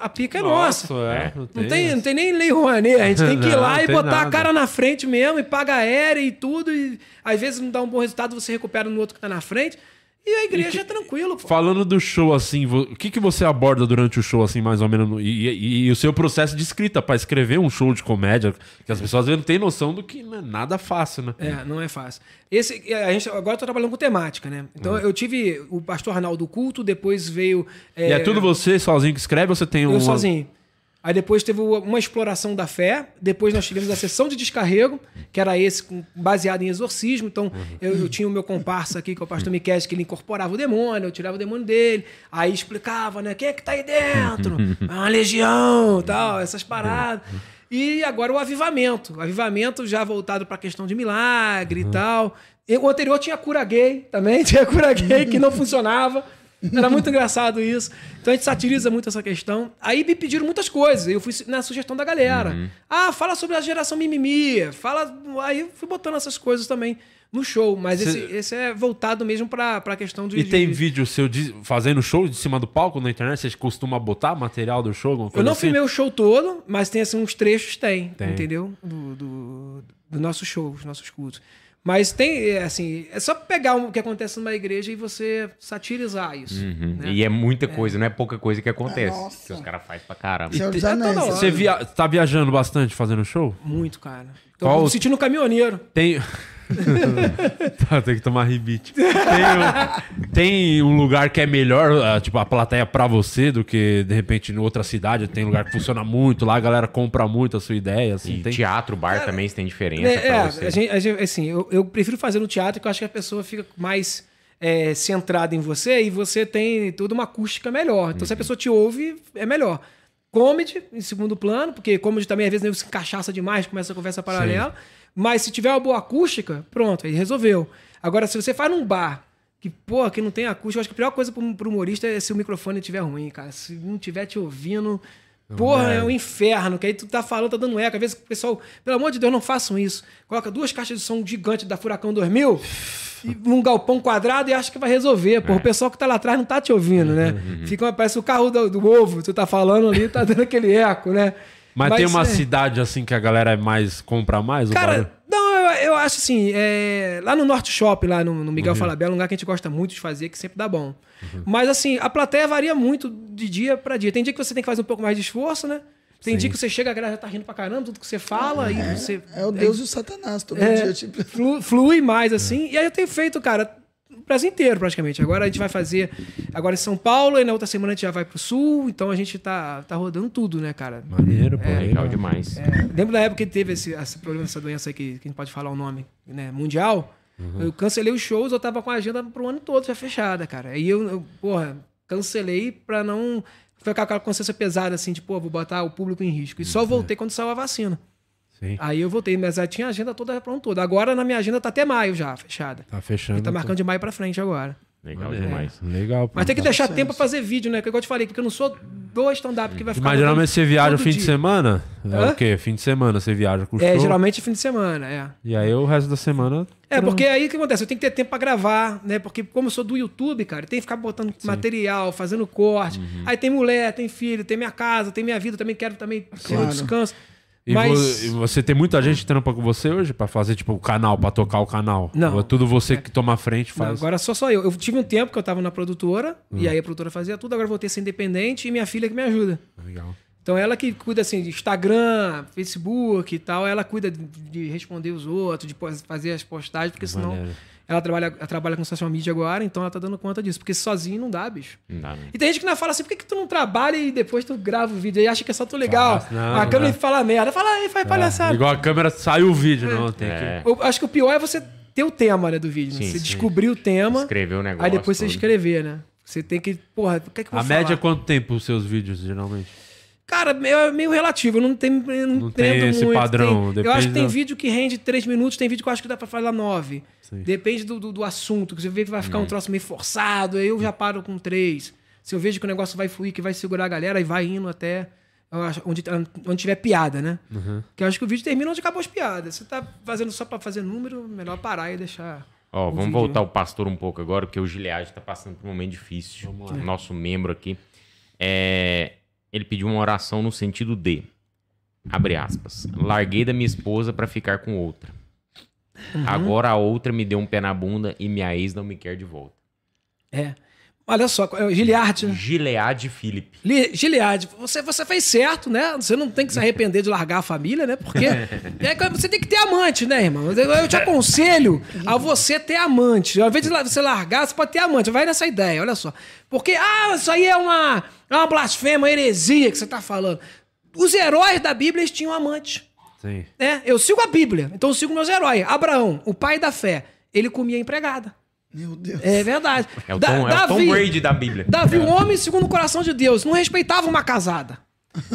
a, a pica é nossa. é, Não tem, não tem nem lei Rouanet, a gente tem que ir Não, lá não e tem botar a nada. cara na frente mesmo e paga aérea e tudo. E às vezes não dá um bom resultado, você recupera no outro que tá na frente. E a igreja é tranquilo, pô. Falando do show, assim, o que, que você aborda durante o show, assim, mais ou menos? no- E, e- e o seu processo de escrita pra escrever um show de comédia, que as pessoas às vezes não têm noção do que não é nada fácil, né? É, não é fácil. Esse, é, a gente, agora eu tô trabalhando com temática, né? Então eu tive o pastor Arnaldo Culto, depois veio. E é tudo você sozinho que escreve ou você tem um. Eu sozinho. Aí depois teve uma exploração da fé. Depois nós tivemos a sessão de descarrego, que era esse baseado em exorcismo. Então eu, eu tinha o meu comparsa aqui, que é o pastor Miquel, que ele incorporava o demônio, eu tirava o demônio dele. Aí explicava, né? Quem é que tá aí dentro? É uma legião, tal, essas paradas. E agora o avivamento. O avivamento já voltado para a questão de milagre e tal. O anterior tinha cura gay também, tinha cura gay que não funcionava. Era muito engraçado isso. Então a gente satiriza muito essa questão. Aí me pediram muitas coisas. Eu fui na sugestão da galera. Ah, fala sobre a geração mimimi. Fala. Aí eu fui botando essas coisas também no show. Mas Cê- esse, esse é voltado mesmo pra, pra questão de. E tem de- vídeo seu de- fazendo show de cima do palco na internet? Você costuma botar material do show? Eu não assim? filmei o show todo, mas tem assim uns trechos, tem, Tem. entendeu? Do, do, do nosso show, os nossos cultos. Mas tem, é, assim, é só pegar o que acontece numa igreja e você satirizar isso. Uhum. né? E é muita coisa, não é pouca coisa que acontece. Nossa. Que os caras fazem pra caramba. Senhor dos É toda Anéis. hora. Você via... tá viajando bastante fazendo show? Muito, cara. Tô Qual- me sentindo um caminhoneiro. Tem. tá, tem que tomar rebite. Tem um, tem um lugar que é melhor, ah, tipo, a plateia pra você do que, de repente, em outra cidade. Tem lugar que funciona muito, lá a galera compra muito a sua ideia. Assim, E tem... teatro, bar também, se tem diferença É, pra é, você. a gente, a gente- assim, eu, eu prefiro fazer no teatro, que eu acho que a pessoa fica mais é, centrada em você e você tem toda uma acústica melhor. Então, se a pessoa te ouve, é melhor. Comedy, em segundo plano, porque comedy também, às vezes, nego se encaixaça demais, começa a conversa paralela. Mas se tiver uma boa acústica, pronto, aí resolveu. Agora, se você faz num bar que, pô, que não tem acústica, eu acho que a pior coisa pro, pro humorista é se o microfone estiver ruim, cara. Se não tiver te ouvindo, porra, é um inferno, que aí tu tá falando, tá dando eco. Às vezes o pessoal, pelo amor de Deus, não façam isso. Coloca duas caixas de som gigantes da Furacão 2000 e num galpão quadrado e acha que vai resolver. Pô, o pessoal que tá lá atrás não tá te ouvindo, né? Fica uma, parece o carro do, do ovo, tu tá falando ali, tá dando aquele eco, né? Mas, tem uma é- cidade assim que a galera é mais compra mais? Cara, não, eu, eu acho assim, é, lá no Norte Shopping, lá no, no Miguel Falabella, um lugar que a gente gosta muito de fazer, que sempre dá bom. Mas assim, a plateia varia muito de dia pra dia. Tem dia que você tem que fazer um pouco mais de esforço, né? Tem dia que você chega, a galera já tá rindo pra caramba, tudo que você fala, e você. É o Deus e o Satanás, todo É, dia. Tipo, flu- flui mais, assim. E aí eu tenho feito, cara, Brasil inteiro, praticamente. Agora a gente vai fazer agora em São Paulo, e na outra semana a gente já vai pro sul, então a gente tá, tá rodando tudo, né, cara? Maneiro, pô. É legal demais. É, lembro da época que teve esse, esse problema, essa doença aí que, que a gente pode falar o nome, né? Mundial. Eu cancelei os shows, eu tava com a agenda pro ano todo já fechada, cara. Aí eu, eu, porra, cancelei pra não ficar com aquela consciência pesada, assim, de, pô, vou botar o público em risco. E só voltei quando saiu a vacina. Sim. Aí eu voltei, mas aí tinha a agenda toda pronta toda. Agora na minha agenda tá até maio já, fechada. Tá fechando. E tá marcando de maio pra frente agora. Legal Maneiro. demais. Legal. pô. Mas tem que deixar tempo pra fazer vídeo, né? Que igual eu te falei, porque eu não sou do stand-up que vai ficar. Mas geralmente você viaja fim de dia. semana? É Hã? o quê? Fim de semana você viaja com o É, show. geralmente fim de semana, é. E aí o resto da semana. É, porque aí o que acontece? Eu tenho que ter tempo pra gravar, né? Porque como eu sou do YouTube, cara, tem que ficar botando material, fazendo corte. Uhum. Aí tem mulher, tem filho, tem minha casa, tem minha vida, também quero também ter um Claro. descanso. E, Mas vo- e você tem muita gente trampa com você hoje pra fazer, tipo, o canal, pra tocar o canal? Não. É tudo você que toma a frente e Não, faz? agora só só eu. Eu tive um tempo que eu tava na produtora, e Hum. aí a produtora fazia tudo, agora voltei a ser independente e minha filha que me ajuda. Legal. Então ela que cuida assim de Instagram, Facebook e tal, ela cuida de, de responder os outros, de fazer as postagens, porque senão Maneiro. Ela trabalha, ela trabalha com social media agora, então ela tá dando conta disso, porque sozinho não dá, bicho. Não dá, não. E tem gente que ainda fala assim, por que, que tu não trabalha e depois tu grava o vídeo aí, acha que é só tu legal. Não, a câmera não. fala merda, fala aí, faz palhaçada. Igual a câmera saiu o vídeo, não. Tem É. que. Eu acho que o pior é você ter o tema né, do vídeo, né? Sim, você sim. descobrir o tema, Escrever o negócio. aí depois você todo. escrever, né? Você tem que. Porra, o que é que eu vou A média é falar? quanto tempo os seus vídeos, geralmente? Cara, é meio relativo. Eu não tenho. Eu não, Não tem esse muito. padrão, Tem- eu acho que tem da- vídeo que rende 3 minutos, tem vídeo que eu acho que dá pra falar 9. Sim. Depende do, do, do assunto. Que você vê que vai ficar Uhum. um troço meio forçado, aí eu já paro com 3. Se eu vejo que o negócio vai fluir, que vai segurar a galera, aí vai indo até onde, onde tiver piada, né? Uhum. Que eu acho que o vídeo termina onde acabou as piadas. Você tá fazendo só pra fazer número, melhor parar e deixar. Ó, vamos vídeo, voltar né? o pastor um pouco agora, porque o Gilead tá passando por um momento difícil. O nosso membro aqui. É, ele pediu uma oração no sentido de, abre aspas, larguei da minha esposa pra ficar com outra. Uhum. Agora a outra me deu um pé na bunda e minha ex não me quer de volta. É. Olha só, é o Giliard. né? Gilead Felipe. Li- Gilead, você, você fez certo, né? Você não tem que se arrepender de largar a família, né? Porque é você tem que ter amante, né, irmão? Eu te aconselho a você ter amante. Ao invés de você largar, você pode ter amante. Vai nessa ideia, olha só. Porque, ah, isso aí é uma, é uma blasfêmia, uma heresia que você tá falando. Os heróis da Bíblia, eles tinham amante. Sim. né? Eu sigo a Bíblia, então eu sigo meus heróis. Abraão, o pai da fé, ele comia empregada. Meu Deus. É verdade. É o Da- Tom, é o Tom Brady da Bíblia. Davi, um homem segundo o coração de Deus, não respeitava uma casada.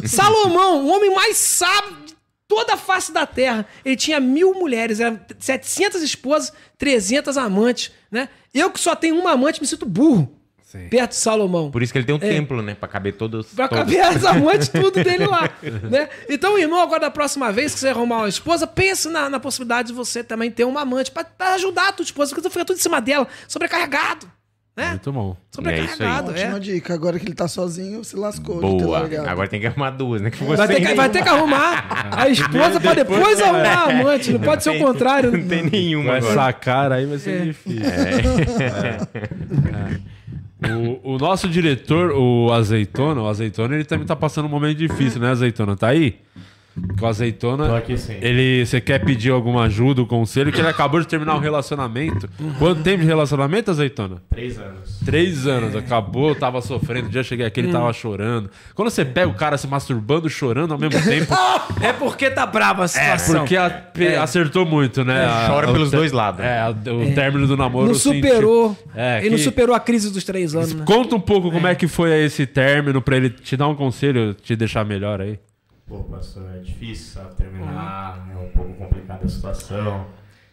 Salomão, o homem mais sábio de toda a face da terra, ele tinha mil mulheres, eram 700 esposas, 300 amantes, né? Eu que só tenho uma amante, me sinto burro Sim. perto de Salomão. Por isso que ele tem um templo, né? Pra caber todos. Pra todos. caber as amantes, tudo dele lá. né? Então, irmão, agora da próxima vez que você arrumar uma esposa, pense na, na possibilidade de você também ter uma amante pra, pra ajudar a tua esposa, porque tu fica tudo em cima dela, sobrecarregado. Né? Muito bom. Sobrecarregado, é. Ótima dica. Agora que ele tá sozinho, se lascou. Boa. Agora tem que arrumar duas, né? Que Vai você ter, que, vai ter que arrumar a esposa pra depois arrumar a amante. Não pode ser o contrário. Não tem nenhuma Com agora. essa cara aí vai ser É. difícil. É. O, o nosso diretor, o Azeitona, o Azeitona, ele também tá passando um momento difícil, né, Azeitona? Tá aí? Com o Azeitona. Tô aqui sim. Ele, você quer pedir alguma ajuda, um conselho, que ele acabou de terminar um relacionamento. Quanto tempo de relacionamento, Azeitona? Três anos. Três anos, acabou, tava sofrendo. O dia eu cheguei aqui, ele tava chorando. Quando você pega o cara se masturbando, chorando ao mesmo tempo, É porque tá brava a é situação. porque a- pe- acertou muito, né? A- Chora o pelos dois lados. É, a- o término do namoro. Não senti- superou. É, ele não que- superou a crise dos três anos, né? Conta um pouco como é que foi esse término pra ele te dar um conselho, te deixar melhor aí. Pô, pastor, é difícil, sabe, terminar, é um pouco complicada a situação.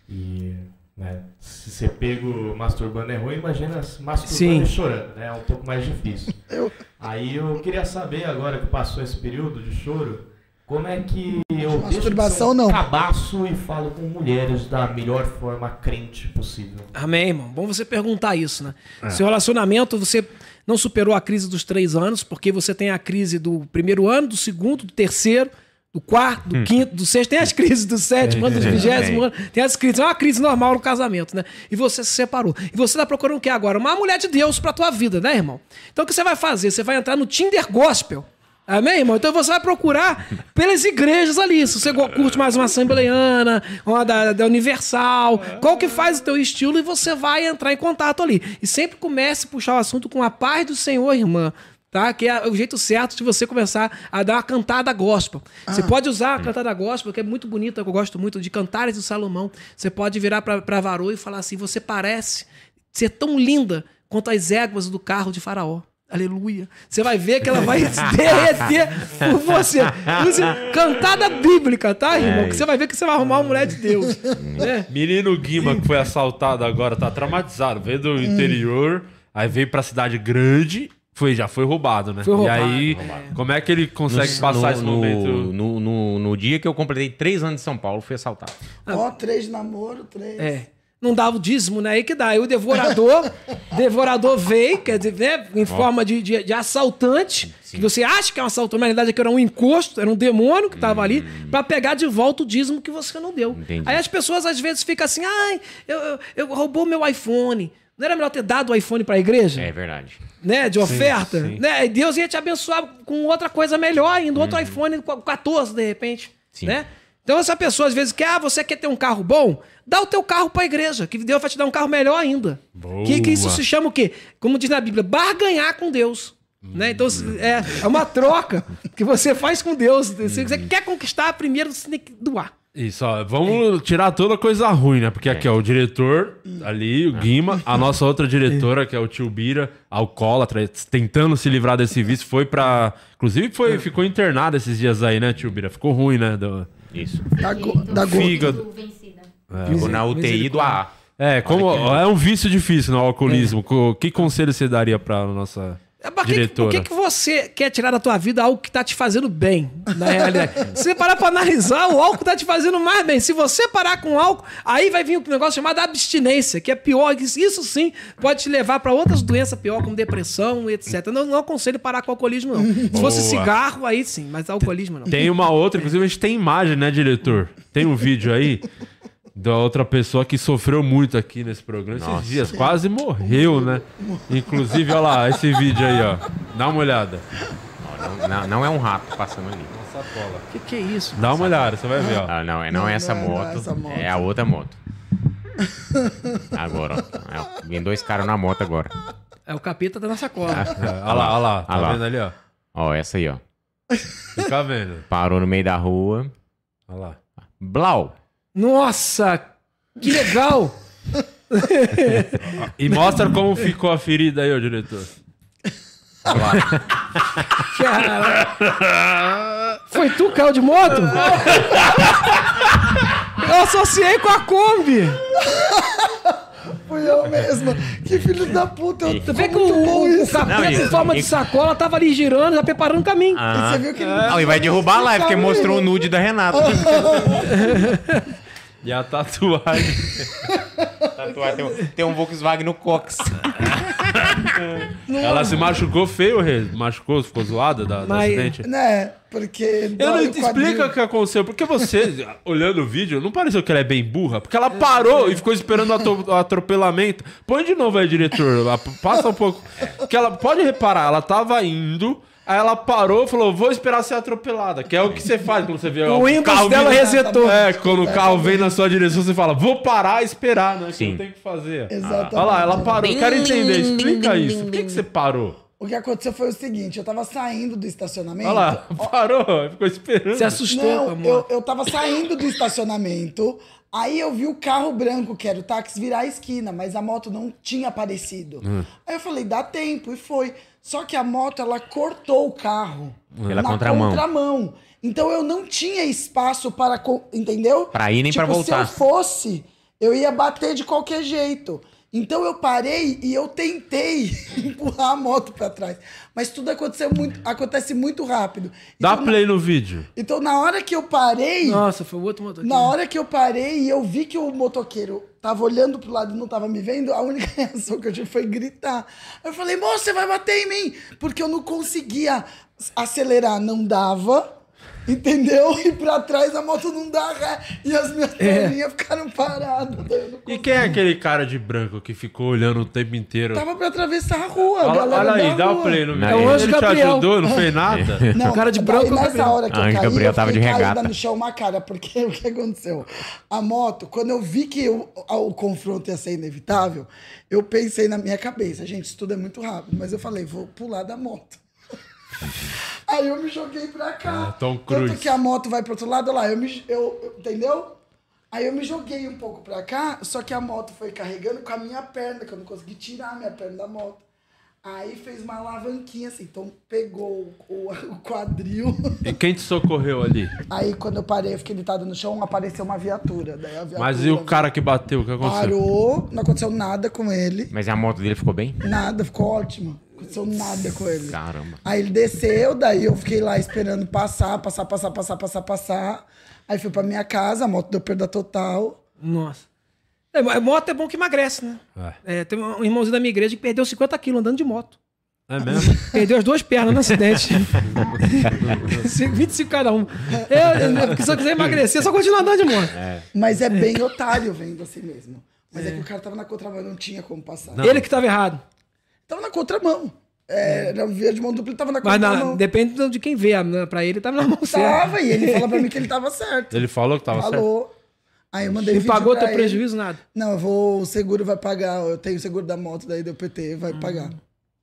E, né, se ser pego masturbando é ruim, imagina se masturbando Sim. e chorando, né? É um pouco mais difícil. Eu- Aí eu queria saber, agora que passou esse período de choro, como é que eu Masturbação, deixo de um não. cabaço e falo com mulheres da melhor forma crente possível. Amém, irmão. Bom você perguntar isso, né? Seu relacionamento, você não superou a crise dos três anos, porque você tem a crise do primeiro ano, do segundo, do terceiro, do quarto, do quinto, do sexto. Tem as crises do sétimo ano, do vigésimo ano. Tem as crises. É uma crise normal no casamento, né? E você se separou. E você tá procurando o que agora? Uma mulher de Deus pra tua vida, né, irmão? Então o que você vai fazer? Você vai entrar no Tinder Gospel. Amém, irmão? Então você vai procurar pelas igrejas ali. Se você curte mais uma assembleiana, uma da, da Universal, qual que faz o teu estilo e você vai entrar em contato ali. E sempre comece a puxar o assunto com a paz do Senhor, irmã. Tá? Que é o jeito certo de você começar a dar uma cantada gospel. Você pode usar a cantada gospel, que é muito bonita, que eu gosto muito, de Cantares do Salomão. Você pode virar pra, pra Varô e falar assim: você parece ser tão linda quanto as éguas do carro de Faraó. Aleluia. Você vai ver que ela vai se derreter por você. Use cantada bíblica, tá, irmão? Que você vai ver que você vai arrumar uma mulher de Deus. né? Menino Guima, que foi assaltado agora, tá traumatizado. Veio do interior, aí veio pra cidade grande, foi, já foi roubado, né? Foi roubado, e aí, como é que ele consegue passar esse no, momento? No, no, no dia que eu completei três anos de São Paulo, fui assaltado. Ó, três de namoro, três. É. Não dava o dízimo, né? Aí que dá. Aí o devorador, devorador veio, quer dizer, né? em forma de, de, de assaltante, que você acha que é um assaltante, mas na verdade é que era um encosto, era um demônio que tava ali, pra pegar de volta o dízimo que você não deu. Entendi. Aí as pessoas às vezes ficam assim, ai, eu, eu, eu roubou meu iPhone. Não era melhor ter dado o iPhone pra igreja? É verdade. né, de oferta, sim. né? E Deus ia te abençoar com outra coisa melhor ainda, outro iPhone 14 de repente, Sim. né? Então essa pessoa às vezes quer, ah, você quer ter um carro bom? Dá o teu carro para a igreja, que Deus vai te dar um carro melhor ainda. Boa. Que, que isso se chama o quê? Como diz na Bíblia, barganhar com Deus. Né? Então é, é uma troca que você faz com Deus. Se você quer conquistar, primeiro você tem que doar. Isso, ó, vamos tirar toda coisa ruim, né? Porque aqui, ó, o diretor ali, o Guima, a nossa outra diretora, que é o tio Bira, alcoólatra, tentando se livrar desse vício, foi pra. Inclusive, foi, ficou internado esses dias aí, né, tio Bira? Ficou ruim, né? do- Isso. Da, go- da gota. Fígado. Vencida. Ficou na UTI do AA. É, como é um vício difícil no alcoolismo. Co- Que conselho você daria pra nossa É, mas que- diretora? O que, que você quer tirar da tua vida algo que tá te fazendo bem, na realidade? Se você parar pra analisar, o álcool tá te fazendo mais bem. Se você parar com o álcool, aí vai vir um negócio chamado abstinência, que é pior. que Isso sim pode te levar pra outras doenças pior, como depressão, etc. Não, não aconselho parar com o alcoolismo, não. Se fosse Boa. cigarro, aí sim, mas alcoolismo não. Tem uma outra, inclusive a gente tem imagem, né, diretor? Tem um vídeo aí da outra pessoa que sofreu muito aqui nesse programa esses Nossa. dias. Quase morreu, né? Inclusive, olha lá, esse vídeo aí, ó. Dá uma olhada. Não, não- não é um rato passando ali. O que, que é isso? Dá uma olhada, você vai ver, ó. Ah, não, é, não, Não, é essa não é- não é moto, essa moto. É a outra moto. Agora, ó. Vem dois caras na moto agora. É o capeta da nossa cola. É, olha lá, olha lá. Tá lá. vendo ali, ó? Ó, essa aí, ó. Fica vendo. Parou no meio da rua. Olha lá. Blau. Nossa, que legal! E mostra como ficou a ferida aí, ô diretor. Cara. Foi tu que caiu de moto? Eu associei com a Kombi. Fui eu mesmo. Que filho da puta. Eu, Tu vê que muito o, bom o, capeta Não, em forma de sacola tava ali girando, já preparando o caminho. E Ah, Você viu que ele Não, e vai derrubar a live, porque mostrou o nude da Renata. E a tatuagem. Tatuar, tem, um, tem um Volkswagen no Cox. Ela se machucou feio. Machucou, ficou zoada da, do Mas- acidente. Né? Porque. Eu não explica o que aconteceu. Porque você, olhando o vídeo, não pareceu que ela é bem burra? Porque ela parou e ficou esperando o atropelamento. Põe de novo aí, diretor. Passa um pouco. Porque ela, pode reparar, ela tava indo. Aí ela parou e falou: Vou esperar ser atropelada. Que é o que você faz quando você vê O Windows dela vindo- resetou. É, quando o carro vem na sua direção, você fala: Vou parar e esperar, né? Que Sim. não tem o que fazer. Exatamente. Olha lá, ela parou. Eu quero entender, explica isso. Por que, que você parou? O que aconteceu foi o seguinte: eu tava saindo do estacionamento. Olha lá, parou, ficou esperando. Se assustou Não, eu, moto. eu tava saindo do estacionamento. Aí eu vi o carro branco, que era o táxi, virar a esquina, mas a moto não tinha aparecido. Hum. Aí eu falei, dá tempo, e foi. Só que a moto, ela cortou o carro. Pela na contramão. contramão. Então eu não tinha espaço para. Entendeu? Pra ir nem pra voltar. Se eu fosse, eu ia bater de qualquer jeito. Então eu parei e eu tentei empurrar a moto pra trás. Mas tudo aconteceu muito, acontece muito rápido. Dá Então, play no vídio. então, na hora que eu parei, Nossa, foi o outro motor. na hora que eu parei e eu vi que o motoqueiro tava olhando pro lado e não tava me vendo, a única reação que eu tive foi gritar. Eu falei, moço, você vai bater em mim! Porque eu não conseguia acelerar, não dava. Entendeu? E pra trás a moto não dá ré. E as minhas perninhas ficaram paradas. eu E quem é aquele cara de branco que ficou olhando o tempo inteiro? Tava pra atravessar a rua. Olha, galera olha aí, dá o play no vídeo. É o Anjo Ele te Gabriel. ajudou, não fez nada? Não, O cara de branco é nessa Gabriel. hora que eu o caí, Gabriel eu tava de regata. no chão uma cara, porque o que aconteceu? A moto, quando eu vi que o, o confronto ia ser inevitável, eu pensei na minha cabeça, gente, isso tudo é muito rápido, mas eu falei, vou pular da moto. Aí eu me joguei pra cá. Ah, Tom Tanto Cruise. que a moto vai pro outro lado, lá, eu me, eu, eu- entendeu? Aí eu me joguei um pouco pra cá, só que a moto foi carregando com a minha perna, que eu não consegui tirar a minha perna da moto. Aí fez uma alavanquinha assim, então pegou o, o quadril. E quem te socorreu ali? Aí quando eu parei, eu fiquei deitado no chão, apareceu uma viatura. Daí a viatura Mas e o cara que bateu? O que aconteceu? Parou, não aconteceu nada com ele. Mas a moto dele ficou bem? Nada, ficou ótimo. Não aconteceu nada com ele. Caramba. Aí ele desceu, daí eu fiquei lá esperando passar, passar, passar, passar, passar, passar. Aí fui pra minha casa, a moto deu perda total. Nossa. É, moto é bom que emagrece, né? É, tem um irmãozinho da minha igreja que perdeu 50 quilos andando de moto. É mesmo? Perdeu as duas pernas no acidente. 25 cada um. Eu, eu, porque se eu quiser emagrecer, é só continuar andando de moto. Mas é bem otário vendo assim mesmo. Mas é, que o cara tava na contramão, não tinha como passar. Ele que estava errado. Tava na contramão. É, Era via de mão dupla, ele tava na Mas na- contramão. depende de quem vê. né? Pra ele, tava na mão certa. Tava, e ele falou pra mim que ele tava certo. Ele falou que tava certo. Falou. Aí eu mandei Ele vídeo pagou teu ele. prejuízo, nada. Não, eu vou, o seguro vai pagar. Eu tenho o seguro da moto daí do PT, vai pagar.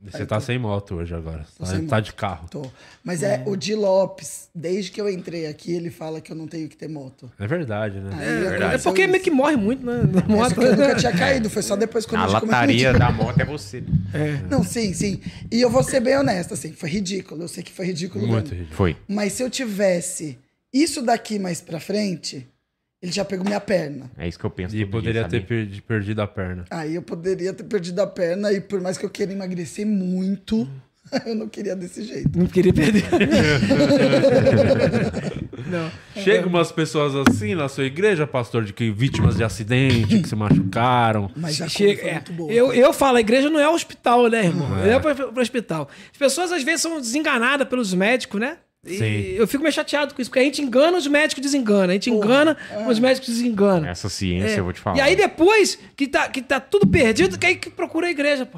Você tá sem moto hoje agora. Tá, sem tá moto. de carro. Tô. Mas é o Di Lopes, desde que eu entrei aqui, ele fala que eu não tenho que ter moto. É verdade, né? Aí É aconteceu porque isso. meio que morre muito, né? Na É, moto. só que eu nunca tinha caído, foi só depois quando A começou lataria a- da moto é você. Não, sim, sim. E eu vou ser bem honesta, assim, foi ridículo. Eu sei que foi ridículo Muito mesmo. ridículo. Foi. Mas se eu tivesse isso daqui mais pra frente, ele já pegou minha perna. É isso que eu penso. E poderia dia, ter perdi- perdido a perna. Aí eu poderia ter perdido a perna e por mais que eu queira emagrecer muito, eu não queria desse jeito. Não queria perder. não. Chega umas pessoas assim na sua igreja, pastor, de que vítimas de acidente, que se machucaram. Mas já Chega, é, muito boa. eu, eu falo, a igreja não é hospital, né, irmão? Não é para o hospital. As pessoas às vezes são desenganadas pelos médicos, né? E Sim. eu fico meio chateado com isso, porque a gente engana, os médicos desenganam. A gente engana, os médicos desenganam. Essa ciência, É. eu vou te falar. E aí depois que tá, que tá tudo perdido, que aí que procura a igreja, pô.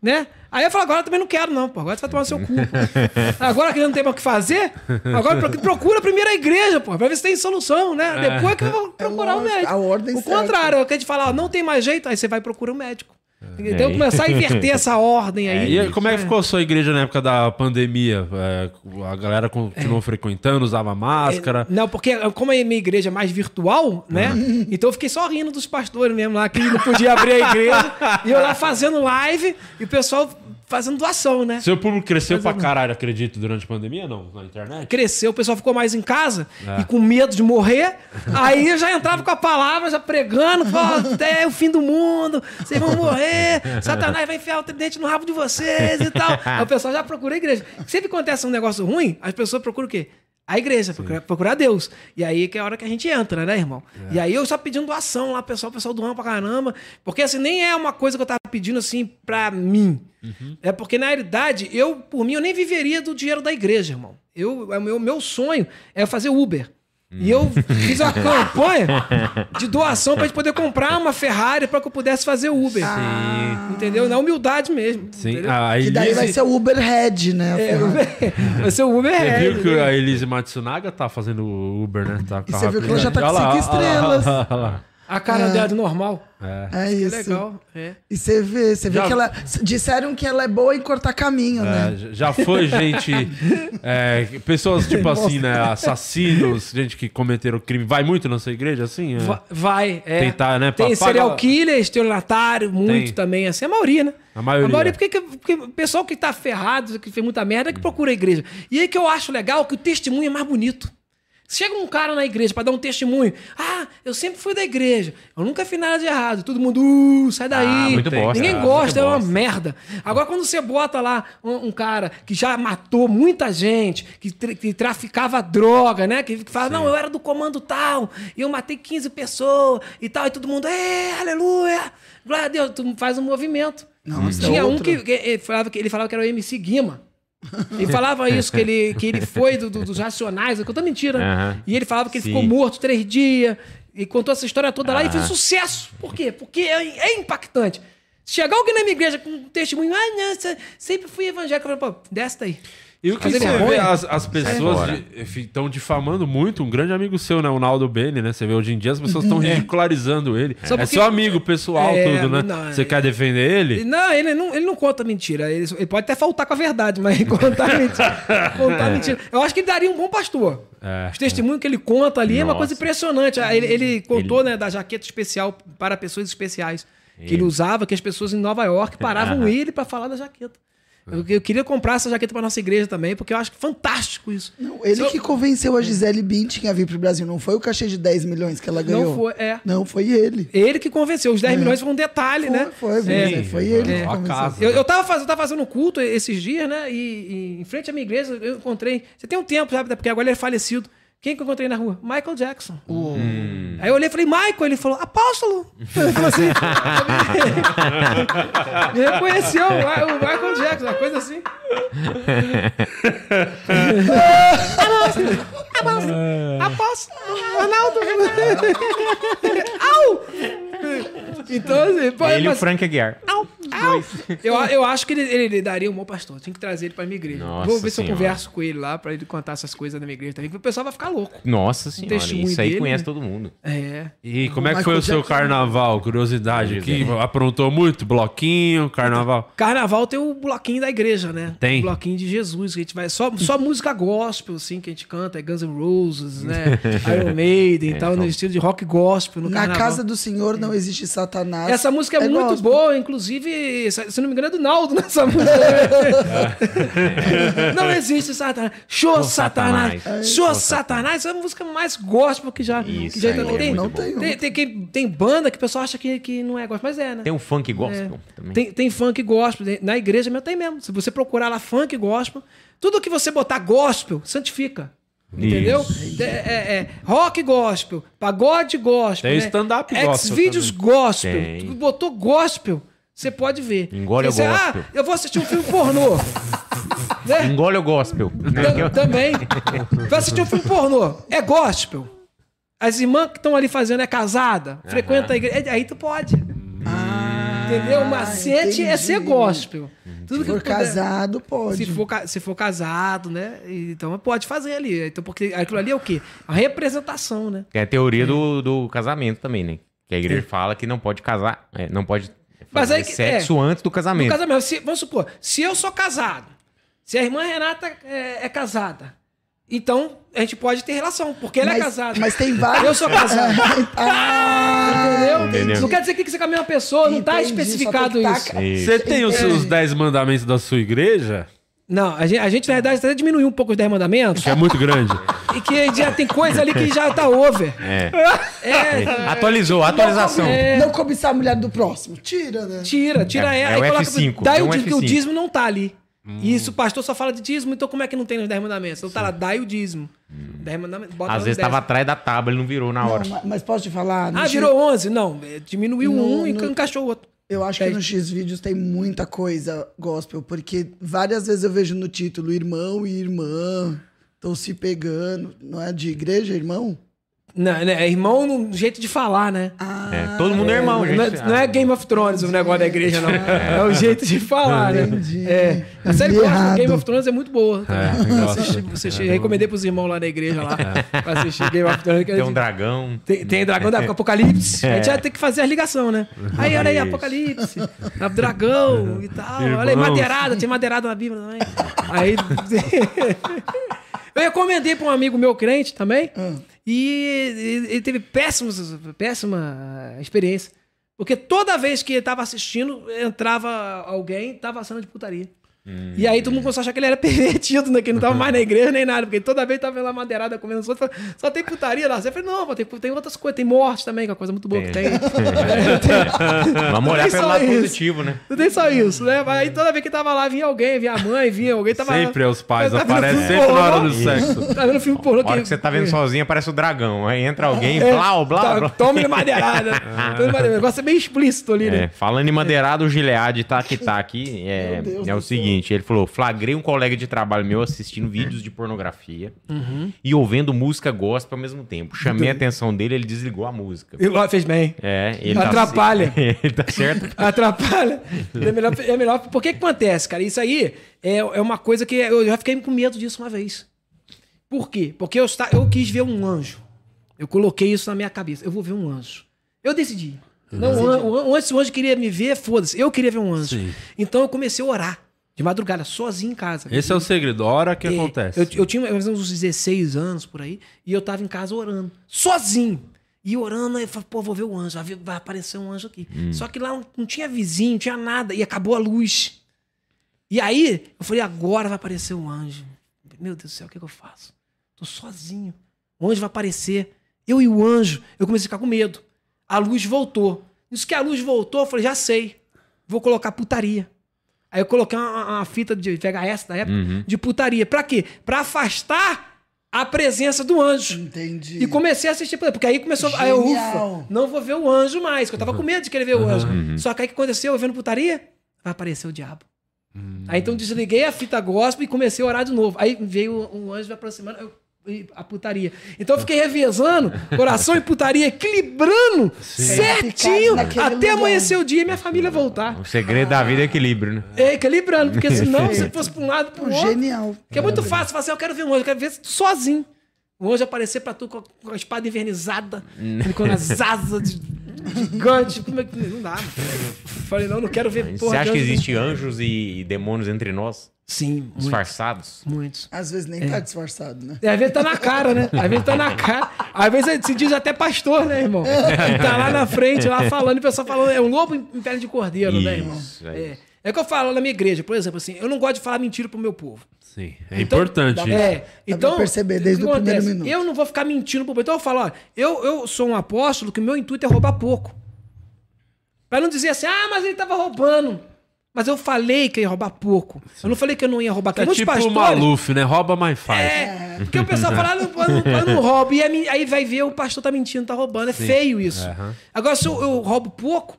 Né? Aí eu falo, agora eu também não quero, não, pô. Agora você vai tomar no seu cu. pô. Agora que não tem mais o que fazer, agora pro- procura primeiro a igreja, pô, pra ver se tem solução, né? Depois que eu vou procurar o lógico, médico. a ordem o certa. contrário, é o que a gente fala, ó, não tem mais jeito, aí você vai procurar o médico. É. Então começar a inverter essa ordem aí. E aí, como é que ficou a sua igreja na época da pandemia? É, a galera continuou frequentando, usava máscara. Não, porque como a minha igreja é mais virtual, né? Então eu fiquei só rindo dos pastores mesmo lá, que não podia abrir a igreja. e eu lá fazendo live e o pessoal fazendo doação, né? Seu público cresceu Mas pra caralho, acredito, durante a pandemia, não? Na internet? Cresceu, o pessoal ficou mais em casa É. e com medo de morrer. Aí eu já entrava com a palavra, já pregando, falando, até o fim do mundo, vocês vão morrer, Satanás vai enfiar o tridente no rabo de vocês e tal. Aí o pessoal já procura a igreja. Sempre que acontece um negócio ruim, as pessoas procuram o quê? A igreja, procurar, procurar Deus. E aí que é a hora que a gente entra, né, irmão? E aí eu só pedindo doação lá, pessoal, pessoal doando pra caramba. Porque assim, nem é uma coisa que eu tava pedindo assim pra mim. É porque, na realidade, eu, por mim, eu nem viveria do dinheiro da igreja, irmão. Eu, o meu, meu sonho é fazer Uber. E eu fiz uma campanha de doação pra gente poder comprar uma Ferrari pra que eu pudesse fazer Uber. Entendeu? Na humildade mesmo. Sim. A Que daí vai Elise, ser o Uber Head, né? É. Uber- vai ser o Uber você viu que né? a Elise Matsunaga tá fazendo Uber, né? Tá com E a você viu que ela já tá com lá, cinco olha lá, estrelas. olha lá, olha lá. A cara dela de normal. É. É Que isso. legal. É. E você vê, você vê Já- que ela. Disseram que ela é boa em cortar caminho, né? É, já foi gente. é, pessoas tipo assim, né? Assassinos, gente que cometeram crime. Vai muito na sua igreja, assim? É. Va- Vai, é. Tentar, né, Tem pra- serial killer, estelionatário, muito Tem. também, assim, a maioria, né? A maioria. A maioria, porque, que- porque o pessoal que tá ferrado, que fez muita merda, é que procura a igreja. E aí que eu acho legal que o testemunho é mais bonito. Chega um cara na igreja pra dar um testemunho. Ah, eu sempre fui da igreja. Eu nunca fiz nada de errado. Todo mundo, uh, sai daí. Ah, muito bosta, Ninguém ah, gosta, é uma bosta. merda. Agora, quando você bota lá um, um cara que já matou muita gente, que, tra- que traficava droga, né? Que, que fala, não, eu era do comando tal, e eu matei 15 pessoas e tal, e todo mundo, é, aleluia, glória a Deus, tu faz um movimento. Nossa, Tinha é um que, que ele, falava que ele falava que era o MC Guima. Ele falava isso, que ele, que ele foi do- do- dos Racionais, contou mentira. né? Aham. E ele falava que ele Sim. ficou morto três dias, e contou essa história toda lá e fez sucesso. Por quê? Porque é, é impactante. Chegar alguém na minha igreja com um testemunho, ah, não, se- sempre fui evangélico, eu falo, pô, desce daí. E o que você vê, vergonha? as, as pessoas estão difamando muito um grande amigo seu, né? O Naldo Bene, né? Você vê hoje em dia as pessoas estão ridicularizando ele. Só É porque- seu amigo pessoal, É, tudo, né? não, Você é- quer defender ele? Não, ele não, ele não conta mentira. Ele, ele pode até faltar com a verdade, mas contar mentira, contar mentira. Eu acho que ele daria um bom pastor. É, Os testemunhos que ele conta ali é uma Nossa. coisa impressionante. Ele, ele contou né, da jaqueta especial para pessoas especiais. Que ele usava, que as pessoas em Nova York paravam ele para falar da jaqueta. Eu, eu queria comprar essa jaqueta para nossa igreja também, porque eu acho fantástico isso. Não, ele Se que eu- convenceu a Gisele Bündchen a vir pro Brasil. Não foi o cachê de 10 milhões que ela ganhou. Não foi, é. Não, foi ele. Ele que convenceu. Os 10 milhões foi um detalhe, né? Foi, foi, É. foi ele É. que convenceu. casa. Eu, eu, tava fazendo, eu tava fazendo culto esses dias, né? E, e em frente à minha igreja eu encontrei. Você tem um tempo, sabe? Porque agora ele é falecido. Quem que eu encontrei na rua? Michael Jackson. Aí eu olhei e falei, Michael, ele falou, apóstolo! Ele falou assim. Me reconheceu, o Michael Jackson, uma coisa assim. apóstolo! Apóstolo! Ronaldo! Au! Então, assim, pô, Ele e o mas- Frank Aguiar. Au! Dois. Eu, eu acho que ele, ele, ele daria um bom pastor. Tinha que trazer ele pra minha igreja. Nossa Vou ver se eu Senhora. converso com ele lá pra ele contar essas coisas da minha igreja também. Que o pessoal vai ficar louco. Nossa senhora, isso aí dele, conhece né? todo mundo. É. E como é que foi o seu carnaval? Curiosidade aqui. Aprontou muito? Bloquinho, carnaval. Carnaval tem o bloquinho da igreja, né? Tem. O bloquinho de Jesus, que a gente vai. Só, só música gospel, assim, que a gente canta. É Guns N' Roses, né? Iron Maiden e tal, no estilo de rock gospel. No Na carnaval. casa do Senhor não existe Satanás. Essa música é, muito gospel. boa, inclusive, se se não me engano, é do Naldo nessa música. não existe Satanás. Show Satanás. Satanás. Show Satanás. Essa é a música mais gospel que já, Isso que já aí é tem, Não muito tem tem, tem, tem banda que o pessoal acha que, que não é gospel, mas é, né? Tem um funk gospel também. Tem, tem funk gospel. Na igreja mesmo tem mesmo. Se você procurar lá funk gospel, tudo que você botar gospel, santifica. Entendeu? É, é- é rock gospel, pagode gospel. Tem né? stand-up gospel Xvideos gospel. Tem. Botou gospel, você pode ver. Engole o Você, gospel. Ah, eu vou assistir um filme pornô. né? Engole o gospel. Tam- Também. Vai assistir um filme pornô. É gospel. As irmãs que estão ali fazendo é casada, frequenta a igreja. Aí tu pode. Entendeu? O macete é ser gospel. Tudo Se for puder- casado, pode. Se for, se for casado, né? Então pode fazer ali. Então, porque aquilo ali é o quê? A representação, né? É a teoria do, do casamento também, né? Que a igreja fala que não pode casar, é, não pode Mas aí que- sexo antes do casamento. casamento, se- vamos supor, se eu sou casado, se a irmã Renata é, é casada, então a gente pode ter relação, porque ela é mas, casada. mas tem vários. Eu sou casado. ah, Entendeu? Entendeu? Não quer dizer que você é com a mesma pessoa, não tá Entendi, só especificado tá- isso. Você tem os, os 10 mandamentos da sua igreja? Não, a gente, a gente, na verdade, até diminuiu um pouco os 10 mandamentos. Que é muito grande. E que já tem coisa ali que já tá over. É. É, Atualizou, atualização. Não cobiçar a mulher do próximo. Tira, né? tira, tira É, ela. é aí o coloca- F5, Daí é o, um o F5. dízimo não tá ali. E isso, o pastor só fala de dízimo, então como é que não tem nos 10 mandamentos? Então tá lá, dai o dízimo. 10 mandamentos, bota Às vezes 10. tava atrás da tábua, ele não virou na hora. Não, mas, mas posso te falar? Ah, virou 11? Não, é, diminuiu No- um e no- encaixou o outro. Eu acho que no X vídeos tem muita coisa gospel, porque várias vezes eu vejo no título irmão e irmã estão se pegando. Não é de igreja, irmão? Não, né, é irmão no jeito de falar, né? Ah, É, todo mundo é irmão, gente. Não é, não é Game of Thrones o negócio da igreja, não. É o jeito de falar, né? Entendi. É. A série errado. Game of Thrones é muito boa. É. Assisti- você assistir. Recomendei pros irmãos lá da igreja lá pra assistir Game of Thrones. que Tem a um dragão. Tem, tem dragão da Apocalipse. A gente já tem que fazer as ligações, né? Aí, olha aí. Apocalipse. a Dragão e tal. Olha aí, Irmãos. madeirada. Tem madeirada na Bíblia também. Aí. eu recomendei pra um amigo meu crente também. E ele teve péssimos, péssima experiência. Porque toda vez que ele tava assistindo, entrava alguém, tava cena de putaria. E aí todo mundo começou a achar que ele era pervertido, né? Que ele não tava mais na igreja nem nada, porque toda vez tava vendo lá madeirada comendo os outros. Só tem putaria lá. Você falei, não, pô, tem, tem outras coisas, tem morte também, que é uma coisa muito boa que tem. É, tem- Vamos olhar Tem pelo lado isso. positivo, né? Não tem só isso, né? Mas aí toda vez que tava lá, vinha alguém, vinha a mãe, vinha alguém, tava. Sempre é os pais, Tá aparecem sempre na hora do sexo. Tá vendo filme pornô A hora que você tá vendo sozinho, aparece o dragão. Aí entra alguém, blá, blá, Tá, blá. Tome madeirada. Tome madeirada. O negócio é bem explícito ali, É, né? falando em madeirado, o Gilead tá que tá aqui. É, é o céu. Seguinte: ele falou: flagrei um colega de trabalho meu assistindo vídeos de pornografia Uhum. e ouvindo música gospel ao mesmo tempo. Chamei a atenção dele, ele desligou a música. E lá fez bem. É, ele Atrapalha. Tá, ele tá certo. Atrapalha. É melhor, é melhor. Por que que acontece, cara? Isso aí é, é uma coisa que eu já fiquei com medo disso uma vez. Por quê? Porque eu, eu quis ver um anjo. Eu coloquei isso na minha cabeça. Eu vou ver um anjo. Eu decidi. Não, o an- o an- antes o anjo queria me ver, foda-se. Eu queria ver um anjo. Sim. Então eu comecei a orar. De madrugada, sozinho em casa. Esse é o segredo. A hora que É, acontece. Eu, eu tinha mais ou menos uns 16 anos por aí, e eu tava em casa orando, sozinho. E orando, eu falei, pô, vou ver o anjo, vai, aparecer um anjo aqui. Só que lá não, não tinha vizinho, não tinha nada, e acabou a luz. E aí, eu falei, agora vai aparecer um anjo. Meu Deus do céu, o que, que eu faço? Tô sozinho. O anjo vai aparecer. Eu e o anjo, eu comecei a ficar com medo. A luz voltou. Isso que a luz voltou, eu falei, já sei. Vou colocar putaria. Aí eu coloquei uma, uma fita de VHS na época de putaria. Pra quê? Pra afastar a presença do anjo. Entendi. E comecei a assistir, porque aí começou. Aí eu, Genial. ufa, não vou ver o anjo mais, que eu tava com medo de querer ver o anjo. Só que aí o que aconteceu? Eu vendo putaria, vai aparecer o diabo. Aí então desliguei a fita gospel e comecei a orar de novo. Aí veio um anjo me aproximando. Eu, e a putaria. Então eu fiquei revezando, coração e putaria, equilibrando certinho Ficar naquele até lugar. amanhecer o dia e minha família voltar. O segredo da vida é equilíbrio, né? É, equilibrando, porque senão se fosse pra um lado pro outro. Genial. Porque é muito fácil falar assim, eu quero ver um anjo, eu quero ver sozinho. O anjo aparecer pra tu com a, com a espada invernizada, com as asas de, gigante. Como é que. Não dá, mano. Falei, não, não quero ver Você porra acha de que existe anjos e demônios entre nós? Sim. Disfarçados? muitos. Às vezes nem tá disfarçado, né? E às vezes tá na cara, né? Às vezes tá na cara. Às vezes ele se diz até pastor, né, irmão? E tá lá na frente, lá falando, e o pessoal falando, é um lobo em pele de cordeiro, né, irmão? Isso, é É. É o que eu falo na minha igreja, por exemplo, assim, eu não gosto de falar mentira pro meu povo. Sim. É Então, importante. É, então. pra perceber desde o primeiro acontece? minuto. Eu não vou ficar mentindo pro povo. Então eu falo, ó, eu, eu sou um apóstolo que o meu intuito é roubar pouco. Pra não dizer assim, ah, mas ele tava roubando. Mas eu falei que ia roubar pouco. Eu não falei que eu não ia roubar. É muitos tipo o pastores- Maluf, né? Rouba, mas faz. É, porque o pessoal fala, ah, não, eu não, eu não roubo. E aí vai ver o pastor tá mentindo, tá roubando. É feio isso. Aham. Agora, se eu, eu roubo pouco,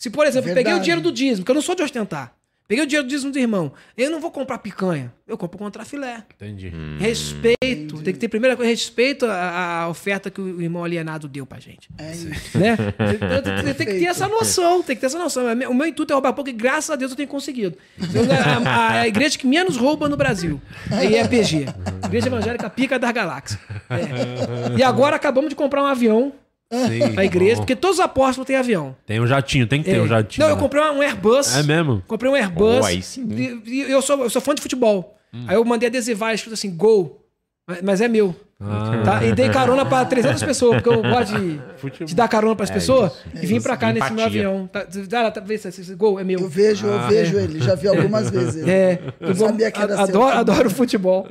se, por exemplo, eu peguei o Verdade. dinheiro do dízimo, que eu não sou de ostentar. Peguei o dinheiro do dízimo do irmão. Eu não vou comprar picanha. Eu compro contra filé. Entendi. Respeito. Tem que ter, primeira coisa, respeito à, à oferta que o irmão alienado deu pra gente. É isso. Né? Tem, tem- tem que ter essa noção, tem que ter essa noção. O meu intuito é roubar pouco e graças a Deus eu tenho conseguido. Eu- a, a- a igreja que menos rouba no Brasil é IEPG. Igreja Evangélica Pica das Galáxias. É. E agora acabamos de comprar um avião Sim. pra igreja, bom. porque todos os apóstolos têm avião. Tem um jatinho, tem que ter É. um jatinho. Não, eu né? comprei um Airbus. É mesmo? Comprei um Airbus. Oh, aí sim. E, e eu, sou, eu sou fã de futebol. Hum. Aí eu mandei adesivar escrito assim, gol. Mas- Mas é meu. Ah. Tá? E dei carona pra 300 pessoas, porque eu gosto de, Futebol. de dar carona pras pessoas. E vim pra cá nesse meu Empatia. avião. Tá, dá, tá, vê se esse gol é Eu meu. vejo, eu vejo ele. Já vi algumas vezes. ele. É, Eu sabia que era seu. adoro, adoro futebol.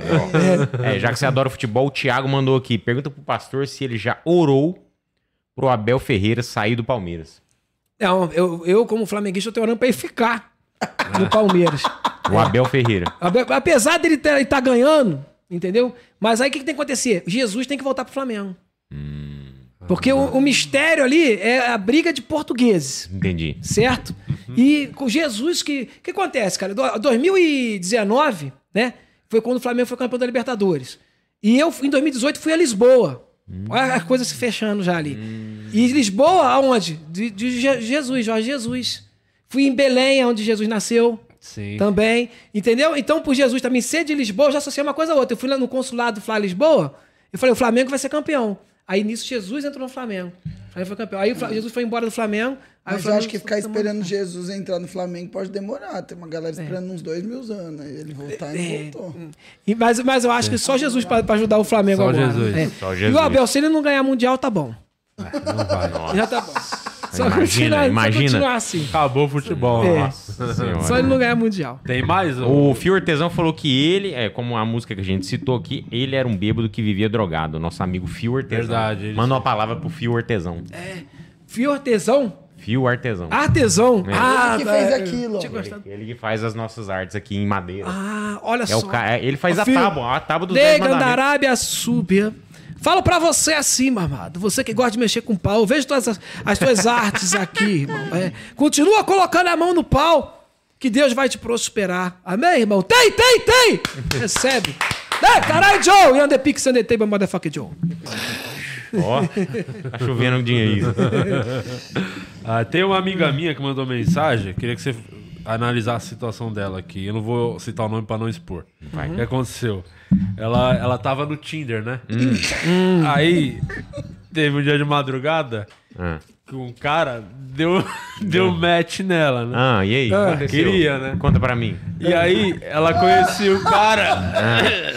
É. É, já que você adora futebol, o Thiago mandou aqui. Pergunta pro pastor se ele já orou pro Abel Ferreira sair do Palmeiras. Não, eu, eu, como flamenguista, eu tô orando pra ele ficar no Palmeiras. O Abel Ferreira. Apesar dele estar tá ganhando, entendeu? Mas aí o que, que tem que acontecer? Jesus tem que voltar pro Flamengo. Porque o, o mistério ali é a briga de portugueses, Entendi. certo? E com Jesus que. O que acontece, cara? Do- 2019, né? Foi quando o Flamengo foi campeão da Libertadores. E eu, em 2018, fui a Lisboa. Olha a coisa se fechando já ali. E Lisboa, aonde? De, de Je- Jesus, Jorge Jesus. Fui em Belém, onde Jesus nasceu. Sim. Também, entendeu? Então, por Jesus também ser de Lisboa, eu já associei uma coisa a outra. Eu fui lá no consulado Flá Lisboa, eu falei, o Flamengo vai ser campeão. Aí nisso Jesus entrou no Flamengo. Flamengo foi campeão. Aí Jesus foi embora do Flamengo. Aí Mas eu Flamengo acho que ficar esperando Jesus entrar no Flamengo pode demorar. Tem uma galera esperando uns dois mil anos. Aí ele voltar e É. voltou. E- Mas, mas eu acho que só Jesus pra, pra ajudar o Flamengo Só agora. Jesus. É. Só E Jesus. o Abel, se ele não ganhar Mundial, tá bom. Não vai. Já tá bom. Só Imagina, continuar, imagina. continuar assim. Acabou o futebol. É. Nossa senhora. Só ele não ganhar Mundial. Tem mais? O Fio Artesão falou que ele, é como a música que a gente citou aqui, ele era um bêbado que vivia drogado. Nosso amigo Fio Artesão. Verdade, ele- Manda uma palavra pro Fio Artesão. Fio artesão? Fio Artesão. Artesão. É. Ah, Ele que tá. fez Eu aquilo. gostado. Ele que faz as nossas artes aqui em madeira. Ah, olha é só. o ca... é- Ele faz Ó, a Fio, tábua, a tábua dos dez Nega da. Arábia Súbia. Falo pra você assim, mamado. Você que gosta de mexer com pau. Eu vejo todas as, as tuas artes aqui, irmão. É, continua colocando a mão no pau, que Deus vai te prosperar. Amém, irmão? Tem, tem, tem! Recebe. É, caralho, Joe! E on the pix on the table, motherfucker Joe. Ó, tá chovendo dinheiro. Ah, tem uma amiga minha que mandou mensagem. Queria que você analisasse a situação dela aqui. Eu não vou citar o nome pra não expor. O que aconteceu? Ela, ela tava no Tinder, né? Aí teve um dia de madrugada Ah. que um cara deu, deu match nela, né? Ah, e aí? Ah, queria, né? Conta pra mim. E aí ela conhecia o cara.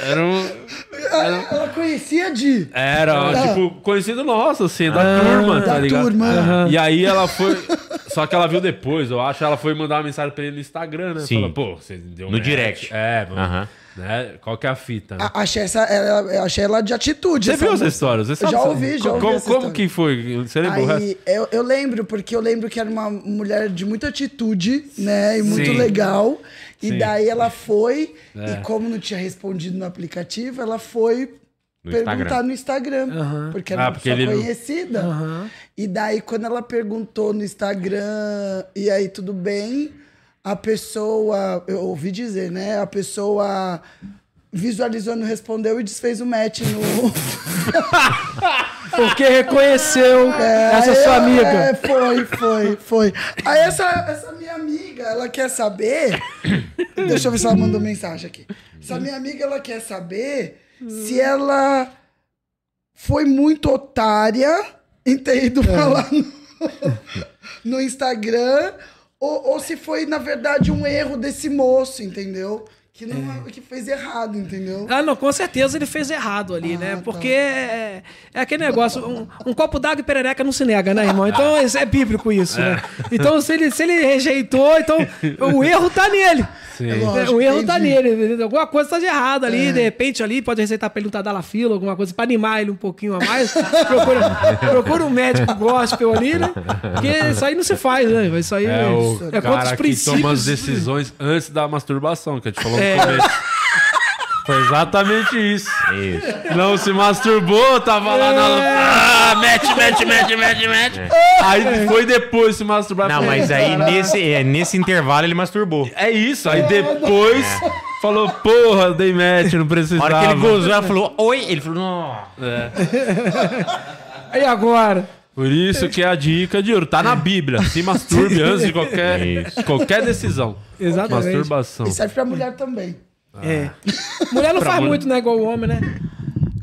Era um. Ela, ela conhecia de. Era, tipo, conhecido nosso, assim, da turma, tá da ligado? turma. E aí ela foi. Só que ela viu depois, eu acho. Ela foi mandar uma mensagem pra ele no Instagram, né? Sim. Falou, pô, você deu No match. direct. É, mano. Aham. Né? Qual que é a fita, né? A- Achei, essa, ela, eu achei ela de atitude. Você viu essa história? Você Eu sabe já ouvi, já ouvi Como, como que foi? Você resto? Aí, eu, eu lembro, porque eu lembro que era uma mulher de muita atitude, né? E muito Sim. legal. E Sim. daí ela foi, É. e como não tinha respondido no aplicativo, ela foi No perguntar Instagram. no Instagram. Porque era Ah, uma porque pessoa conhecida. E daí, quando ela perguntou no Instagram, e aí tudo bem, a pessoa, eu ouvi dizer, né? A pessoa visualizou, não respondeu e desfez o match no. Porque reconheceu essa Aí, sua amiga. É, foi, foi, foi. Aí essa, essa minha amiga, ela quer saber. Deixa eu ver se ela mandou mensagem aqui. Essa minha amiga, ela quer saber se ela foi muito otária em ter ido falar no, no Instagram ou, ou se foi, na verdade, um erro desse moço, entendeu? Que, não, que fez errado, entendeu? Ah, não, com certeza ele fez errado ali, né? Ah, tá. Porque é, é aquele negócio, um, um copo d'água e perereca não se nega, né, irmão? Então isso é bíblico isso, né? Então se ele, se ele rejeitou, então o erro tá nele. Sim. É lógico, o erro tá entendi. nele. Alguma coisa tá de errado ali. De repente ali pode receitar pra ele um Tadalafila, alguma coisa pra animar ele um pouquinho a mais. Procura, procura um médico gospel ali, né? Porque isso aí não se faz, né? Isso aí É o é contra os cara que princípios. toma as decisões antes da masturbação, que a gente falou É. no começo. Foi exatamente isso. Isso. Não se masturbou, tava lá na. Ah, mete, mete, mete, mete, mete. Aí foi depois se masturbar. Não, mas aí nesse, é, nesse intervalo ele masturbou. É isso, aí depois falou, porra, dei match, não A precisava. hora que ele gozou, ela falou, oi. Ele falou, não. E agora? Por isso que é a dica de ouro. Tá na Bíblia. Se masturbe antes de qualquer, qualquer decisão. Exatamente. Masturbação. E serve pra mulher também. É. Mulher não faz mulher. muito, né? Igual o homem, né?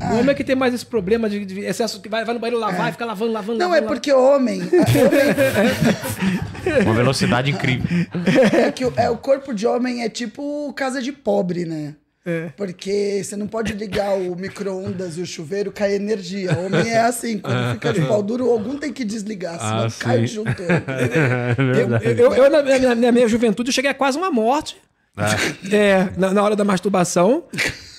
O homem é que tem mais esse problema de, de excesso, que vai, vai no banheiro lavar e fica lavando, lavando, Não, é lavando. porque homem, homem Uma velocidade incrível. é que o- é, o corpo de homem é tipo casa de pobre, né? É. Porque você não pode ligar o micro-ondas e o chuveiro, cai energia. Homem é assim, quando fica de pau duro, algum tem que desligar, senão Ah, cai junto. Eu, eu, eu, na, minha, na minha juventude, eu cheguei a quase uma morte. É, na, na hora da masturbação.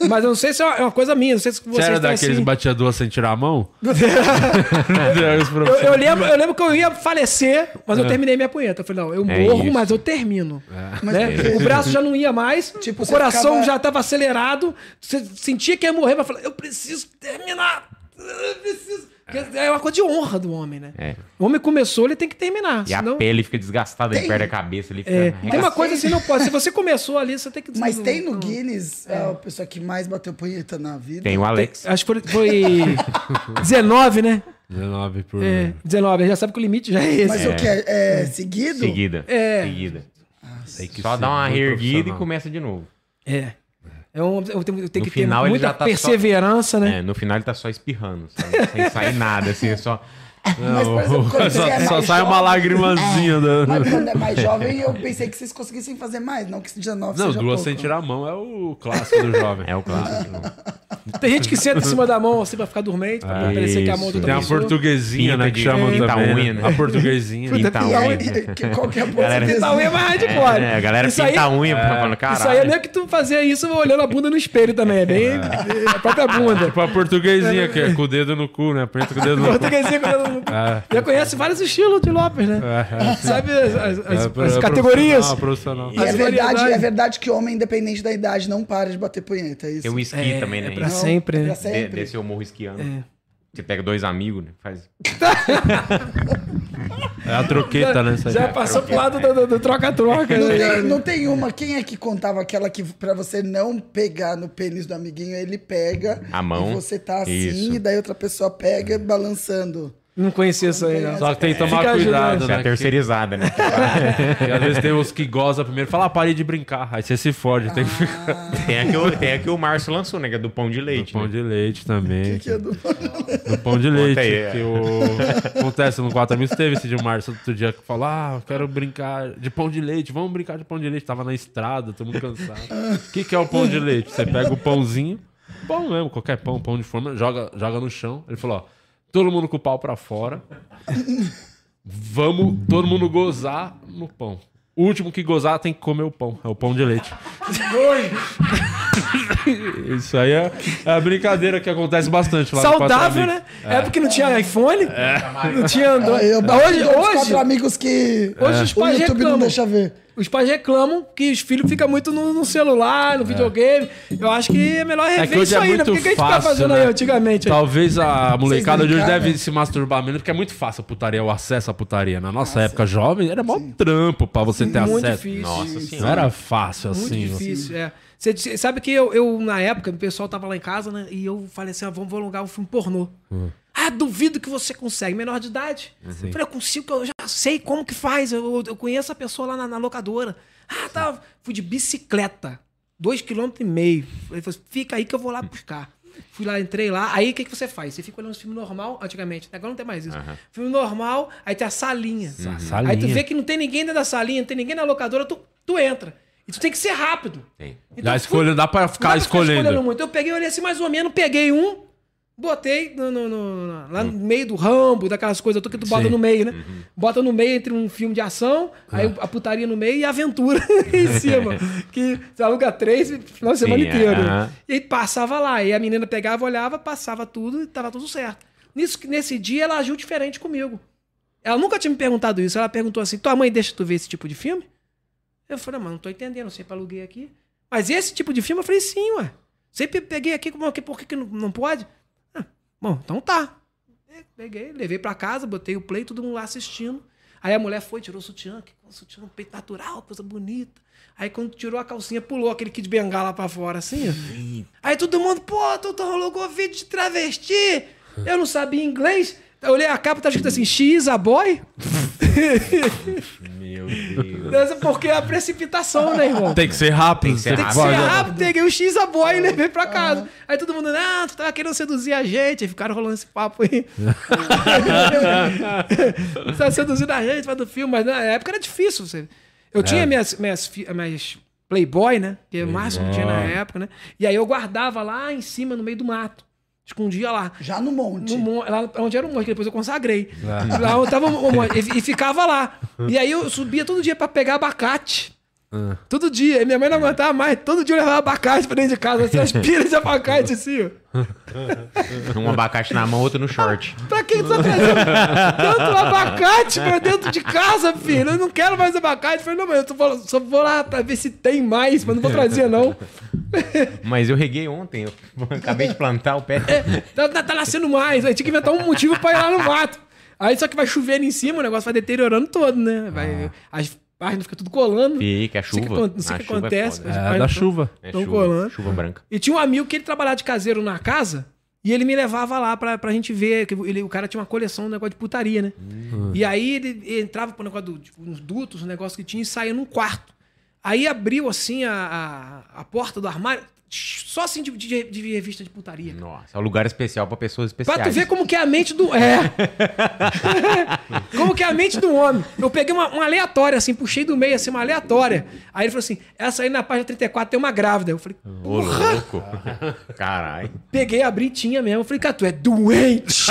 Mas eu não sei se é uma, é coisa minha, não sei se Você vocês era têm daqueles assim. batia duas sem tirar a mão? Eu, eu lembro, eu lembro que eu ia falecer, mas eu terminei minha punheta. Eu falei, não, eu É morro, isso. mas eu termino. Mas né? O braço já não ia mais, Tipo, o você coração ficava- já estava acelerado, você sentia que ia morrer, mas falei, eu preciso terminar. Eu preciso. Porque É uma coisa de honra do homem, né? É. O homem começou, ele tem que terminar. E a senão... pele fica desgastada, ele Tem- perde a cabeça, ele fica... É, tem uma arregaçado. coisa assim, não pode. Se você começou ali, você tem que Mas tem no não- Guinness é. a pessoa que mais bateu punheta na vida. Tem o Alex. Acho que foi, foi 19, né? 19 por. É, 19. Já sabe que o limite já é esse. Mas o que? É, é seguido? Seguida. É. Seguida. Tem que Só dá uma reerguida e começa de novo. É. É um, eu tenho, eu tenho No que final, ter ele muita já tá só- perseverança, né? É, no final ele tá só espirrando, sabe? sem sair nada, assim, é só... Mas, por exemplo, quando só é só sai uma jovem- lagrimazinha da. Mas quando é mais jovem, eu pensei que vocês conseguissem fazer mais, não que 19 Não, seja duas pouco. sem tirar a mão é o clássico do jovem. É o clássico. Tem gente que senta em cima da mão assim pra ficar dormente, pra não parecer que é a mão outra Tem a portuguesinha, né? Pinta Que de- chamam pinta também. unha, né? né? A portuguesinha. Pinta unha. unha- que- qual que é a Galera, portuguesa? Pintar a unha é mais hardcore. É, a galera Isso pinta aí- a unha falando, caralho. Isso aí é meio que tu fazia isso olhando a bunda no espelho também. É bem a própria bunda. Tipo a portuguesinha, que é com o dedo no cu, né? Aperta com o dedo no cu. Portuguesinho com o dedo no- É. Já conhece vários estilos de Lopes, né? É, é. Sabe as, as- as- É, as é categorias? Profissional, profissional. É verdade, é que homem, independente da idade, não para de bater punheta, é isso? Tem o esqui É, também, né? É sempre, é né? pra De- sempre. Desce eu morro esquiando. É. Você pega dois amigos, né? Faz... É a troqueta, né? Aí. Já passou pro lado do- do troca-troca. Não né? tem, não tem uma. Quem é que contava aquela que pra você não pegar no pênis do amiguinho, ele pega. A mão. E você tá assim, Isso. e daí outra pessoa pega balançando. Não conhecia isso aí, não. Só que tem que tomar Fica cuidado, ajudando. É né? a terceirizada, né? Que, que às vezes tem os que gozam primeiro e falam, ah, parei de brincar. Aí você se fode, tem que ficar tem, aqui o, tem aqui o Márcio lançou, né? Que é do pão de leite. pão né? de leite também. Que é do... Do pão de leite. aí, é. que o... Acontece no Quatro Amigos. Teve esse de Março outro dia que falou: Ah, eu quero brincar de pão de leite. Vamos brincar de pão de leite. Tava na estrada, todo mundo cansado. O que, que é o pão de leite? Você pega o pãozinho, pão mesmo, qualquer pão, pão de forma, joga, joga no chão. Ele falou: Ó, todo mundo com o pau pra fora. Vamos todo mundo gozar no pão. O último que gozar tem que comer o pão. É o pão de leite. Isso aí é, é a brincadeira que acontece bastante lá no Saudável, Amigos. né? É. porque não tinha iPhone, não tinha Android. Eu Hoje, hoje, quatro amigos que Hoje os o pais YouTube não reclamam. deixa ver. Os pais reclamam que os filhos ficam muito no, no celular, no videogame. Eu acho que é melhor rever É que hoje isso é aí, né? muito Por que, a gente fácil, fazendo né? aí antigamente? Talvez a molecada de hoje deve se masturbar menos, porque é muito fácil a putaria, o acesso à putaria. Na nossa época jovem, era mó trampo pra você ter Muito acesso. difícil. Nossa Não senhora. era fácil Muito assim. difícil, é. Você sabe que eu, eu, na época, o pessoal tava lá em casa, né? E eu falei assim: ah, vamos, vamos alugar um filme pornô. Ah, duvido que você consegue. Menor de idade. Falei, eu consigo, eu já sei como que faz. Eu, eu conheço a pessoa lá na, na locadora. Ah, tá. Fui de bicicleta. Dois quilômetros e meio. Ele falou, fica aí que eu vou lá buscar. Fui lá, entrei lá. Aí o que, que você faz? Você fica olhando filme normal, antigamente. Agora não tem mais isso. Filme normal, aí tem a salinha. Aí tu Salinha. vê que não tem ninguém dentro da salinha, não tem ninguém na locadora, tu, tu entra. E tu tem que ser rápido. Tem. Já escolhe, dá pra ficar dá pra escolhendo. muito. Eu peguei, olhei assim mais ou menos, peguei um, botei no, no- no- lá no meio do Rambo, daquelas coisas que tu bota Sim. no meio, né? Bota no meio entre um filme de ação, aí a putaria no meio e a aventura em cima. que você aluga três final de semana inteiro. aham. E aí passava lá, e a menina pegava, olhava, passava tudo e tava tudo certo. Nisso, nesse dia ela agiu diferente comigo. Ela nunca tinha me perguntado isso. Ela perguntou assim: tua mãe deixa tu ver esse tipo de filme? Eu falei, mas não tô entendendo, eu sempre aluguei aqui. Mas esse tipo de filme, eu falei, sim, ué. Sempre peguei aqui, como, por que, que não, não pode? Bom, então tá. É, Peguei, levei pra casa, botei o play, todo mundo lá assistindo. Aí a mulher foi, tirou o sutiã, que o sutiã, um peito natural, coisa bonita. Aí quando tirou a calcinha, pulou aquele kit de bengala pra fora, assim, ó. Aí todo mundo, pô, tu alugou vídeo de travesti. Eu não sabia inglês. Eu olhei a capa, tá escrito assim, X a boy. Meu Deus. É Porque é a precipitação, né, irmão? Tem que ser rápido. Tem que ser Tem que fazer- ser rápido, peguei o X a boy e levei pra casa. Aí todo mundo, ah, tu tava querendo seduzir a gente. Aí ficaram rolando esse papo aí. Você tá seduzindo a gente, faz do filme, mas na época era difícil. Você... Eu tinha minhas, minhas, minhas Playboy, né? Que é o máximo que tinha na época, né? E aí eu guardava lá em cima, no meio do mato. Escondia lá. Já no monte. No lá onde era o monte, que depois eu consagrei. Lá onde tava o monte, e, e ficava lá. E aí eu subia todo dia pra pegar abacate. Todo dia. E minha mãe não aguentava mais. Todo dia eu levava abacate pra dentro de casa. Assim, as pilhas de abacate, assim. Um abacate na mão, outro no short. Pra quem tu tá trazendo tanto abacate pra dentro de casa, filho? Eu não quero mais abacate. Eu falei, não, mas eu falando, só vou lá pra ver se tem mais, mas não vou trazer, não. Mas eu reguei ontem. Eu acabei de plantar o pé. Tá, tá- tá nascendo mais. Aí tinha que inventar um motivo pra ir lá no mato. Aí só que vai chovendo em cima, o negócio vai deteriorando todo, né? Vai, As páginas ficam tudo colando. Fica, a Não sei o que chuva. não sei o A que chuva é acontece. É, páginas da tão- chuva. É tão chuva, colando. chuva branca. E tinha um amigo que ele trabalhava de caseiro na casa e ele me levava lá pra, pra gente ver. Que ele, o cara tinha uma coleção, um negócio de putaria, né? E aí ele, ele entrava pro negócio do, tipo, uns dutos, um negócio que tinha, e saía num quarto. Aí abriu assim a, a, a porta do armário, só assim de, de, de revista de putaria. Nossa, é um lugar especial pra pessoas Pra especiais. tu ver como que é a mente do. É. como que é a mente do homem. Eu peguei uma, uma aleatória, assim, puxei do meio, assim, uma aleatória. Aí ele falou assim: essa aí na página 34 tem uma grávida. Eu falei, Ô, louco. Caralho. peguei, abri e tinha mesmo. Eu falei, cara, tu é doente.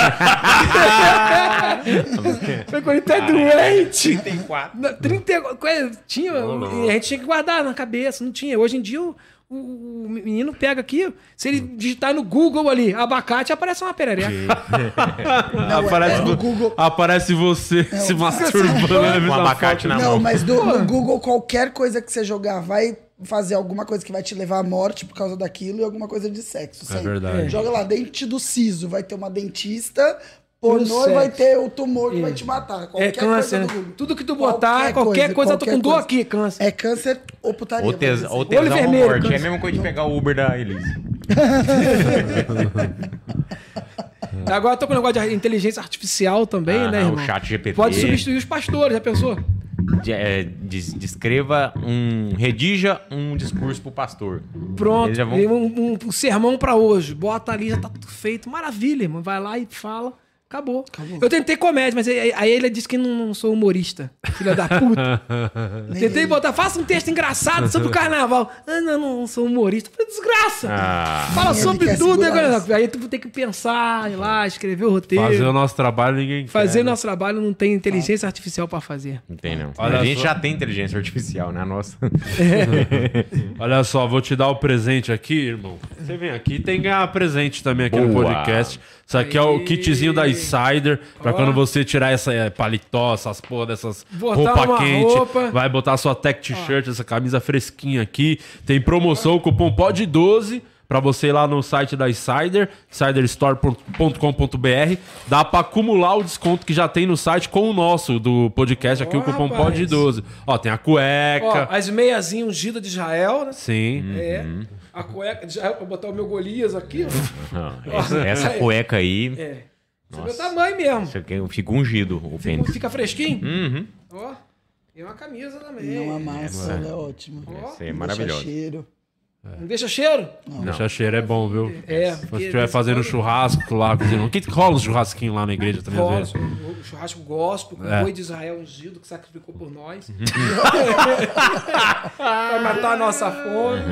falei, quando tu é doente. 34. Na- 30, coisa- tinha, e a gente tinha que guardar na cabeça, não tinha. Hoje em dia o, o- o menino pega aqui, se ele digitar no Google ali, abacate, aparece uma perereca. Não, aparece, é, no Google. aparece você se masturbando. né, Com na abacate na Não, mão. mas do- no Google, qualquer coisa que você jogar vai fazer alguma coisa que vai te levar à morte por causa daquilo e alguma coisa de sexo. sempre. verdade. Joga lá, dente do siso, vai ter uma dentista, pornô e vai ter o tumor que vai te matar. É Qualquer câncer, coisa né? Tudo que tu botar, qualquer, coisa, eu tô com dor aqui, câncer. É câncer ou putaria. Ou, tes, vamos ou tesão ou vermelho, morte. É a câncer. mesma coisa de pegar o Uber da Elise. Agora eu tô com um negócio de inteligência artificial também, Ah, né, o irmão? chat GPT. Pode substituir os pastores, já pensou? De- é, des- descreva um. Redija um discurso pro pastor. Pronto, vão- um, um- um sermão pra hoje. Bota ali, já tá tudo feito. Maravilha, irmão. Vai lá e fala. Acabou. Eu tentei comédia, mas aí, aí ele disse que não, não sou humorista. Filha da puta. tentei botar, faça um texto engraçado sobre o carnaval. Ah, não, não sou humorista. Falei, desgraça. Ah, Fala Ele sobre tudo. segurar Agora, aí tu tem que pensar, ir lá, escrever o roteiro. Fazer o nosso trabalho ninguém quer. Fazer né? nosso trabalho não tem inteligência artificial pra fazer. não tem não. Olha a gente só. já tem inteligência artificial, né? A nossa. Olha só, vou te dar o presente aqui, irmão. Você vem aqui e tem que ganhar presente também aqui no Boa. podcast. Isso aqui é o kitzinho da Insider, pra Ó. quando você tirar essa é, paletó, essas porra dessas Botar roupa uma quente, roupa. vai botar sua tech t-shirt, essa camisa fresquinha aqui. Tem promoção, o cupom POD12 pra você ir lá no site da Insider, insiderstore.com.br. Dá pra acumular o desconto que já tem no site com o nosso do podcast aqui, Ó, o cupom rapaz. POD12. Ó, tem a cueca. Ó, as meiazinhas ungidas de Israel, né? Sim. É. A cueca de Israel, pra botar o meu Golias aqui. Ah, essa, essa É. cueca aí, É. É o meu tamanho mesmo. isso aqui fica ungido o pênis. Fica fresquinho. Uhum. Ó. E uma camisa também. Não amassa, ela é ótima. Ó, Essa é maravilhosa. cheiro. Não deixa cheiro? Deixa cheiro, é bom, viu? É. Se você estiver fazendo churrasco lá, cozinhando. Que rola os churrasquinhos lá na igreja também, às vezes? Churrasco, o churrasco gospel, com É. o boi de Israel ungido, que sacrificou por nós. Vai matar a nossa fome.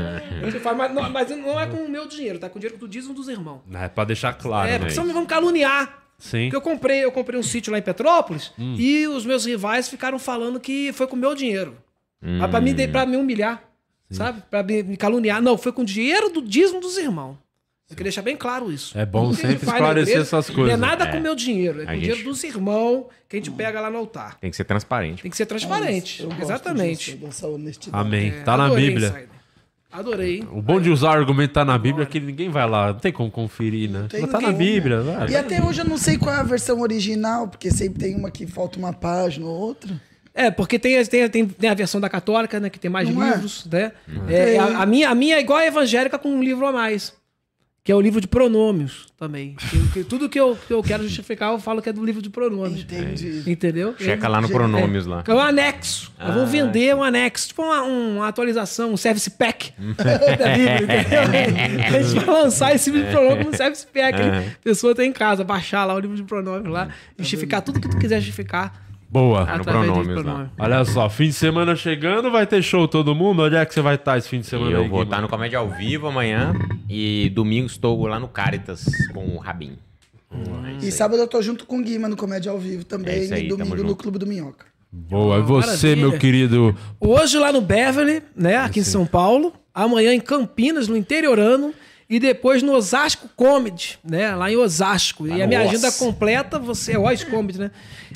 A gente faz, mas, não, mas não é com o meu dinheiro, tá? Com o dinheiro do dízimo dos irmãos. É pra deixar claro, É, né? porque senão me vão caluniar. Sim. Porque eu comprei, eu comprei um sítio lá em Petrópolis Hum. e os meus rivais ficaram falando que foi com o meu dinheiro. Hum. Mas pra, me, pra me humilhar, sabe? Pra me, me caluniar. Não, foi com o dinheiro do dízimo dos irmãos. Eu queria deixar bem claro isso. É bom sempre esclarecer igreja essas Não é coisas. nada com o meu dinheiro, é com o dinheiro gente- dos irmãos que a gente pega lá no altar. Tem que ser transparente. Tem que ser transparente. Gosto Exatamente. disso. Amém. É, tá na Bíblia. Insider. Adorei. O bom de usar argumento tá na Bíblia é que ninguém vai lá. Não tem como conferir, né? Tem Mas tá na como. Bíblia, vai. E até hoje eu não sei qual é a versão original, porque sempre tem uma que falta uma página ou outra. É, porque tem, tem, tem, tem a versão da católica, né? Que tem mais Não é? livros, né? É, a, a minha, a minha é igual a evangélica com um livro a mais. Que é o livro de pronômios também. Que- que tudo que eu, que eu quero justificar, eu falo que é do livro de pronômios. Entendi. Entendeu? Checa lá no pronômios lá. É um anexo. Eu vou vender um anexo. Tipo uma, uma atualização, um service pack da Bíblia, entendeu? A gente vai lançar esse livro de pronome como service pack. A pessoa tem em casa, baixar lá o livro de pronome lá, justificar tudo que tu quiser justificar. Boa. Ah, no através lá. pronome. Olha só, fim de semana chegando, vai ter show todo mundo. Onde é que você vai estar esse fim de E semana eu aí, vou Guima? estar no Comédia ao Vivo amanhã. E domingo estou lá no Caritas com o Rabin. E sábado eu tô junto com o Guima no Comédia ao Vivo É também, isso aí, e tamo domingo no junto. Clube do Minhoca. Boa. E você, Maravilha. meu querido? Hoje lá no Beverly, né, aqui em São Paulo. Amanhã em Campinas, no interiorano. E depois no Osasco Comedy, né? Lá em Osasco. e a minha agenda Os. completa, você é Oz Comedy, né?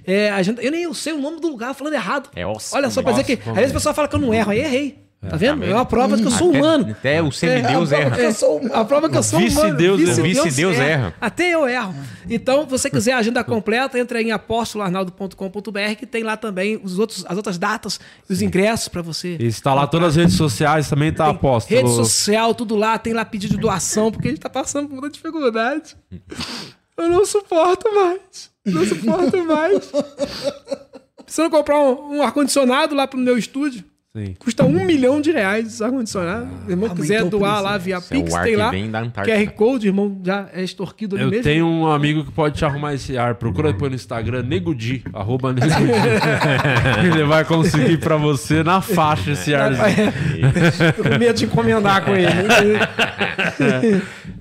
É, agenda, eu nem eu sei o nome do lugar falando errado. É Os Olha só, pra dizer que. Os Às vezes o pessoal fala que eu não erro, aí errei. Tá vendo? É uma prova de que eu sou Até- humano. Até o semideus É, erra. Eu sou. A prova é que eu sou Vice-deus humano. erra. O vice-deus erra. Até eu erro. Então, se você quiser a agenda completa, entra em apóstoloarnaldo.com.br que tem lá também os outros, as outras datas e os ingressos pra você. Está lá todas as redes sociais, também tá apóstolo. Rede social, tudo lá, tem lá pedido de doação, porque a gente tá passando por muita dificuldade. Eu não suporto mais. Não suporto mais. Precisando comprar um, um ar-condicionado lá pro meu estúdio. Sim. Custa um milhão de reais esse ar-condicionado. O irmão Aumentou quiser o doar lá via Esse é o Pix, ar tem lá. vem da Antártica. QR Code, irmão já é extorquido ali Eu mesmo. tenho um amigo que pode te arrumar esse ar. Procura depois no Instagram, Negudi, arroba Negudi. Ele vai conseguir pra você na faixa esse arzinho. Tô com medo de encomendar com ele.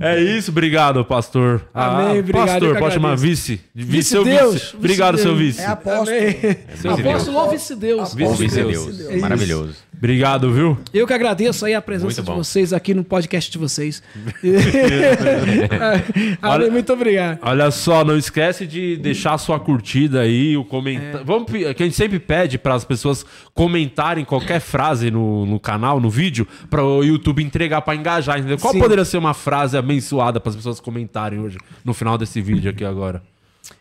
É isso, obrigado, pastor. Amém, obrigado, eu Pastor, pode chamar vice? Vice, seu Vice-deus, vice. Obrigado, seu vice. É apóstolo. Apóstolo ou vice-deus. Vice- O Vice-deus. vice-deus. Maravilhoso. Obrigado, viu? Eu que agradeço aí a presença de vocês aqui no podcast de vocês. Amém, muito obrigado. Olha só, não esquece de deixar a sua curtida aí, o comentário. Vamos, pe- que a gente sempre pede para as pessoas comentarem qualquer frase no, no canal, no vídeo, para o YouTube entregar para engajar, entendeu? Qual Sim. poderia ser uma frase abençoada para as pessoas comentarem hoje, no final desse vídeo aqui agora?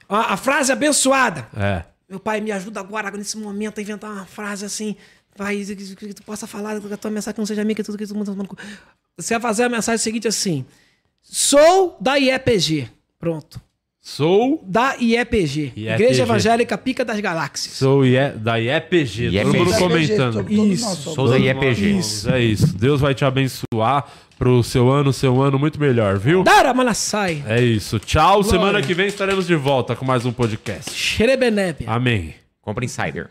A, a frase abençoada. É. Meu pai, me ajuda agora, nesse momento, a inventar uma frase assim. Pai, que, que- que tu possa falar, que a tua mensagem não seja minha, que tudo que tu manda. Você vai fazer a mensagem seguinte assim: Sou da IEPG. Pronto. Sou, Da IEPG. IEPG. Igreja Evangélica Pica das Galáxias. sou IE, da IEPG, todo IEPG. mundo Da comentando. Isso. nós somos. Sou da IEPG. Isso. É isso. Deus vai te abençoar pro seu ano, seu ano muito melhor, viu? Dara Manassai. É isso. Tchau. Semana que vem estaremos de volta com mais um podcast. Xerebenebe. Amém. Compra Insider.